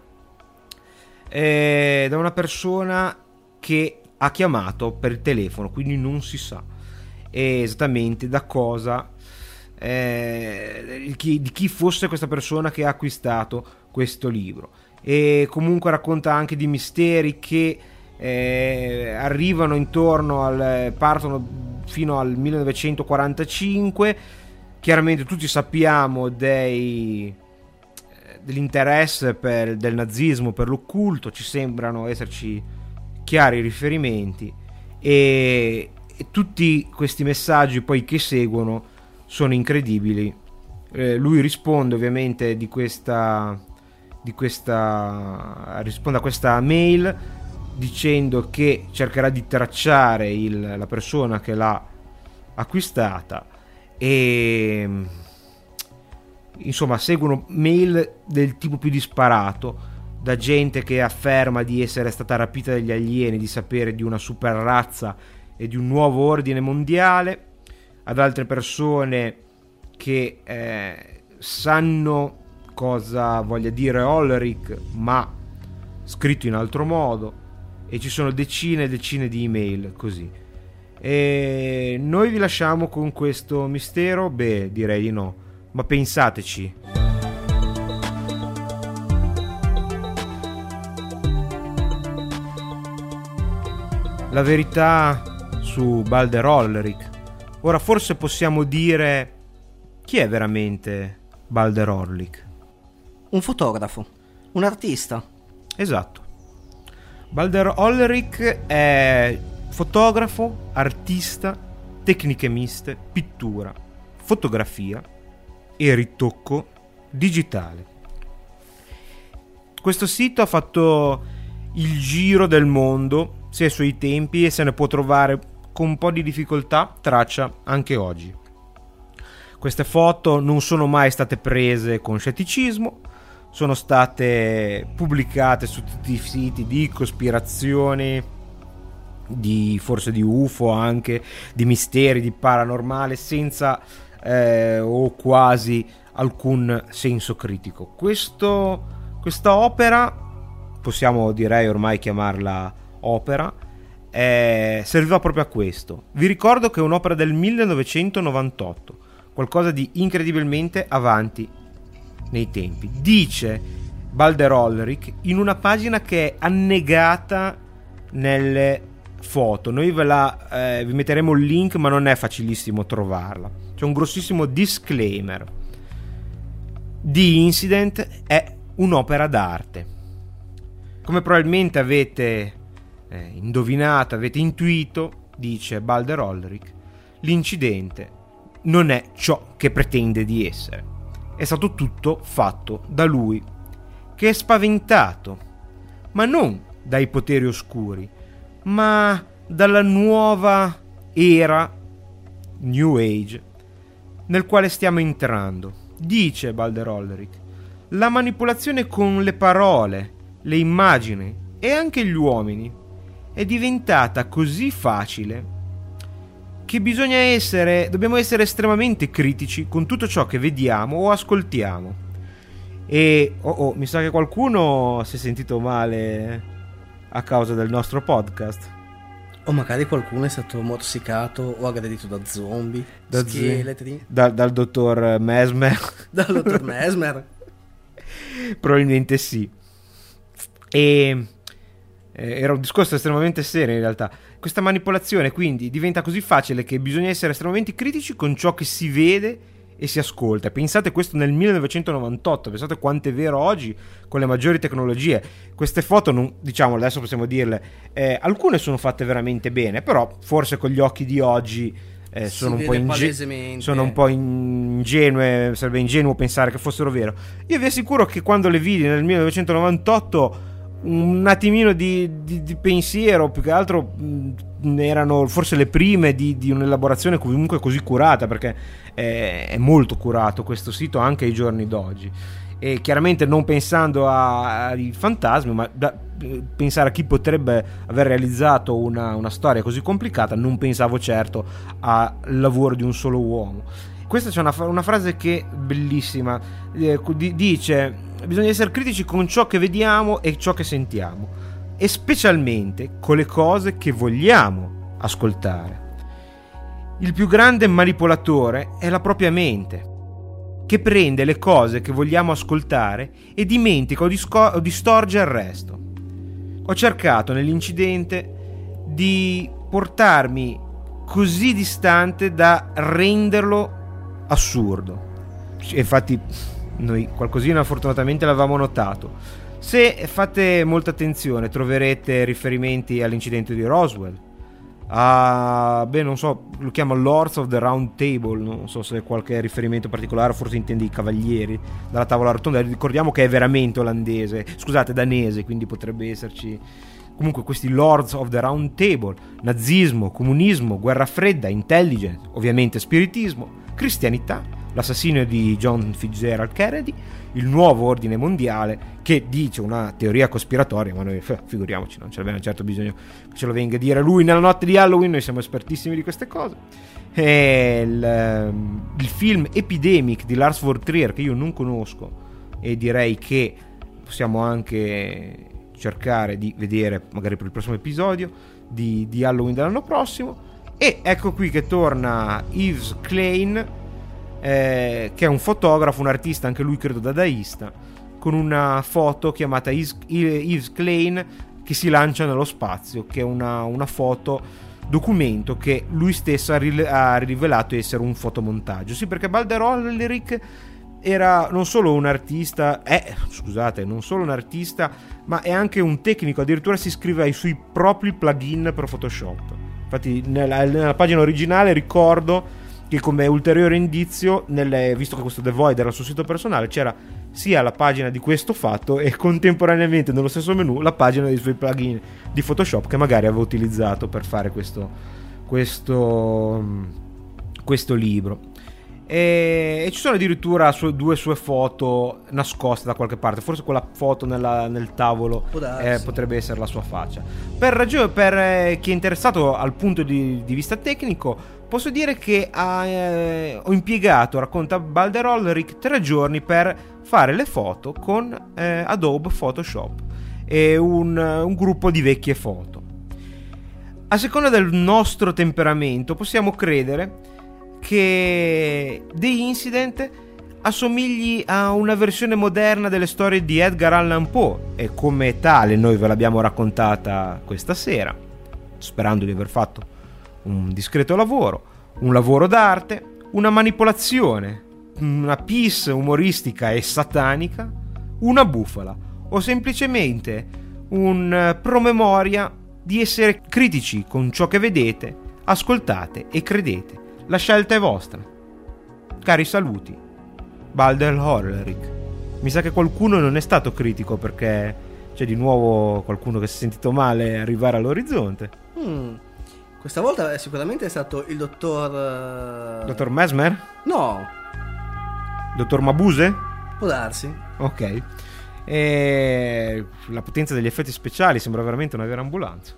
eh, da una persona che ha chiamato per il telefono, quindi non si sa esattamente da cosa eh, chi- di chi fosse questa persona che ha acquistato questo libro. E comunque racconta anche di misteri che eh, arrivano intorno al partono fino al 1945 chiaramente tutti sappiamo dei dell'interesse per- del nazismo per l'occulto ci sembrano esserci chiari riferimenti e, e tutti questi messaggi poi che seguono sono incredibili. Eh, lui risponde ovviamente di questa, di questa risponde a questa mail dicendo che cercherà di tracciare il- la persona che l'ha acquistata e insomma seguono mail del tipo più disparato da gente che afferma di essere stata rapita dagli alieni, di sapere di una super razza e di un nuovo ordine mondiale, ad altre persone che eh, sanno cosa voglia dire Olric, ma scritto in altro modo, e ci sono decine e decine di email così. E noi vi lasciamo con questo mistero? Beh, direi di no, ma pensateci. La verità su Balder Olric. Ora forse possiamo dire chi è veramente Balder Olric. Un fotografo, un artista. Esatto. Balder Olric è fotografo, artista, tecniche miste, pittura, fotografia e ritocco digitale. Questo sito ha fatto il giro del mondo sia ai suoi tempi e se ne può trovare con un po' di difficoltà traccia anche oggi. Queste foto non sono mai state prese con scetticismo, sono state pubblicate su tutti i siti di cospirazioni, di forse di UFO anche, di misteri, di paranormale, senza eh, o quasi alcun senso critico. Questo, questa opera, possiamo direi ormai chiamarla opera, eh, serviva proprio a questo. Vi ricordo che è un'opera del 1998, qualcosa di incredibilmente avanti nei tempi. Dice Balder Olric in una pagina che è annegata nelle foto. Noi ve la eh, vi metteremo il link, ma non è facilissimo trovarla. C'è un grossissimo disclaimer. The Incident è un'opera d'arte. Come probabilmente avete eh, indovinate, avete intuito, dice Balder Olric, l'incidente non è ciò che pretende di essere. È stato tutto fatto da lui, che è spaventato, ma non dai poteri oscuri, ma dalla nuova era New Age nel quale stiamo entrando. Dice Balder Olric, la manipolazione con le parole, le immagini e anche gli uomini è diventata così facile che bisogna essere, dobbiamo essere estremamente critici con tutto ciò che vediamo o ascoltiamo. E oh, oh, mi sa che qualcuno si è sentito male a causa del nostro podcast. O magari qualcuno è stato morsicato o aggredito da zombie, Da scheletri, Da- dal dottor Mesmer. dal dottor Mesmer. Probabilmente sì. E eh, era un discorso estremamente serio in realtà. Questa manipolazione quindi diventa così facile che bisogna essere estremamente critici con ciò che si vede e si ascolta. Pensate questo nel 1998, pensate quanto è vero oggi con le maggiori tecnologie. Queste foto, non, diciamo, adesso possiamo dirle, eh, alcune sono fatte veramente bene, però forse con gli occhi di oggi eh, sono, un inge- sono un po' ingenue, sarebbe ingenuo pensare che fossero vero. Io vi assicuro che quando le vidi nel 1998 un attimino di, di- di pensiero, più che altro mh, erano forse le prime di, di un'elaborazione comunque così curata, perché è, è molto curato questo sito anche ai giorni d'oggi. E chiaramente non pensando ai fantasmi, ma da- eh, pensare a chi potrebbe aver realizzato una, una storia così complicata, non pensavo certo al lavoro di un solo uomo. Questa c'è una, una frase che è bellissima, eh, di- dice bisogna essere critici con ciò che vediamo e ciò che sentiamo e specialmente con le cose che vogliamo ascoltare. Il più grande manipolatore è la propria mente, che prende le cose che vogliamo ascoltare e dimentica o, disco- o distorge il resto. Ho cercato nell'incidente di portarmi così distante da renderlo assurdo. Infatti, noi qualcosina fortunatamente l'avevamo notato. Se fate molta attenzione, troverete riferimenti all'incidente di Roswell. A, beh, non so, lo chiama Lords of the Round Table. Non so se qualche riferimento particolare, forse intende i cavalieri dalla tavola rotonda. Ricordiamo che è veramente olandese, scusate, danese, quindi potrebbe esserci. Comunque, questi Lords of the Round Table, nazismo, comunismo, guerra fredda, intelligence, ovviamente spiritismo, cristianità, l'assassinio di John Fitzgerald Kennedy, il nuovo ordine mondiale che dice una teoria cospiratoria, ma noi figuriamoci, non ce l'abbiamo certo bisogno che ce lo venga a dire lui nella notte di Halloween, noi siamo espertissimi di queste cose. Il, ehm, il film Epidemic di Lars von Trier che io non conosco e direi che possiamo anche cercare di vedere magari per il prossimo episodio di, di Halloween dell'anno prossimo e ecco qui che torna Yves Klein eh, che è un fotografo, un artista, anche lui credo dadaista, con una foto chiamata Yves, Klein che si lancia nello spazio, che è una, una foto documento che lui stesso ha, rile- ha rivelato essere un fotomontaggio. Sì, perché Balder Olrich era non solo un artista, è, scusate, non solo un artista, ma è anche un tecnico, addirittura si scrive ai suoi propri plugin per Photoshop. Infatti nella, nella pagina originale ricordo che come ulteriore indizio, nelle- visto che questo The Void era sul sito personale, c'era sia la pagina di questo fatto e contemporaneamente nello stesso menu la pagina dei suoi plugin di Photoshop che magari aveva utilizzato per fare questo, questo, questo libro. E, e ci sono addirittura sue- due sue foto nascoste da qualche parte. Forse quella foto nella- nel tavolo eh, potrebbe essere la sua faccia. Per, ragione, per eh, chi è interessato al punto di, di vista tecnico, posso dire che ha, eh, ho impiegato, racconta Balder Olrich, tre giorni per fare le foto con eh, Adobe Photoshop e un, un gruppo di vecchie foto. A seconda del nostro temperamento possiamo credere che The Incident assomigli a una versione moderna delle storie di Edgar Allan Poe e come tale noi ve l'abbiamo raccontata questa sera, sperando di aver fatto un discreto lavoro, un lavoro d'arte, una manipolazione, una piece umoristica e satanica, una bufala o semplicemente un eh, promemoria di essere critici con ciò che vedete, ascoltate e credete. La scelta è vostra. Cari saluti, Balder Horleric. Mi sa che qualcuno non è stato critico perché c'è di nuovo qualcuno che si è sentito male arrivare all'orizzonte. Mm. Questa volta è sicuramente è stato il dottor... eh, Dottor Mesmer? No, Dottor Mabuse? può darsi. Ok. E la potenza degli effetti speciali sembra veramente una vera ambulanza.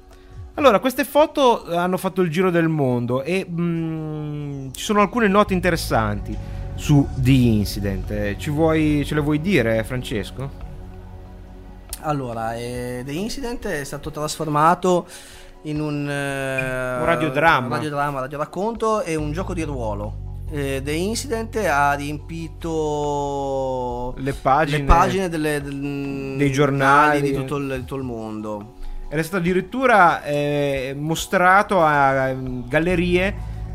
Allora, queste foto hanno fatto il giro del mondo e mm, ci sono alcune note interessanti su The Incident. Eh, Ci vuoi, ce le vuoi dire, Francesco? Allora, eh, The Incident è stato trasformato in un, eh, Un radiodramma. un radiodramma, radioracconto e un gioco di ruolo. Eh, The Incident ha riempito Le pagine, le pagine delle- del- dei giornali. di tutto il, di tutto il mondo. È stato addirittura eh, mostrato a eh, gallerie,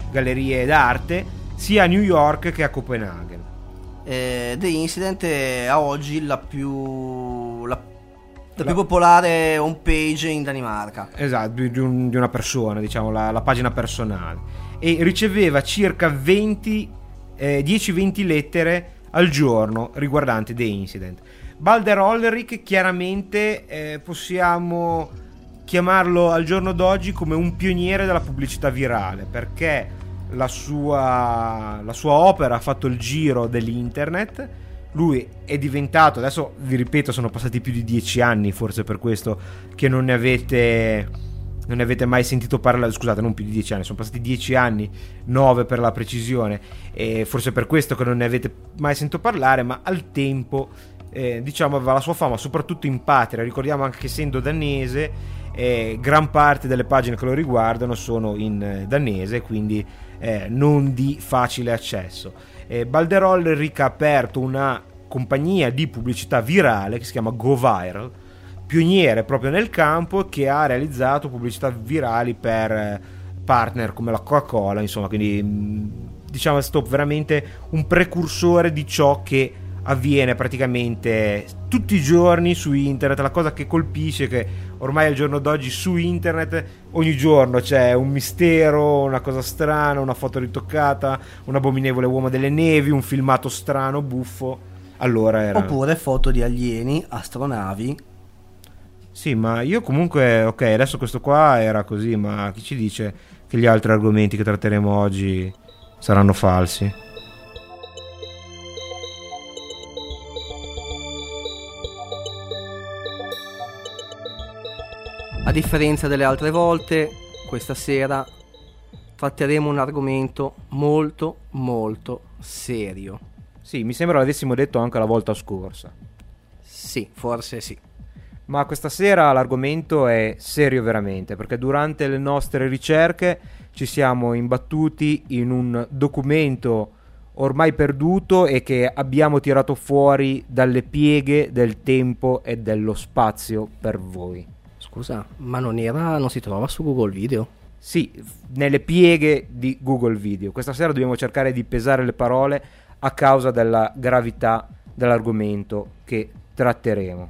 gallerie d'arte, sia a New York che a Copenaghen. Eh, The Incident è a oggi la più, la, la La- più popolare homepage in Danimarca. Esatto, di, di un- di una persona, diciamo, la, la pagina personale. E riceveva circa 20, eh, 10-20 lettere al giorno riguardanti The Incident. Balder Olrich chiaramente eh, possiamo chiamarlo al giorno d'oggi come un pioniere della pubblicità virale perché la sua, la sua opera ha fatto il giro dell'internet. Lui è diventato, adesso vi ripeto, sono passati più di dieci anni, forse per questo che non ne avete, non ne avete mai sentito parlare, scusate, non più di dieci anni, sono passati dieci anni, nove per la precisione, e forse per questo che non ne avete mai sentito parlare, ma al tempo, eh, diciamo, aveva la sua fama, soprattutto in patria, ricordiamo anche che essendo danese, eh, gran parte delle pagine che lo riguardano sono in eh, danese, quindi eh, non di facile accesso. Eh, Balderol Rick ha aperto una compagnia di pubblicità virale che si chiama GoViral, pioniere proprio nel campo che ha realizzato pubblicità virali per eh, partner come la Coca-Cola, insomma, quindi mh, diciamo è stato veramente un precursore di ciò che avviene praticamente tutti i giorni su internet. La cosa che colpisce è che ormai al giorno d'oggi su internet ogni giorno c'è un mistero, una cosa strana, una foto ritoccata, un abominevole uomo delle nevi, un filmato strano, buffo. Allora era... Oppure foto di alieni, astronavi. Sì, ma io comunque, ok, adesso questo qua era così, ma chi ci dice che gli altri argomenti che tratteremo oggi saranno falsi? A differenza delle altre volte, questa sera tratteremo un argomento molto molto serio. Sì, mi sembra l'avessimo detto anche la volta scorsa. Sì, forse sì. Ma questa sera l'argomento è serio veramente, perché durante le nostre ricerche ci siamo imbattuti in un documento ormai perduto e che abbiamo tirato fuori dalle pieghe del tempo e dello spazio per voi. Scusa, ma non era, non si trova su Google Video? Sì, nelle pieghe di Google Video. Questa sera dobbiamo cercare di pesare le parole a causa della gravità dell'argomento che tratteremo.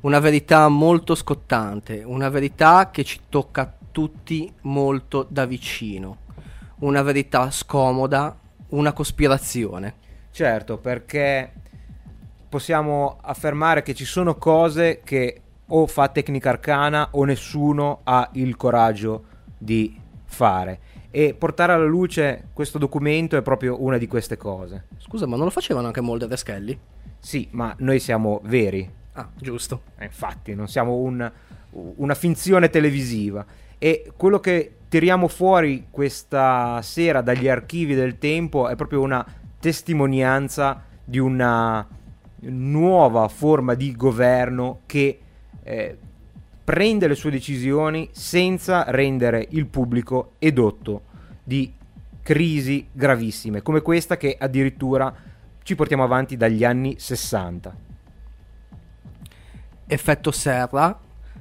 Una verità molto scottante, una verità che ci tocca tutti molto da vicino, una verità scomoda, una cospirazione. Certo, perché possiamo affermare che ci sono cose che o fa tecnica arcana o nessuno ha il coraggio di fare. E portare alla luce questo documento è proprio una di queste cose. Scusa, ma non lo facevano anche Mulder e Skelly? Sì, ma noi siamo veri, Ah, giusto. Eh, infatti, non siamo un- una finzione televisiva. E quello che tiriamo fuori questa sera dagli archivi del tempo è proprio una testimonianza di una nuova forma di governo che eh, prende le sue decisioni senza rendere il pubblico edotto di crisi gravissime, come questa che addirittura ci portiamo avanti dagli anni 60. Effetto serra,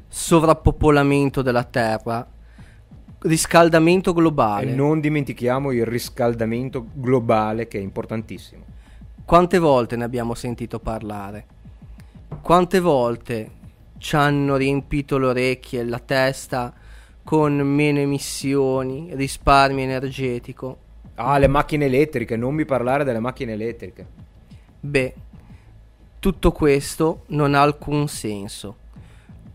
sovrappopolamento della Terra, riscaldamento globale. E non dimentichiamo il riscaldamento globale che è importantissimo. Quante volte ne abbiamo sentito parlare? Quante volte ci hanno riempito le orecchie e la testa con meno emissioni, risparmio energetico. Ah, le macchine elettriche, non mi parlare delle macchine elettriche. Beh, tutto questo non ha alcun senso.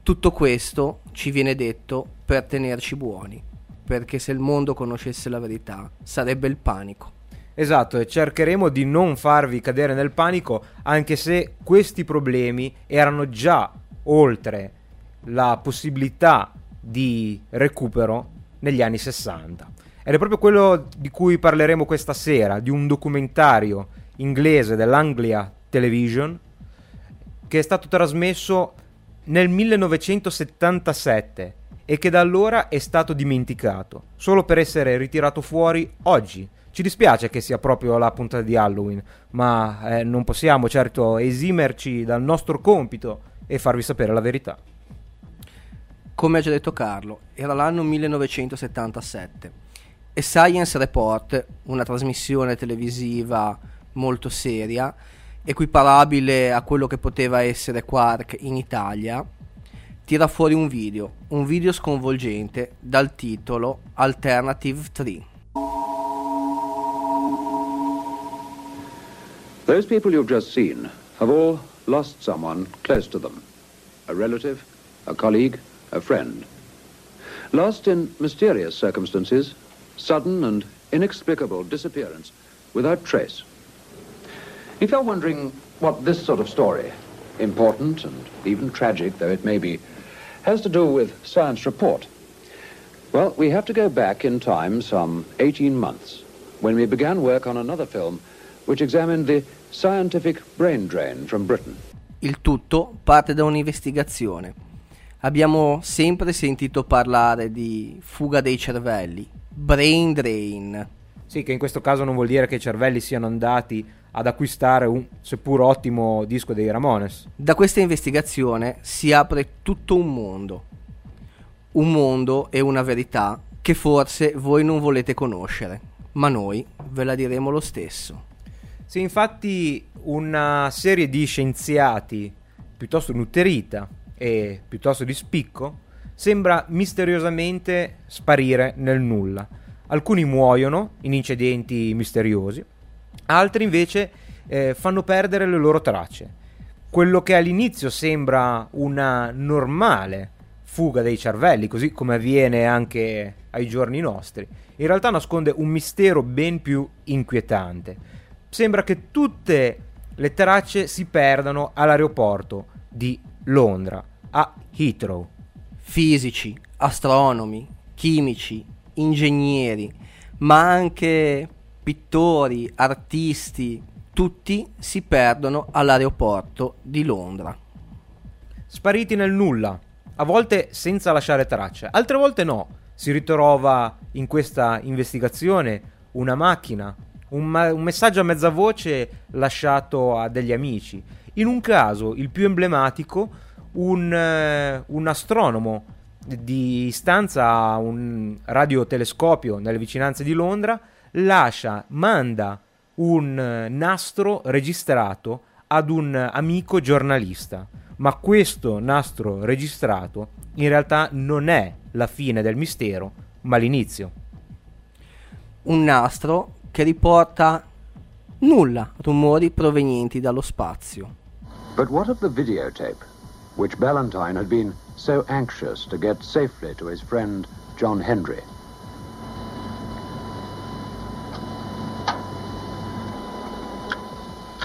Tutto questo ci viene detto per tenerci buoni, perché se il mondo conoscesse la verità sarebbe il panico. Esatto, e cercheremo di non farvi cadere nel panico, anche se questi problemi erano già oltre la possibilità di recupero negli anni 60. Ed è proprio quello di cui parleremo questa sera, di un documentario inglese dell'Anglia Television che è stato trasmesso nel 1977 e che da allora è stato dimenticato, solo per essere ritirato fuori oggi. Ci dispiace che sia proprio la puntata di Halloween, ma eh, non possiamo certo esimerci dal nostro compito e farvi sapere la verità. Come ha già detto Carlo, era l'anno 1977 e Science Report, una trasmissione televisiva molto seria, equiparabile a quello che poteva essere Quark in Italia, tira fuori un video, un video sconvolgente dal titolo Alternative 3. Those people you've just seen have all lost someone close to them a relative, a colleague, a friend. Lost in mysterious circumstances, sudden and inexplicable disappearance without trace. If you're wondering what this sort of story, important and even tragic though it may be, has to do with Science Report, well, we have to go back in time some 18 months when we began work on another film which examined the scientific brain drain from Britain. Il tutto parte da un'investigazione. Abbiamo sempre sentito parlare di fuga dei cervelli, brain drain. Sì, che in questo caso non vuol dire che i cervelli siano andati ad acquistare un seppur ottimo disco dei Ramones. Da questa investigazione si apre tutto un mondo. Un mondo e una verità che forse voi non volete conoscere, ma noi ve la diremo lo stesso. Sì, infatti una serie di scienziati piuttosto nutrita e piuttosto di spicco sembra misteriosamente sparire nel nulla. Alcuni muoiono in incidenti misteriosi, altri invece eh, fanno perdere le loro tracce. Quello che all'inizio sembra una normale fuga dei cervelli, così come avviene anche ai giorni nostri, in realtà nasconde un mistero ben più inquietante. Sembra che tutte le tracce si perdano all'aeroporto di Londra, a Heathrow. Fisici, astronomi, chimici, ingegneri, ma anche pittori, artisti, tutti si perdono all'aeroporto di Londra. Spariti nel nulla, a volte senza lasciare tracce, altre volte no. Si ritrova in questa investigazione una macchina, un, ma- un messaggio a mezza voce lasciato a degli amici. In un caso, il più emblematico, un, eh, un astronomo di stanza a un radiotelescopio nelle vicinanze di Londra lascia, manda un eh, nastro registrato ad un amico giornalista. Ma questo nastro registrato in realtà non è la fine del mistero, ma l'inizio. Un nastro che riporta nulla, rumori provenienti dallo spazio. But what of the videotape, which Ballantyne had been so anxious to get safely to his friend John Hendry?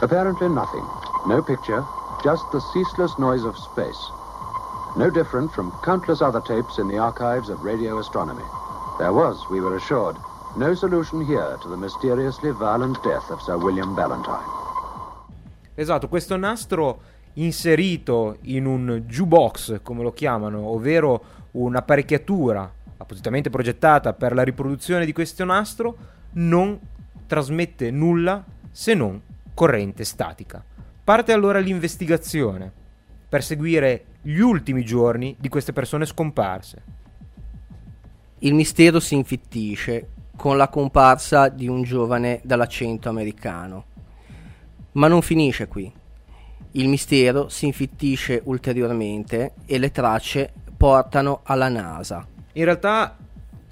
Apparently nothing. No picture, just the ceaseless noise of space. No different from countless other tapes in the archives of radio astronomy. There was, we were assured, no solution here to the mysteriously violent death of Sir William Ballantyne. Esatto, questo nastro inserito in un jukebox, come lo chiamano, ovvero un'apparecchiatura appositamente progettata per la riproduzione di questo nastro, non trasmette nulla se non corrente statica. Parte allora l'investigazione per seguire gli ultimi giorni di queste persone scomparse. Il mistero si infittisce con la comparsa di un giovane dall'accento americano. Ma non finisce qui. Il mistero si infittisce ulteriormente e le tracce portano alla NASA. In realtà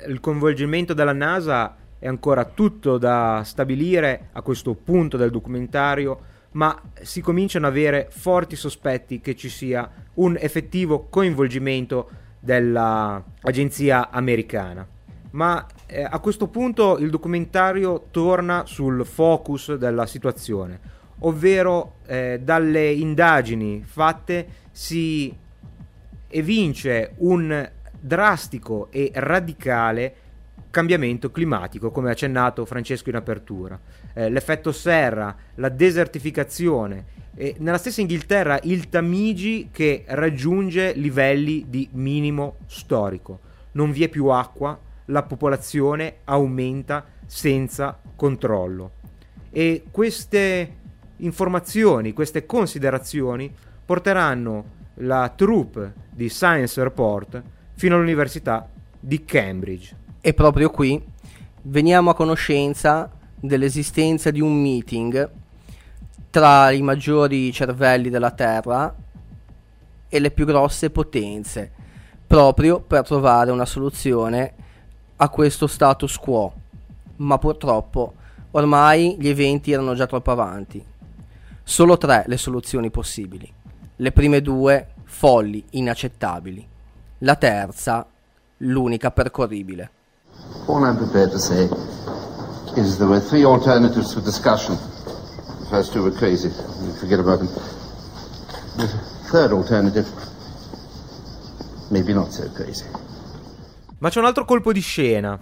il coinvolgimento della NASA è ancora tutto da stabilire a questo punto del documentario, ma si cominciano ad avere forti sospetti che ci sia un effettivo coinvolgimento dell'agenzia americana. Ma eh, a questo punto il documentario torna sul focus della situazione, ovvero eh, dalle indagini fatte si evince un drastico e radicale cambiamento climatico, come ha accennato Francesco in apertura. Eh, l'effetto serra, la desertificazione, e nella stessa Inghilterra il Tamigi che raggiunge livelli di minimo storico. Non vi è più acqua, la popolazione aumenta senza controllo. E queste informazioni, queste considerazioni porteranno la troupe di Science Report fino all'Università di Cambridge. E proprio qui veniamo a conoscenza dell'esistenza di un meeting tra i maggiori cervelli della Terra e le più grosse potenze, proprio per trovare una soluzione a questo status quo. Ma purtroppo ormai gli eventi erano già troppo avanti. Solo tre le soluzioni possibili. Le prime due folli, inaccettabili. La terza, l'unica percorribile. All I'm prepared to say is there were three alternatives for discussion. The first two were crazy. Forget about them. The third alternative, maybe not so crazy. Ma c'è un altro colpo di scena,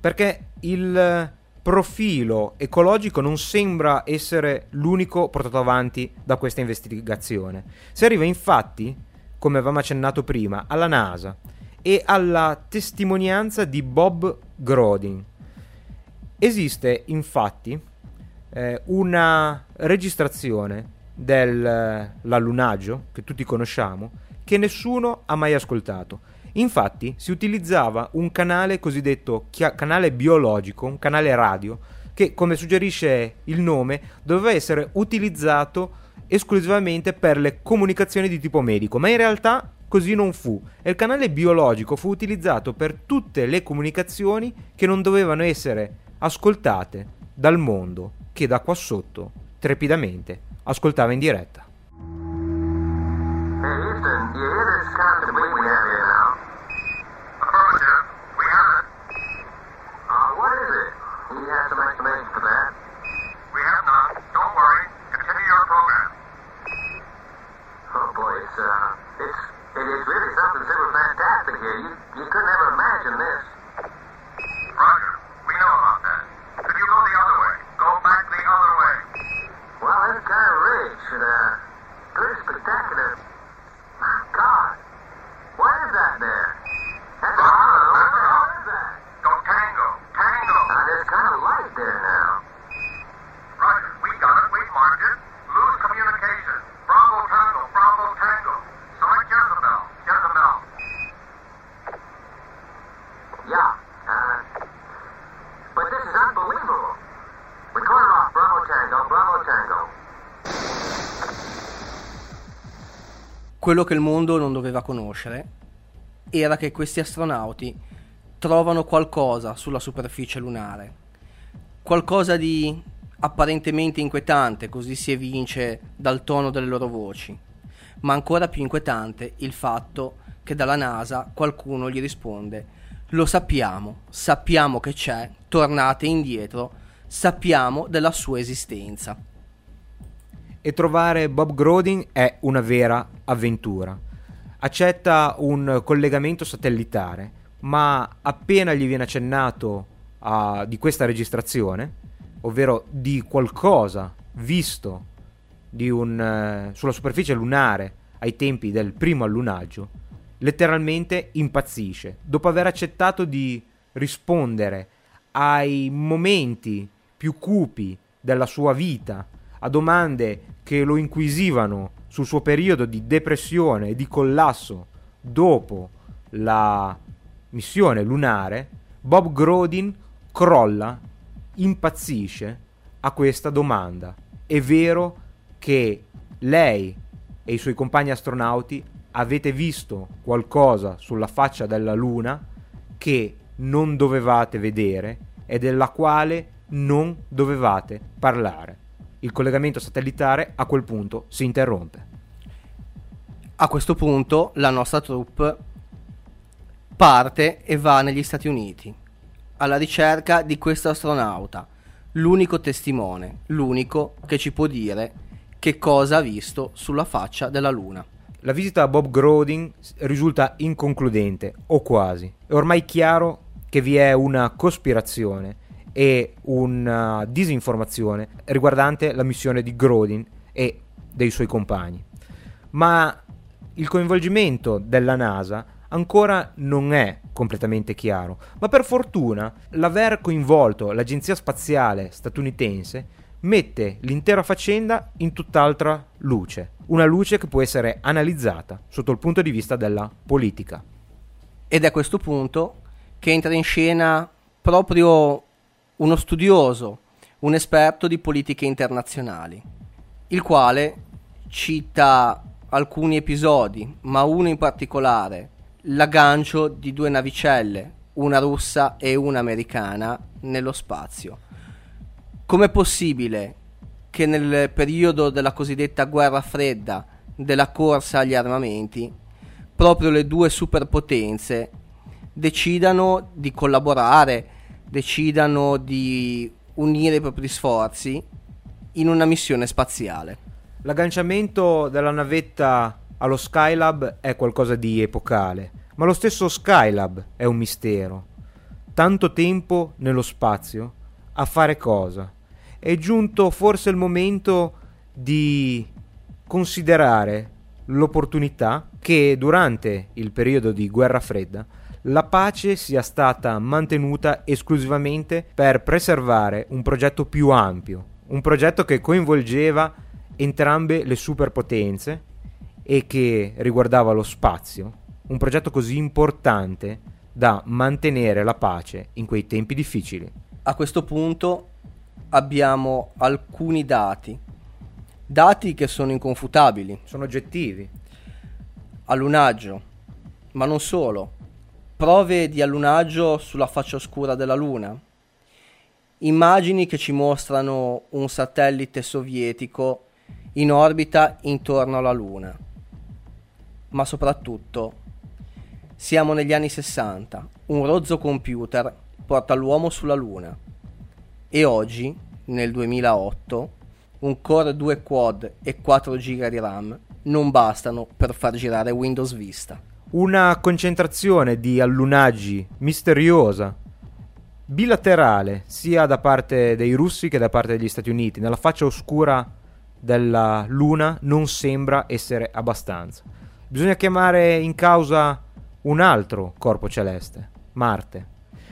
perché il profilo ecologico non sembra essere l'unico portato avanti da questa investigazione. Si arriva infatti, come avevamo accennato prima, alla NASA e alla testimonianza di Bob Grodin. Esiste infatti eh, una registrazione dell'allunaggio che tutti conosciamo che nessuno ha mai ascoltato. Infatti si utilizzava un canale cosiddetto canale biologico, un canale radio, che come suggerisce il nome doveva essere utilizzato esclusivamente per le comunicazioni di tipo medico, ma in realtà così non fu e il canale biologico fu utilizzato per tutte le comunicazioni che non dovevano essere ascoltate dal mondo che da qua sotto trepidamente ascoltava in diretta. Hey, Affirmative. We have it. Uh, what is it? He has some explanation for that. We have none. Don't worry. Continue your program. Oh boy, it's uh, it's it is really something super fantastic here. You you could never imagine this. Roger. We know about that. Could you go the other way? Go back the other way. Well, it's kind of rich and uh, pretty spectacular. My God, what is that there? Quello che il mondo non doveva conoscere era che questi astronauti trovano qualcosa sulla superficie lunare, qualcosa di apparentemente inquietante, così si evince dal tono delle loro voci, ma ancora più inquietante il fatto che dalla NASA qualcuno gli risponde lo sappiamo, sappiamo che c'è, tornate indietro, sappiamo della sua esistenza. e trovare Bob Grodin è una vera avventura. Accetta un collegamento satellitare, ma appena gli viene accennato a- di questa registrazione, ovvero di qualcosa visto di un, eh, sulla superficie lunare ai tempi del primo allunaggio, letteralmente impazzisce. Dopo aver accettato di rispondere ai momenti più cupi della sua vita, a domande che lo inquisivano sul suo periodo di depressione e di collasso dopo la missione lunare, Bob Grodin crolla, impazzisce a questa domanda. È vero che lei e i suoi compagni astronauti avete visto qualcosa sulla faccia della Luna che non dovevate vedere e della quale non dovevate parlare. Il collegamento satellitare a quel punto si interrompe. A questo punto la nostra troupe parte e va negli Stati Uniti alla ricerca di questo astronauta, l'unico testimone, l'unico che ci può dire che cosa ha visto sulla faccia della Luna. La visita a Bob Grodin risulta inconcludente, o quasi. È ormai chiaro che vi è una cospirazione e una disinformazione riguardante la missione di Grodin e dei suoi compagni. Ma il coinvolgimento della NASA ancora non è completamente chiaro, ma per fortuna l'aver coinvolto l'Agenzia Spaziale statunitense mette l'intera faccenda in tutt'altra luce, una luce che può essere analizzata sotto il punto di vista della politica. Ed è a questo punto che entra in scena proprio uno studioso, un esperto di politiche internazionali, il quale cita alcuni episodi, ma uno in particolare, l'aggancio di due navicelle, una russa e una americana, nello spazio. Com'è possibile che nel periodo della cosiddetta guerra fredda, della corsa agli armamenti, proprio le due superpotenze decidano di collaborare, decidano di unire i propri sforzi in una missione spaziale. L'agganciamento della navetta allo Skylab è qualcosa di epocale, ma lo stesso Skylab è un mistero. Tanto tempo nello spazio, a fare cosa? È giunto forse il momento di considerare l'opportunità che durante il periodo di guerra fredda la pace sia stata mantenuta esclusivamente per preservare un progetto più ampio, un progetto che coinvolgeva entrambe le superpotenze e che riguardava lo spazio, un progetto così importante da mantenere la pace in quei tempi difficili. A questo punto abbiamo alcuni dati, dati che sono inconfutabili. Sono oggettivi. Allunaggio, ma non solo, prove di allunaggio sulla faccia oscura della Luna, immagini che ci mostrano un satellite sovietico in orbita intorno alla Luna. Ma soprattutto siamo negli anni 60, un rozzo computer porta l'uomo sulla Luna. E oggi, nel 2008, un Core 2 Quad e 4 GB di RAM non bastano per far girare Windows Vista. Una concentrazione di allunaggi misteriosa, bilaterale, sia da parte dei russi che da parte degli Stati Uniti. Nella faccia oscura della Luna non sembra essere abbastanza. Bisogna chiamare in causa un altro corpo celeste, Marte,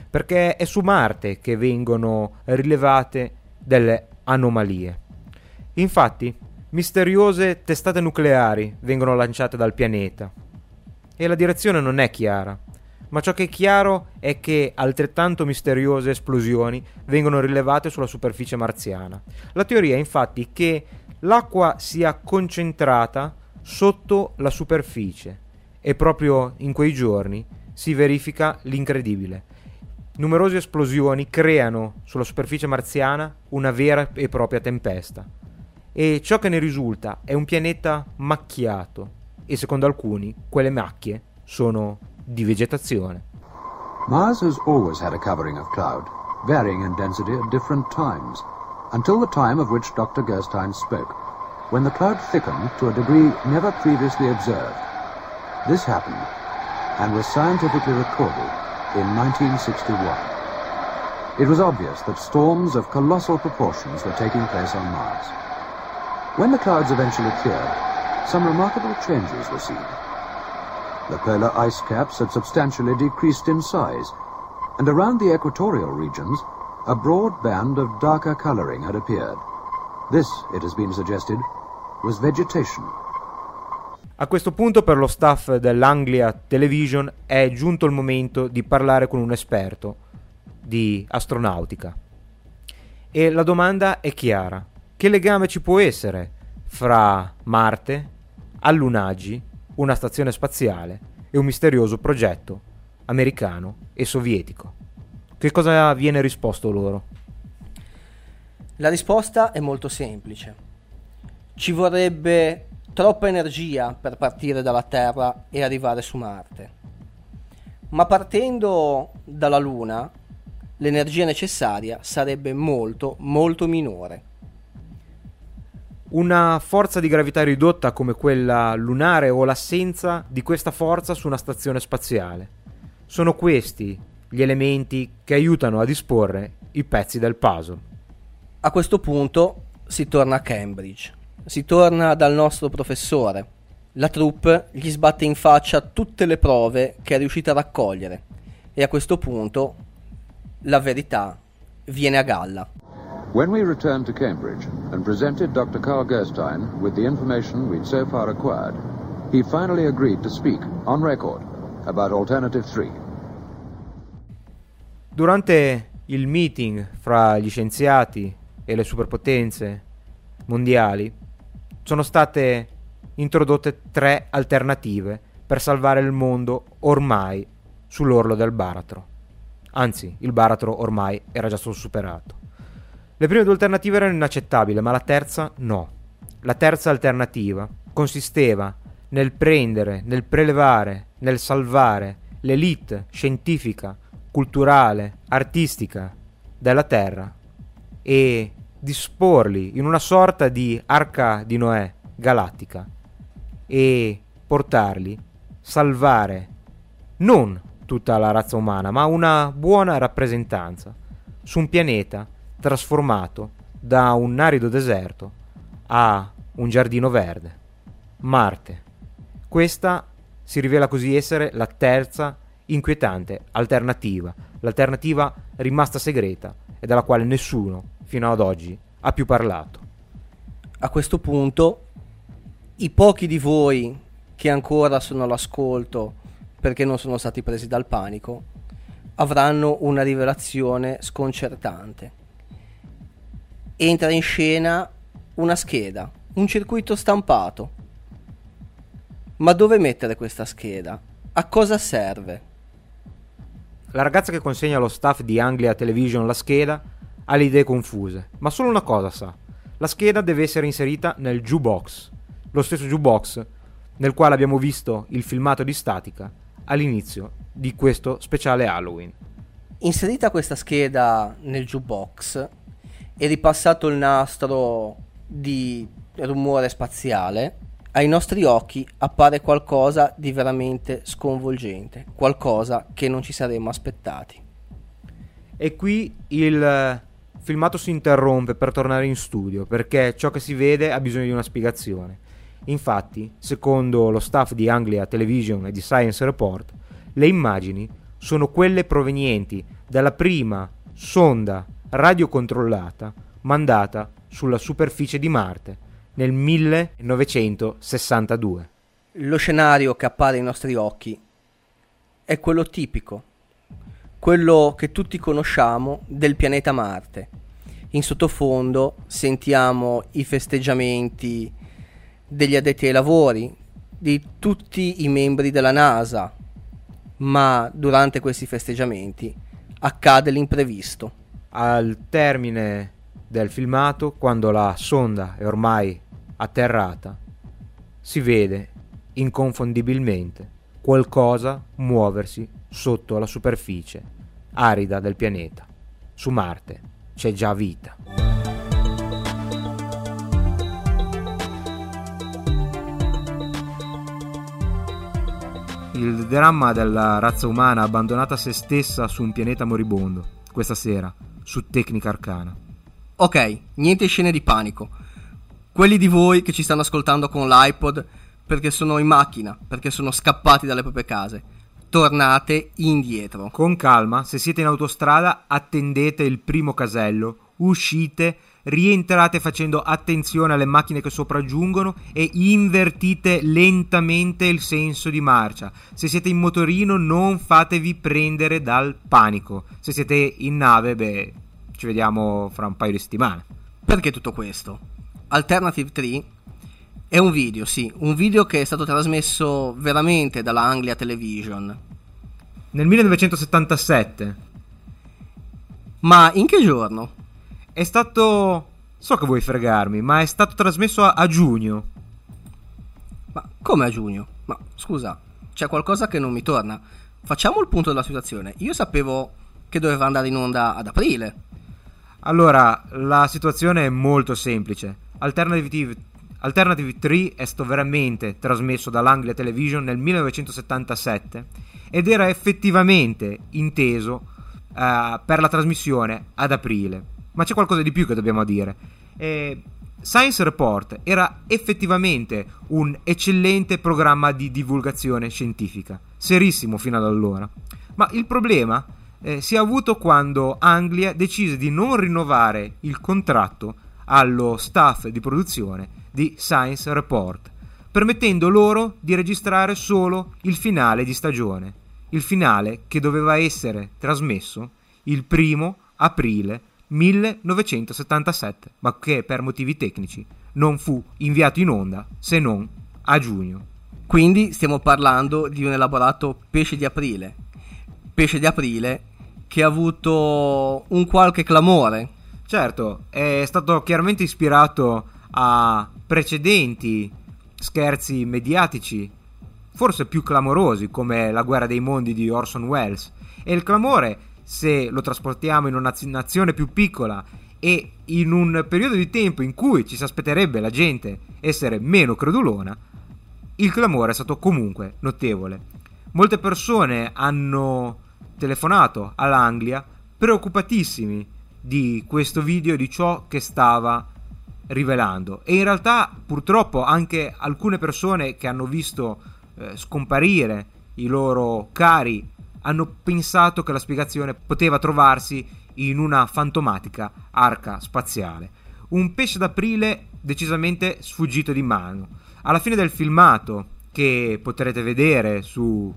perché è su Marte che vengono rilevate delle anomalie. Infatti, misteriose testate nucleari vengono lanciate dal pianeta e la direzione non è chiara, ma ciò che è chiaro è che altrettanto misteriose esplosioni vengono rilevate sulla superficie marziana. La teoria è infatti che l'acqua sia concentrata sotto la superficie e proprio in quei giorni si verifica l'incredibile. Numerose esplosioni creano sulla superficie marziana una vera e propria tempesta e ciò che ne risulta è un pianeta macchiato e secondo alcuni quelle macchie sono di vegetazione. Mars has always had a covering of cloud, varying in density at different times, until the time of which Dr. Gerstein spoke. when the cloud thickened to a degree never previously observed. This happened and was scientifically recorded in 1961. It was obvious that storms of colossal proportions were taking place on Mars. When the clouds eventually cleared, some remarkable changes were seen. The polar ice caps had substantially decreased in size, and around the equatorial regions, a broad band of darker coloring had appeared. This, it has been suggested, was vegetation. A questo punto per lo staff dell'Anglia Television è giunto il momento di parlare con un esperto di astronautica. E la domanda è chiara. Che legame ci può essere fra Marte, allunaggi, una stazione spaziale e un misterioso progetto americano e sovietico. Che cosa viene risposto loro? La risposta è molto semplice. Ci vorrebbe troppa energia per partire dalla Terra e arrivare su Marte. Ma partendo dalla Luna, l'energia necessaria sarebbe molto, molto minore. Una forza di gravità ridotta come quella lunare o l'assenza di questa forza su una stazione spaziale. Sono questi gli elementi che aiutano a disporre i pezzi del puzzle. A questo punto si torna a Cambridge. Si torna dal nostro professore. La troupe gli sbatte in faccia tutte le prove che è riuscita a raccogliere e a questo punto la verità viene a galla. When we returned to Cambridge and presented Dr. Carl Gerstein with the information we'd so far acquired, he finally agreed to speak, on record, about Alternative 3. Durante il meeting fra gli scienziati e le superpotenze mondiali sono state introdotte tre alternative per salvare il mondo ormai sull'orlo del baratro. Anzi, il baratro ormai era già stato superato. Le prime due alternative erano inaccettabili, ma la terza no. La terza alternativa consisteva nel prendere, nel prelevare, nel salvare l'elite scientifica, culturale, artistica della Terra e disporli in una sorta di arca di Noè galattica e portarli, salvare non tutta la razza umana, ma una buona rappresentanza su un pianeta trasformato da un arido deserto a un giardino verde. Marte. Questa si rivela così essere la terza inquietante alternativa, l'alternativa rimasta segreta e della quale nessuno fino ad oggi ha più parlato. A questo punto, i pochi di voi che ancora sono all'ascolto perché non sono stati presi dal panico avranno una rivelazione sconcertante. Entra in scena una scheda, un circuito stampato. Ma dove mettere questa scheda? A cosa serve? La ragazza che consegna allo staff di Anglia Television la scheda ha le idee confuse, ma solo una cosa sa. La scheda deve essere inserita nel jukebox, lo stesso jukebox nel quale abbiamo visto il filmato di statica all'inizio di questo speciale Halloween. Inserita questa scheda nel jukebox e ripassato il nastro di rumore spaziale, ai nostri occhi appare qualcosa di veramente sconvolgente, qualcosa che non ci saremmo aspettati. E qui il filmato si interrompe per tornare in studio perché ciò che si vede ha bisogno di una spiegazione. Infatti, secondo lo staff di Anglia Television e di Science Report, le immagini sono quelle provenienti dalla prima sonda radiocontrollata mandata sulla superficie di Marte nel 1962. Lo scenario che appare ai nostri occhi è quello tipico, quello che tutti conosciamo del pianeta Marte. In sottofondo sentiamo i festeggiamenti degli addetti ai lavori, di tutti i membri della NASA, ma durante questi festeggiamenti accade l'imprevisto. Al termine del filmato, quando la sonda è ormai atterrata, si vede inconfondibilmente qualcosa muoversi sotto la superficie arida del pianeta. Su Marte c'è già vita. Il dramma della razza umana abbandonata a se stessa su un pianeta moribondo, questa sera, su Tecnica Arcana. Ok, niente scene di panico. Quelli di voi che ci stanno ascoltando con l'iPod perché sono in macchina, perché sono scappati dalle proprie case, tornate indietro. Con calma, se siete in autostrada, attendete il primo casello, uscite, rientrate facendo attenzione alle macchine che sopraggiungono e invertite lentamente il senso di marcia. Se siete in motorino, non fatevi prendere dal panico. Se siete in nave, beh, ci vediamo fra un paio di settimane. Perché tutto questo? Alternative 3 È un video, sì, un video che è stato trasmesso veramente dalla Anglia Television. Nel 1977 Ma in che giorno? È stato... So che vuoi fregarmi, ma è stato trasmesso a, a giugno. Ma come a giugno? Ma scusa, c'è qualcosa che non mi torna. Facciamo il punto della situazione. Io sapevo che doveva andare in onda ad aprile. Allora, la situazione è molto semplice. Alternative, Alternative 3 è stato veramente trasmesso dall'Anglia Television nel 1977 ed era effettivamente inteso eh, per la trasmissione ad aprile. Ma c'è qualcosa di più che dobbiamo dire. Eh, Science Report era effettivamente un eccellente programma di divulgazione scientifica, serissimo fino ad allora. Ma il problema eh, si è avuto quando Anglia decise di non rinnovare il contratto allo staff di produzione di Science Report, permettendo loro di registrare solo il finale di stagione, il finale che doveva essere trasmesso il primo aprile 1977, ma che per motivi tecnici non fu inviato in onda se non a giugno. Quindi stiamo parlando di un elaborato pesce di aprile. Pesce di aprile che ha avuto un qualche clamore. Certo, è stato chiaramente ispirato a precedenti scherzi mediatici, forse più clamorosi, come La guerra dei mondi di Orson Welles. E il clamore, se lo trasportiamo in una nazione più piccola e in un periodo di tempo in cui ci si aspetterebbe la gente essere meno credulona, il clamore è stato comunque notevole. Molte persone hanno telefonato all'Anglia preoccupatissimi di questo video di ciò che stava rivelando e in realtà purtroppo anche alcune persone che hanno visto eh, scomparire i loro cari hanno pensato che la spiegazione poteva trovarsi in una fantomatica arca spaziale. Un pesce d'aprile decisamente sfuggito di mano. Alla fine del filmato, che potrete vedere su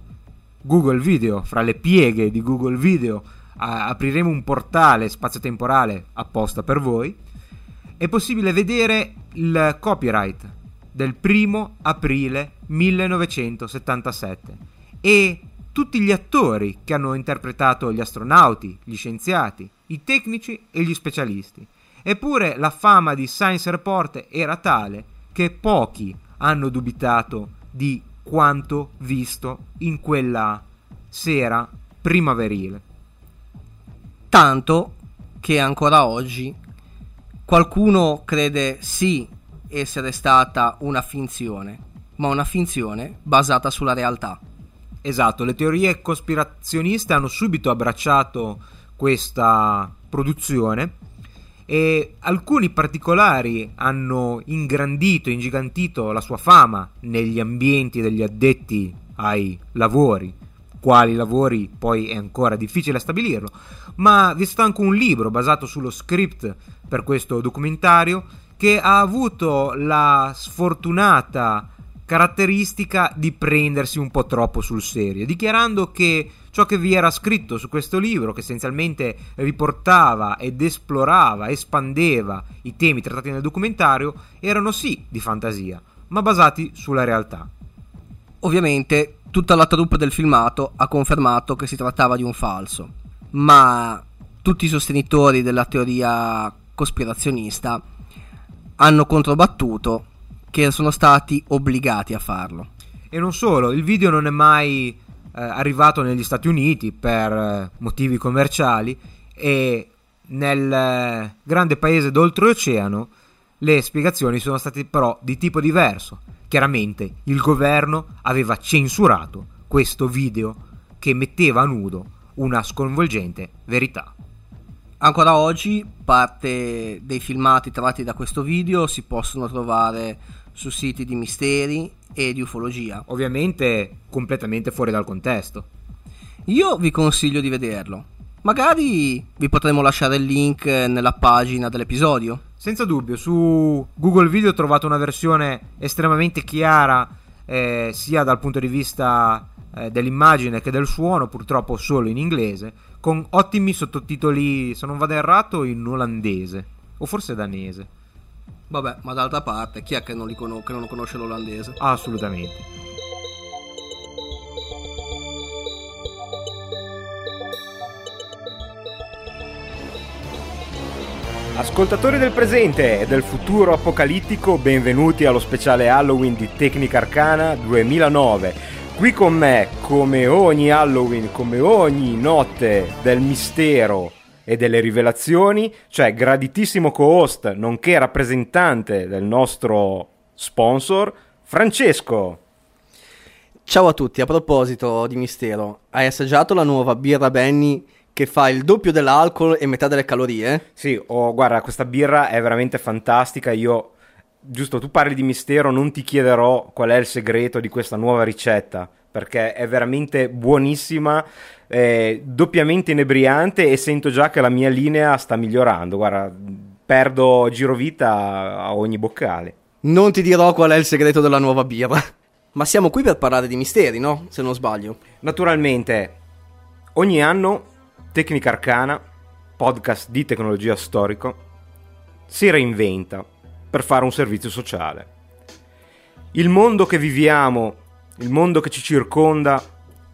Google Video, fra le pieghe di Google Video, a- apriremo un portale spazio-temporale apposta per voi, è possibile vedere il copyright del primo aprile 1977 e tutti gli attori che hanno interpretato gli astronauti, gli scienziati, i tecnici e gli specialisti. Eppure la fama di Science Report era tale che pochi hanno dubitato di quanto visto in quella sera primaverile. Tanto che ancora oggi qualcuno crede sì essere stata una finzione, ma una finzione basata sulla realtà. Esatto, le teorie cospirazioniste hanno subito abbracciato questa produzione e alcuni particolari hanno ingrandito, ingigantito la sua fama negli ambienti degli addetti ai lavori. Quali lavori poi è ancora difficile stabilirlo, ma vi è stato anche un libro basato sullo script per questo documentario che ha avuto la sfortunata caratteristica di prendersi un po' troppo sul serio, dichiarando che ciò che vi era scritto su questo libro, che essenzialmente riportava ed esplorava, espandeva i temi trattati nel documentario, erano sì di fantasia, ma basati sulla realtà. Ovviamente tutta la troupe del filmato ha confermato che si trattava di un falso, ma tutti i sostenitori della teoria cospirazionista hanno controbattuto che sono stati obbligati a farlo. E non solo, il video non è mai eh, arrivato negli Stati Uniti per eh, motivi commerciali e nel eh, grande paese d'oltreoceano le spiegazioni sono state però di tipo diverso. Chiaramente il governo aveva censurato questo video che metteva a nudo una sconvolgente verità. Ancora oggi parte dei filmati tratti da questo video si possono trovare su siti di misteri e di ufologia. Ovviamente completamente fuori dal contesto. Io vi consiglio di vederlo. Magari vi potremo lasciare il link nella pagina dell'episodio. Senza dubbio, su Google Video ho trovato una versione estremamente chiara, eh, sia dal punto di vista eh, dell'immagine che del suono, purtroppo solo in inglese, con ottimi sottotitoli, se non vado errato, in olandese, o forse danese. Vabbè, ma d'altra parte, chi è che non, li cono- che non conosce l'olandese? Assolutamente. Ascoltatori del presente e del futuro apocalittico, benvenuti allo speciale Halloween di Tecnica Arcana 2009. Qui con me, come ogni Halloween, come ogni notte del mistero e delle rivelazioni, c'è graditissimo co-host, nonché rappresentante del nostro sponsor, Francesco. Ciao a tutti, a proposito di mistero, hai assaggiato la nuova birra Benny che fa il doppio dell'alcol e metà delle calorie? Sì, oh, guarda, questa birra è veramente fantastica. Io, giusto, tu parli di mistero, non ti chiederò qual è il segreto di questa nuova ricetta, perché è veramente buonissima, è doppiamente inebriante e sento già che la mia linea sta migliorando. Guarda, perdo girovita a ogni boccale. Non ti dirò qual è il segreto della nuova birra. Ma siamo qui per parlare di misteri, no? Se non sbaglio. Naturalmente, ogni anno Tecnica Arcana, podcast di tecnologia storico, si reinventa per fare un servizio sociale. Il mondo che viviamo, il mondo che ci circonda,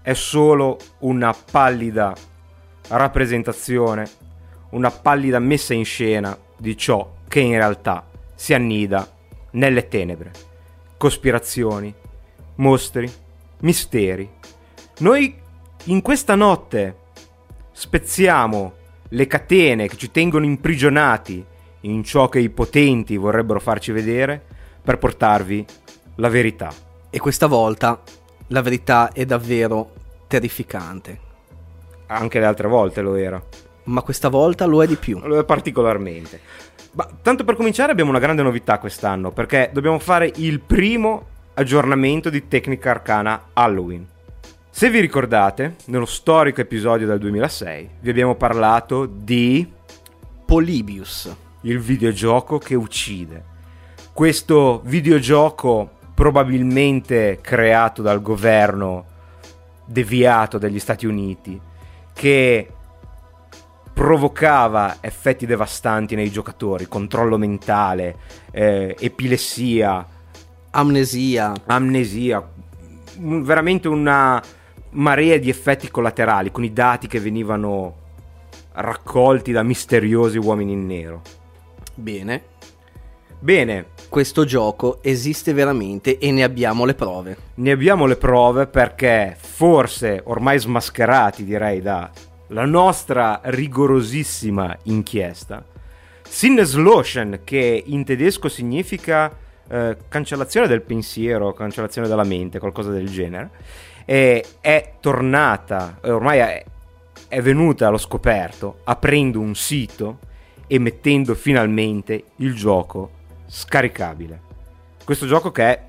è solo una pallida rappresentazione, una pallida messa in scena di ciò che in realtà si annida nelle tenebre. Cospirazioni, mostri, misteri. Noi in questa notte spezziamo le catene che ci tengono imprigionati in ciò che i potenti vorrebbero farci vedere per portarvi la verità. E questa volta la verità è davvero terrificante. Anche le altre volte lo era. Ma questa volta lo è di più. Lo è particolarmente. Ma tanto per cominciare abbiamo una grande novità quest'anno, perché dobbiamo fare il primo aggiornamento di Tecnica Arcana Halloween. Se vi ricordate, nello storico episodio del 2006 vi abbiamo parlato di Polybius. il videogioco che uccide. Questo videogioco probabilmente creato dal governo deviato degli Stati Uniti che provocava effetti devastanti nei giocatori, controllo mentale, eh, epilessia, Amnesia. amnesia, un- veramente una marea di effetti collaterali con i dati che venivano raccolti da misteriosi uomini in nero. Bene. Bene, Questo gioco esiste veramente e ne abbiamo le prove. ne abbiamo le prove perché forse ormai smascherati direi da la nostra rigorosissima inchiesta Sinnesloschen che in tedesco significa eh, cancellazione del pensiero, cancellazione della mente, qualcosa del genere, e è tornata, eh, ormai è, è venuta allo scoperto aprendo un sito e mettendo finalmente il gioco scaricabile. Questo gioco che è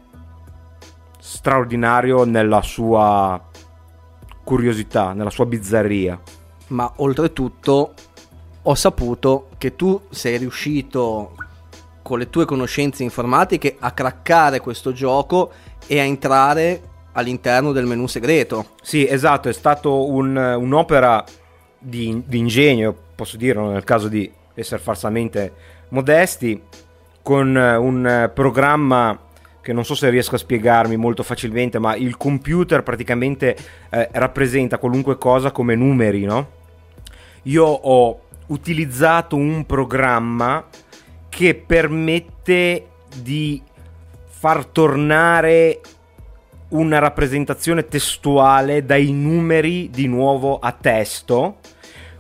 straordinario nella sua curiosità, nella sua bizzarria. Ma oltretutto ho saputo che tu sei riuscito con le tue conoscenze informatiche a craccare questo gioco e a entrare all'interno del menu segreto. Sì, esatto, è stato un- un'opera di, di ingegno, posso dirlo nel caso di essere falsamente modesti, con eh, un eh, programma che non so se riesco a spiegarmi molto facilmente, ma il computer praticamente eh, rappresenta qualunque cosa come numeri, no? Io ho utilizzato un programma che permette di far tornare una rappresentazione testuale dai numeri di nuovo a testo.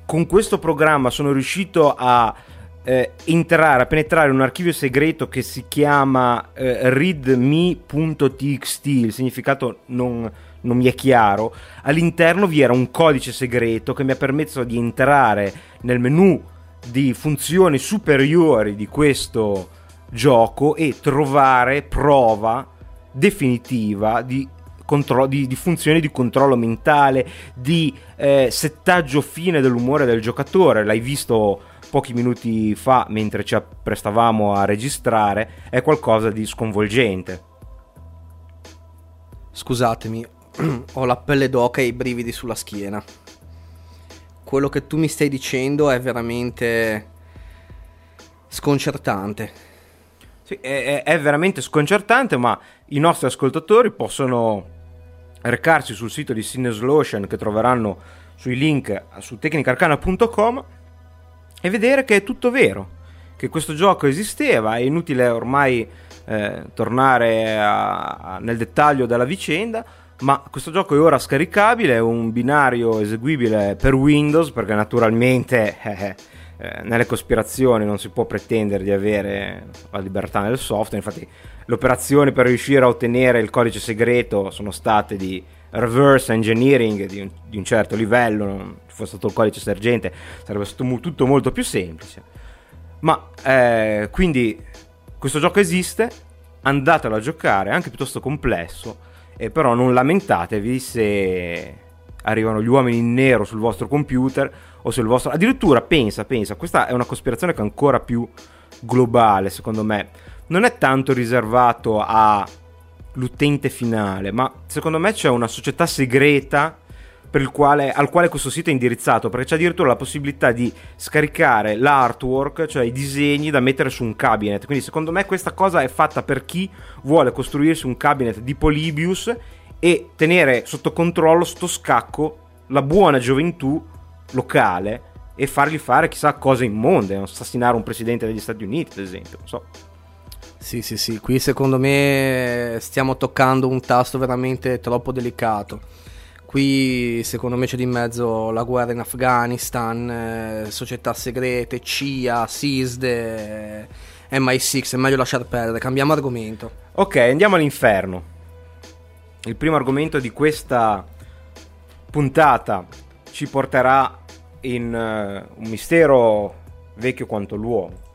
Con questo programma sono riuscito a eh, entrare, a penetrare un archivio segreto che si chiama eh, readme.txt, il significato non, non mi è chiaro. All'interno vi era un codice segreto che mi ha permesso di entrare nel menu di funzioni superiori di questo gioco e trovare prova definitiva di, contro- di- di funzioni di controllo mentale, di eh, settaggio fine dell'umore del giocatore. L'hai visto pochi minuti fa mentre ci apprestavamo a registrare, è qualcosa di sconvolgente. Scusatemi, ho la pelle d'oca e i brividi sulla schiena. Quello che tu mi stai dicendo è veramente sconcertante. Sì, è, è veramente sconcertante, ma i nostri ascoltatori possono recarsi sul sito di Sinnes Lotion che troveranno sui link su tecnicarcana.com e vedere che è tutto vero, che questo gioco esisteva, è inutile ormai eh, tornare a- a- nel dettaglio della vicenda, ma questo gioco è ora scaricabile, è un binario eseguibile per Windows perché naturalmente eh, eh, nelle cospirazioni non si può pretendere di avere la libertà nel software, infatti le operazioni per riuscire a ottenere il codice segreto sono state di reverse engineering di un, di un certo livello, non ci fosse stato il codice sergente sarebbe stato mu- tutto molto più semplice. Ma eh, quindi questo gioco esiste, andatelo a giocare, è anche piuttosto complesso, e però non lamentatevi se arrivano gli uomini in nero sul vostro computer o sul vostro... Addirittura pensa, pensa, questa è una cospirazione che è ancora più globale secondo me. Non è tanto riservato all'utente finale, ma secondo me c'è una società segreta quale, al quale questo sito è indirizzato, perché c'è addirittura la possibilità di scaricare l'artwork, cioè i disegni da mettere su un cabinet. Quindi secondo me questa cosa è fatta per chi vuole costruirsi un cabinet di Polybius e tenere sotto controllo, sotto scacco, la buona gioventù locale e fargli fare chissà cose immonde, assassinare un presidente degli Stati Uniti, ad esempio, non so. Sì, sì, sì, qui secondo me stiamo toccando un tasto veramente troppo delicato. Qui secondo me c'è di mezzo la guerra in Afghanistan, eh, società segrete, CIA, SISD, MI6, è meglio lasciar perdere, cambiamo argomento. Ok, andiamo all'inferno. Il primo argomento di questa puntata ci porterà in eh, un mistero vecchio quanto l'uomo.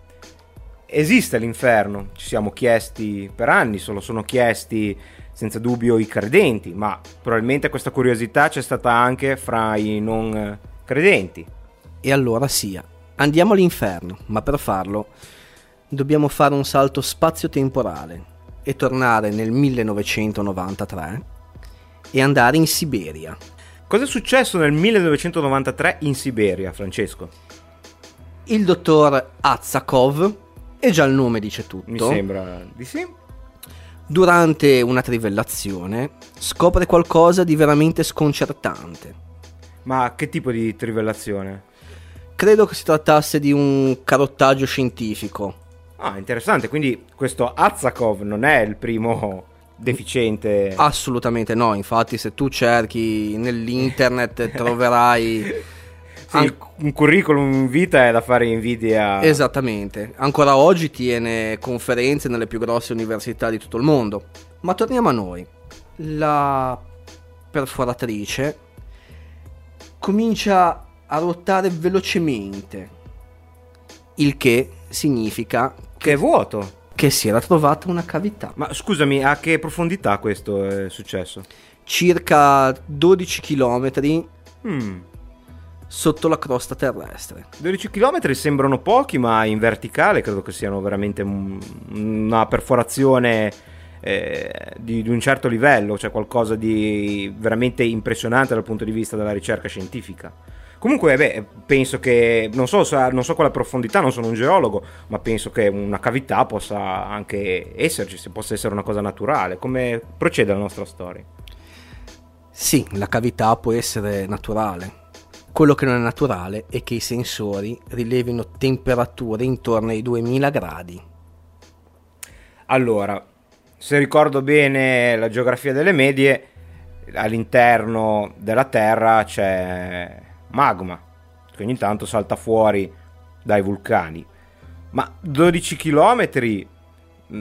Esiste l'inferno? Ci siamo chiesti per anni, se lo sono chiesti senza dubbio i credenti, ma probabilmente questa curiosità c'è stata anche fra i non eh, credenti. E allora sia, andiamo all'inferno, ma per farlo dobbiamo fare un salto spazio-temporale e tornare nel 1993 e andare in Siberia. Cosa è successo nel 1993 in Siberia, Francesco? Il dottor Azakov, e già il nome dice tutto, Mi sembra di sì. durante una trivellazione scopre qualcosa di veramente sconcertante. Ma che tipo di trivellazione? Credo che si trattasse di un carottaggio scientifico. Ah, interessante, quindi questo Azakov non è il primo deficiente. Assolutamente no, infatti se tu cerchi nell'internet troverai... An- un curriculum in vita è da fare invidia. Esattamente, ancora oggi tiene conferenze nelle più grosse università di tutto il mondo. Ma torniamo a noi. La perforatrice comincia a ruotare velocemente, il che significa Che è vuoto. che si era trovata una cavità. Ma scusami, a che profondità questo è successo? Circa 12 km Hmm. Sotto la crosta terrestre. 12 km sembrano pochi, ma in verticale credo che siano veramente un- una perforazione eh, di, di un certo livello, cioè qualcosa di veramente impressionante dal punto di vista della ricerca scientifica. Comunque, beh, penso che, non so, non so quale profondità, non sono un geologo, ma penso che una cavità possa anche esserci, se possa essere una cosa naturale. Come procede la nostra storia? Sì, la cavità può essere naturale. Quello che non è naturale è che i sensori rilevino temperature intorno ai 2000 gradi. Allora, se ricordo bene la geografia delle medie, all'interno della Terra c'è magma, che ogni tanto salta fuori dai vulcani. Ma 12 km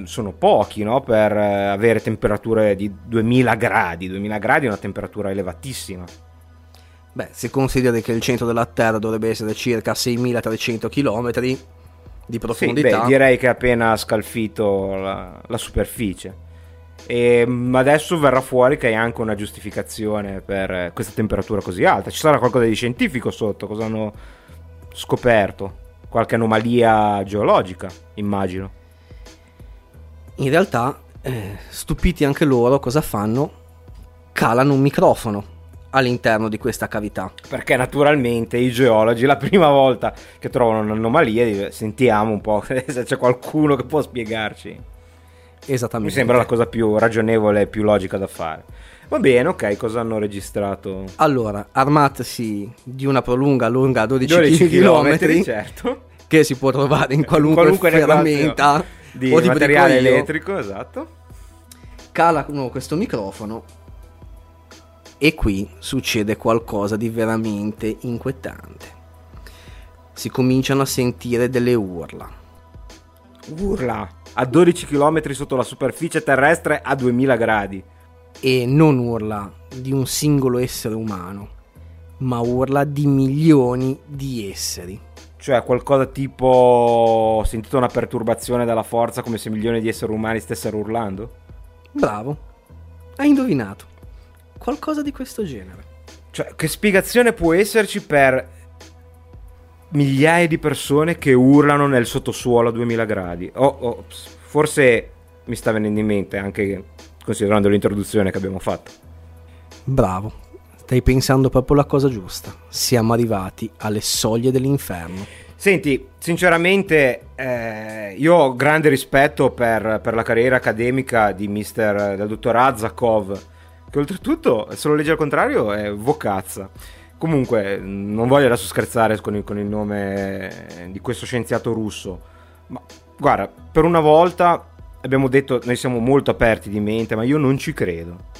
sono pochi, no? Per eh, avere temperature di 2000 gradi. 2000 gradi è una temperatura elevatissima. Beh, se consideri che il centro della Terra dovrebbe essere circa 6300 km di Sì, profondità, beh, direi che ha appena scalfito la, la superficie. E mm, adesso verrà fuori che hai anche una giustificazione per questa temperatura così alta. Ci sarà qualcosa di scientifico sotto, cosa hanno scoperto? Qualche anomalia geologica, immagino. in realtà, eh, stupiti anche loro, cosa fanno? Calano un microfono all'interno di questa cavità. Perché naturalmente i geologi la prima volta che trovano un'anomalia sentiamo un po' se c'è qualcuno che può spiegarci. Esattamente. Mi sembra la cosa più ragionevole e più logica da fare. Va bene, ok, cosa hanno registrato? Allora, armatasi di una prolunga lunga 12, 12 km certo. che si può trovare in qualunque, Qualunque ferramenta di o tipo materiale elettrico, esatto. calano questo microfono e qui succede qualcosa di veramente inquietante. Si cominciano a sentire delle urla. Urla a 12 km sotto la superficie terrestre a 2000 gradi. e non urla di un singolo essere umano, ma urla di milioni di esseri. Cioè qualcosa tipo ho sentito una perturbazione della forza come se milioni di esseri umani stessero urlando? Bravo, hai indovinato. Qualcosa di questo genere. Cioè che spiegazione può esserci per migliaia di persone che urlano nel sottosuolo a 2000 gradi? Oh, oh, forse mi sta venendo in mente anche considerando l'introduzione che abbiamo fatto. Bravo, stai pensando proprio la cosa giusta. Siamo arrivati alle soglie dell'inferno. Senti, sinceramente, eh, io ho grande rispetto per, per la carriera accademica di mister, del dottor Azakov, che oltretutto, se lo legge al contrario, è vocazza. Comunque, non voglio adesso scherzare con il, con il nome di questo scienziato russo, ma guarda, per una volta abbiamo detto, noi siamo molto aperti di mente, ma io non ci credo.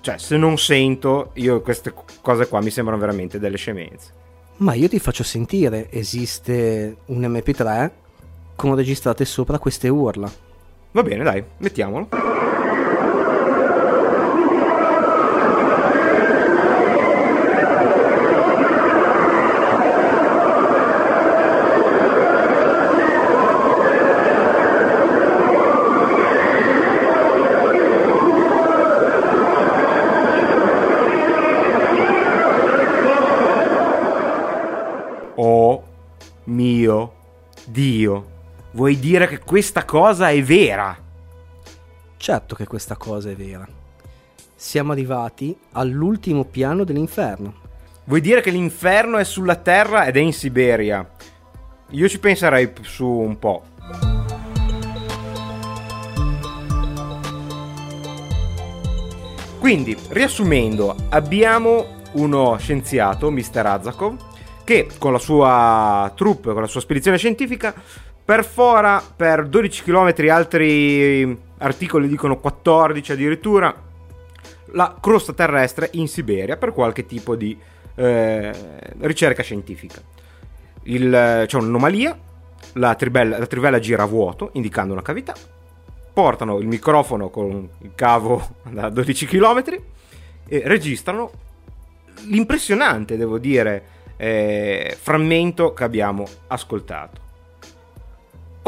Cioè, se non sento, io queste cose qua mi sembrano veramente delle scemenze. Ma io ti faccio sentire, esiste un MP3 con registrate sopra queste urla. Va bene, dai, mettiamolo. Vuoi dire che questa cosa è vera? Certo che questa cosa è vera. Siamo arrivati all'ultimo piano dell'inferno. Vuoi dire che l'inferno è sulla Terra ed è in Siberia? Io ci penserei su un po'. Quindi, riassumendo, abbiamo uno scienziato, Mr. Azakov, che con la sua troupe, con la sua spedizione scientifica, perfora per 12 km, altri articoli dicono 14 addirittura, la crosta terrestre in Siberia per qualche tipo di eh, ricerca scientifica. Il- c'è un'anomalia, la trivella, la trivella gira a vuoto, indicando una cavità. Portano il microfono con il cavo da 12 km e registrano l'impressionante, devo dire, eh, frammento che abbiamo ascoltato.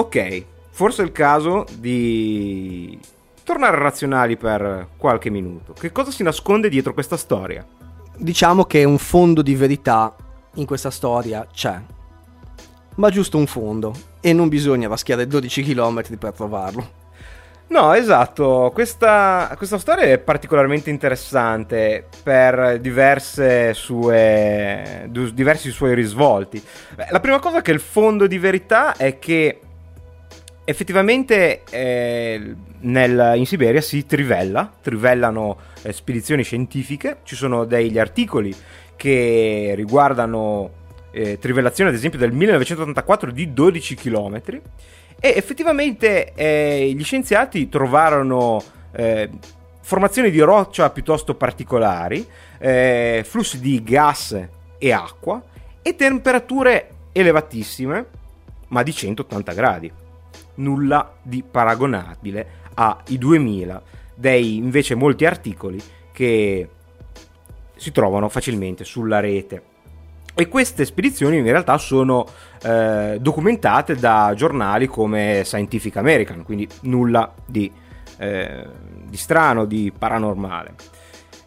Ok, forse è il caso di tornare razionali per qualche minuto. Che cosa si nasconde dietro questa storia? Diciamo che un fondo di verità in questa storia c'è. Ma giusto un fondo. E non bisogna raschiare 12 km per trovarlo. No, esatto, questa, questa storia è particolarmente interessante per diverse sue, diversi suoi risvolti. La prima cosa che il fondo di verità è che effettivamente eh, nel- in Siberia si trivella, trivellano eh, spedizioni scientifiche, ci sono degli articoli che riguardano eh, trivellazione ad esempio del 1984 di 12 km e effettivamente eh, gli scienziati trovarono eh, formazioni di roccia piuttosto particolari, eh, flussi di gas e acqua e temperature elevatissime, ma di 180 gradi. Nulla di paragonabile ai 2000 dei invece molti articoli che si trovano facilmente sulla rete. E queste spedizioni in realtà sono eh, documentate da giornali come Scientific American, quindi nulla di, eh, di strano, di paranormale.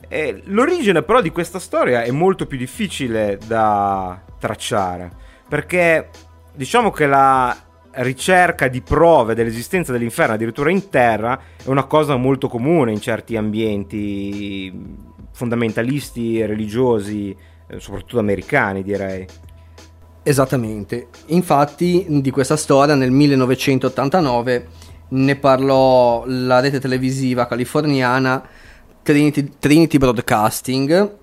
E l'origine però di questa storia è molto più difficile da tracciare, perché diciamo che la ricerca di prove dell'esistenza dell'inferno addirittura in terra è una cosa molto comune in certi ambienti fondamentalisti religiosi, eh, soprattutto americani direi. Esattamente. Infatti di questa storia nel 1989 ne parlò la rete televisiva californiana Trinity, Trinity Broadcasting.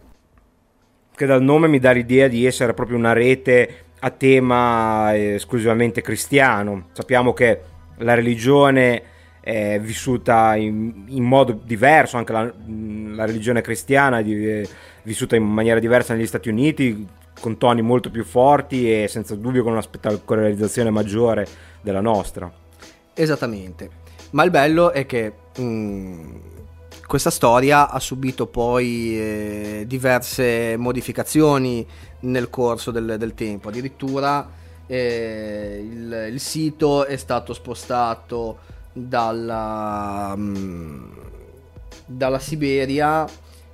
Che dal nome mi dà l'idea di essere proprio una rete a tema eh, esclusivamente cristiano. Sappiamo che la religione è vissuta in, in modo diverso, anche la, la religione cristiana è vissuta in maniera diversa negli Stati Uniti, con toni molto più forti e senza dubbio con una spettacolarizzazione maggiore della nostra. Esattamente. Ma il bello è che mh, questa storia ha subito poi eh, diverse modificazioni nel corso del, del tempo. Addirittura eh, il, il, sito è stato spostato dalla, mh, dalla Siberia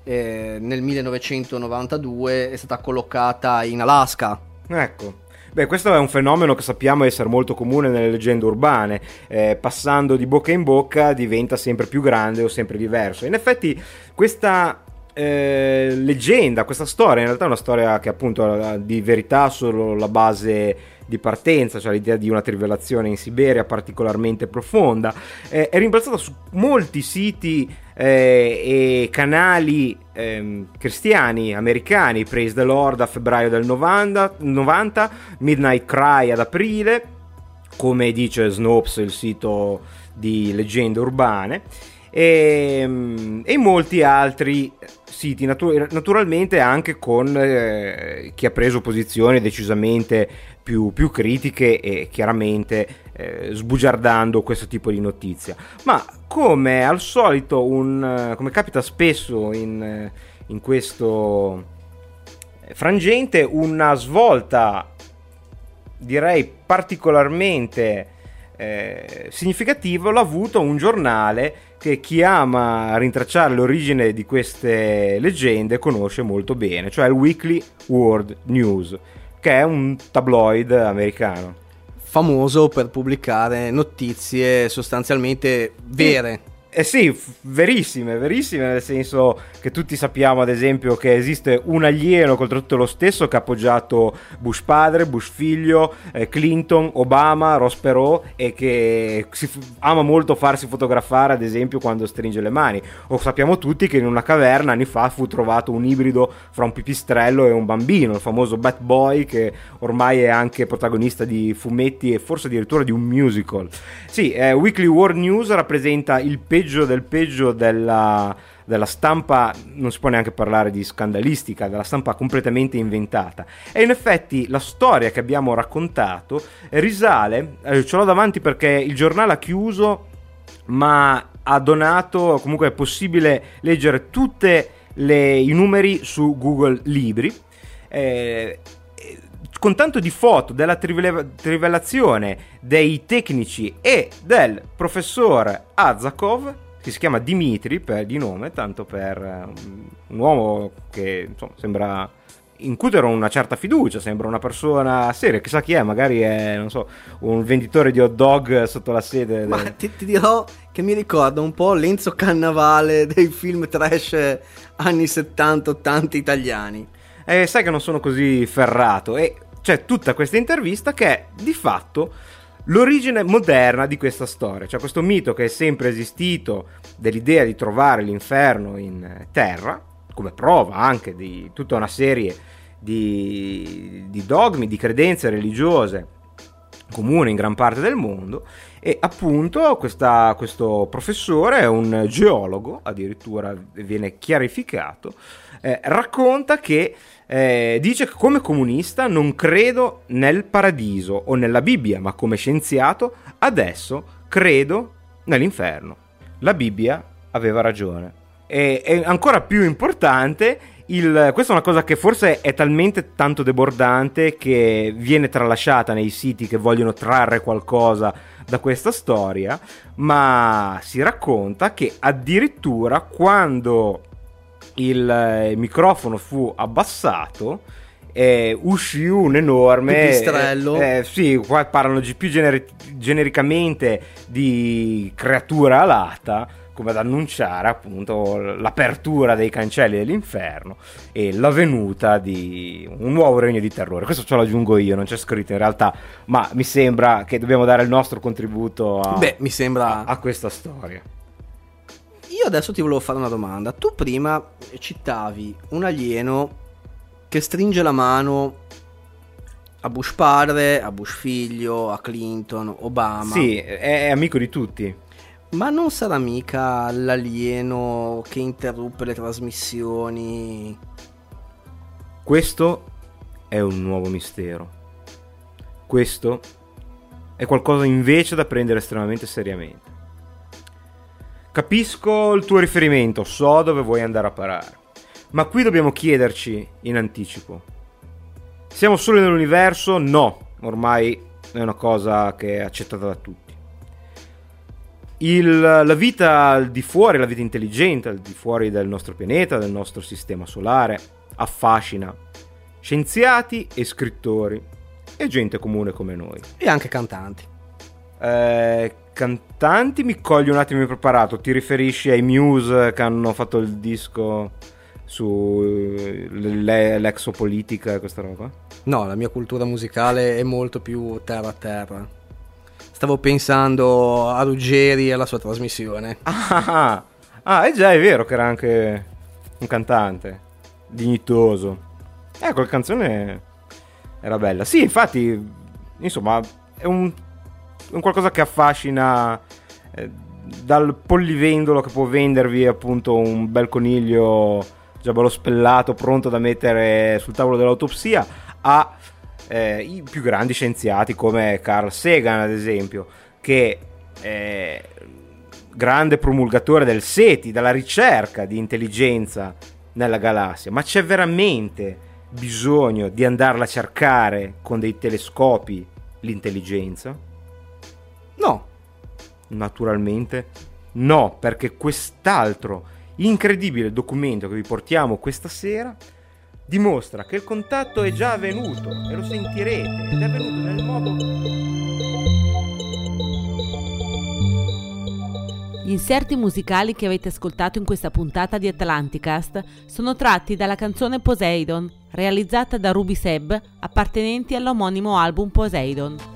eh, nel 1992 è stata collocata in Alaska. Ecco. Beh, questo è un fenomeno che sappiamo essere molto comune nelle leggende urbane. Eh, passando di bocca in bocca diventa sempre più grande o sempre diverso. In effetti, questa eh, leggenda, questa storia, in realtà è una storia che appunto di verità solo la base di partenza, cioè l'idea di una trivelazione in Siberia particolarmente profonda, eh, è rimbalzata su molti siti eh, e canali eh, cristiani americani, Praise the Lord a febbraio del 90, 90, Midnight Cry ad aprile, come dice Snopes, il sito di leggende urbane, e, ehm, e molti altri siti, natu- naturalmente anche con eh, chi ha preso posizioni decisamente più, più critiche e chiaramente eh, sbugiardando questo tipo di notizia. Ma come al solito, un, come capita spesso in, in questo frangente, una svolta direi particolarmente eh, significativo l'ha avuto un giornale che chi ama rintracciare l'origine di queste leggende conosce molto bene, cioè il Weekly World News che è un tabloid americano. Famoso per pubblicare notizie sostanzialmente vere. Eh sì, verissime, verissime, nel senso che tutti sappiamo ad esempio che esiste un alieno contro tutto lo stesso che ha appoggiato Bush padre, Bush figlio, eh, Clinton, Obama, Ross Perot e che f- ama molto farsi fotografare ad esempio quando stringe le mani. O sappiamo tutti che in una caverna anni fa fu trovato un ibrido fra un pipistrello e un bambino, il famoso Bat Boy che ormai è anche protagonista di fumetti e forse addirittura di un musical. Sì, eh, Weekly World News rappresenta il peggio peggio del peggio della, della stampa, non si può neanche parlare di scandalistica, della stampa completamente inventata. E in effetti la storia che abbiamo raccontato risale, eh, ce l'ho davanti perché il giornale ha chiuso, ma ha donato, comunque è possibile leggere tutti i numeri su Google Libri. Eh, con tanto di foto della trivelazione dei tecnici e del professor Azakov, che si chiama Dimitri per, di nome, tanto per um, un uomo che insomma, sembra incutere una certa fiducia, sembra una persona seria, chissà chi è, magari è, non so, un venditore di hot dog sotto la sede. Ma ti, ti dirò che mi ricorda un po' Lenzo Cannavale dei film trash anni 70-80 italiani. Eh, sai che non sono così ferrato e c'è tutta questa intervista che è di fatto l'origine moderna di questa storia, cioè questo mito che è sempre esistito dell'idea di trovare l'inferno in terra, come prova anche di tutta una serie di, di dogmi, di credenze religiose comune in gran parte del mondo e appunto questa, questo professore è un geologo, addirittura viene chiarificato, eh, racconta che eh, dice che come comunista non credo nel paradiso o nella Bibbia, ma come scienziato adesso credo nell'inferno. La Bibbia aveva ragione. E, e ancora più importante, il, questa è una cosa che forse è talmente tanto debordante che viene tralasciata nei siti che vogliono trarre qualcosa da questa storia, ma si racconta che addirittura quando il, eh, il microfono fu abbassato eh, uscì un enorme pipistrello eh, sì qua parlano più gener- genericamente di creatura alata come ad annunciare appunto l'apertura dei cancelli dell'inferno e la venuta di un nuovo regno di terrore. Questo ce lo aggiungo io, non c'è scritto in realtà, ma mi sembra che dobbiamo dare il nostro contributo a, Beh, mi sembra... a questa storia. Io adesso ti volevo fare una domanda. Tu prima citavi un alieno che stringe la mano a Bush padre, a Bush figlio, a Clinton, Obama. Sì, è, è amico di tutti. Ma non sarà mica l'alieno che interruppe le trasmissioni? Questo è un nuovo mistero. Questo è qualcosa invece da prendere estremamente seriamente. Capisco il tuo riferimento, so dove vuoi andare a parare, ma qui dobbiamo chiederci in anticipo. Siamo soli nell'universo? No, ormai è una cosa che è accettata da tutti. Il- la vita al di fuori, la vita intelligente, al di fuori del nostro pianeta, del nostro sistema solare, affascina scienziati e scrittori e gente comune come noi. E anche cantanti. Eh, cantanti mi cogli un attimo impreparato, ti riferisci ai Muse che hanno fatto il disco sull'exopolitica e questa roba? No, la mia cultura musicale è molto più terra a terra. Stavo pensando a Ruggeri e alla sua trasmissione. Ah, ah, eh già è vero che era anche un cantante dignitoso. Eh, quella canzone era bella. Sì, infatti, insomma, è un, un qualcosa che affascina eh, dal pollivendolo che può vendervi appunto un bel coniglio già bello spellato, pronto da mettere sul tavolo dell'autopsia, a eh, i più grandi scienziati come Carl Sagan, ad esempio, che è grande promulgatore del SETI, della ricerca di intelligenza nella galassia, ma c'è veramente bisogno di andarla a cercare con dei telescopi l'intelligenza? No, Naturalmente no, perché quest'altro incredibile documento che vi portiamo questa sera dimostra che il contatto è già avvenuto e lo sentirete ed è avvenuto nel modo Gli inserti musicali che avete ascoltato in questa puntata di Atlanticast sono tratti dalla canzone Poseidon, realizzata da Ruby Seb, appartenenti all'omonimo album Poseidon.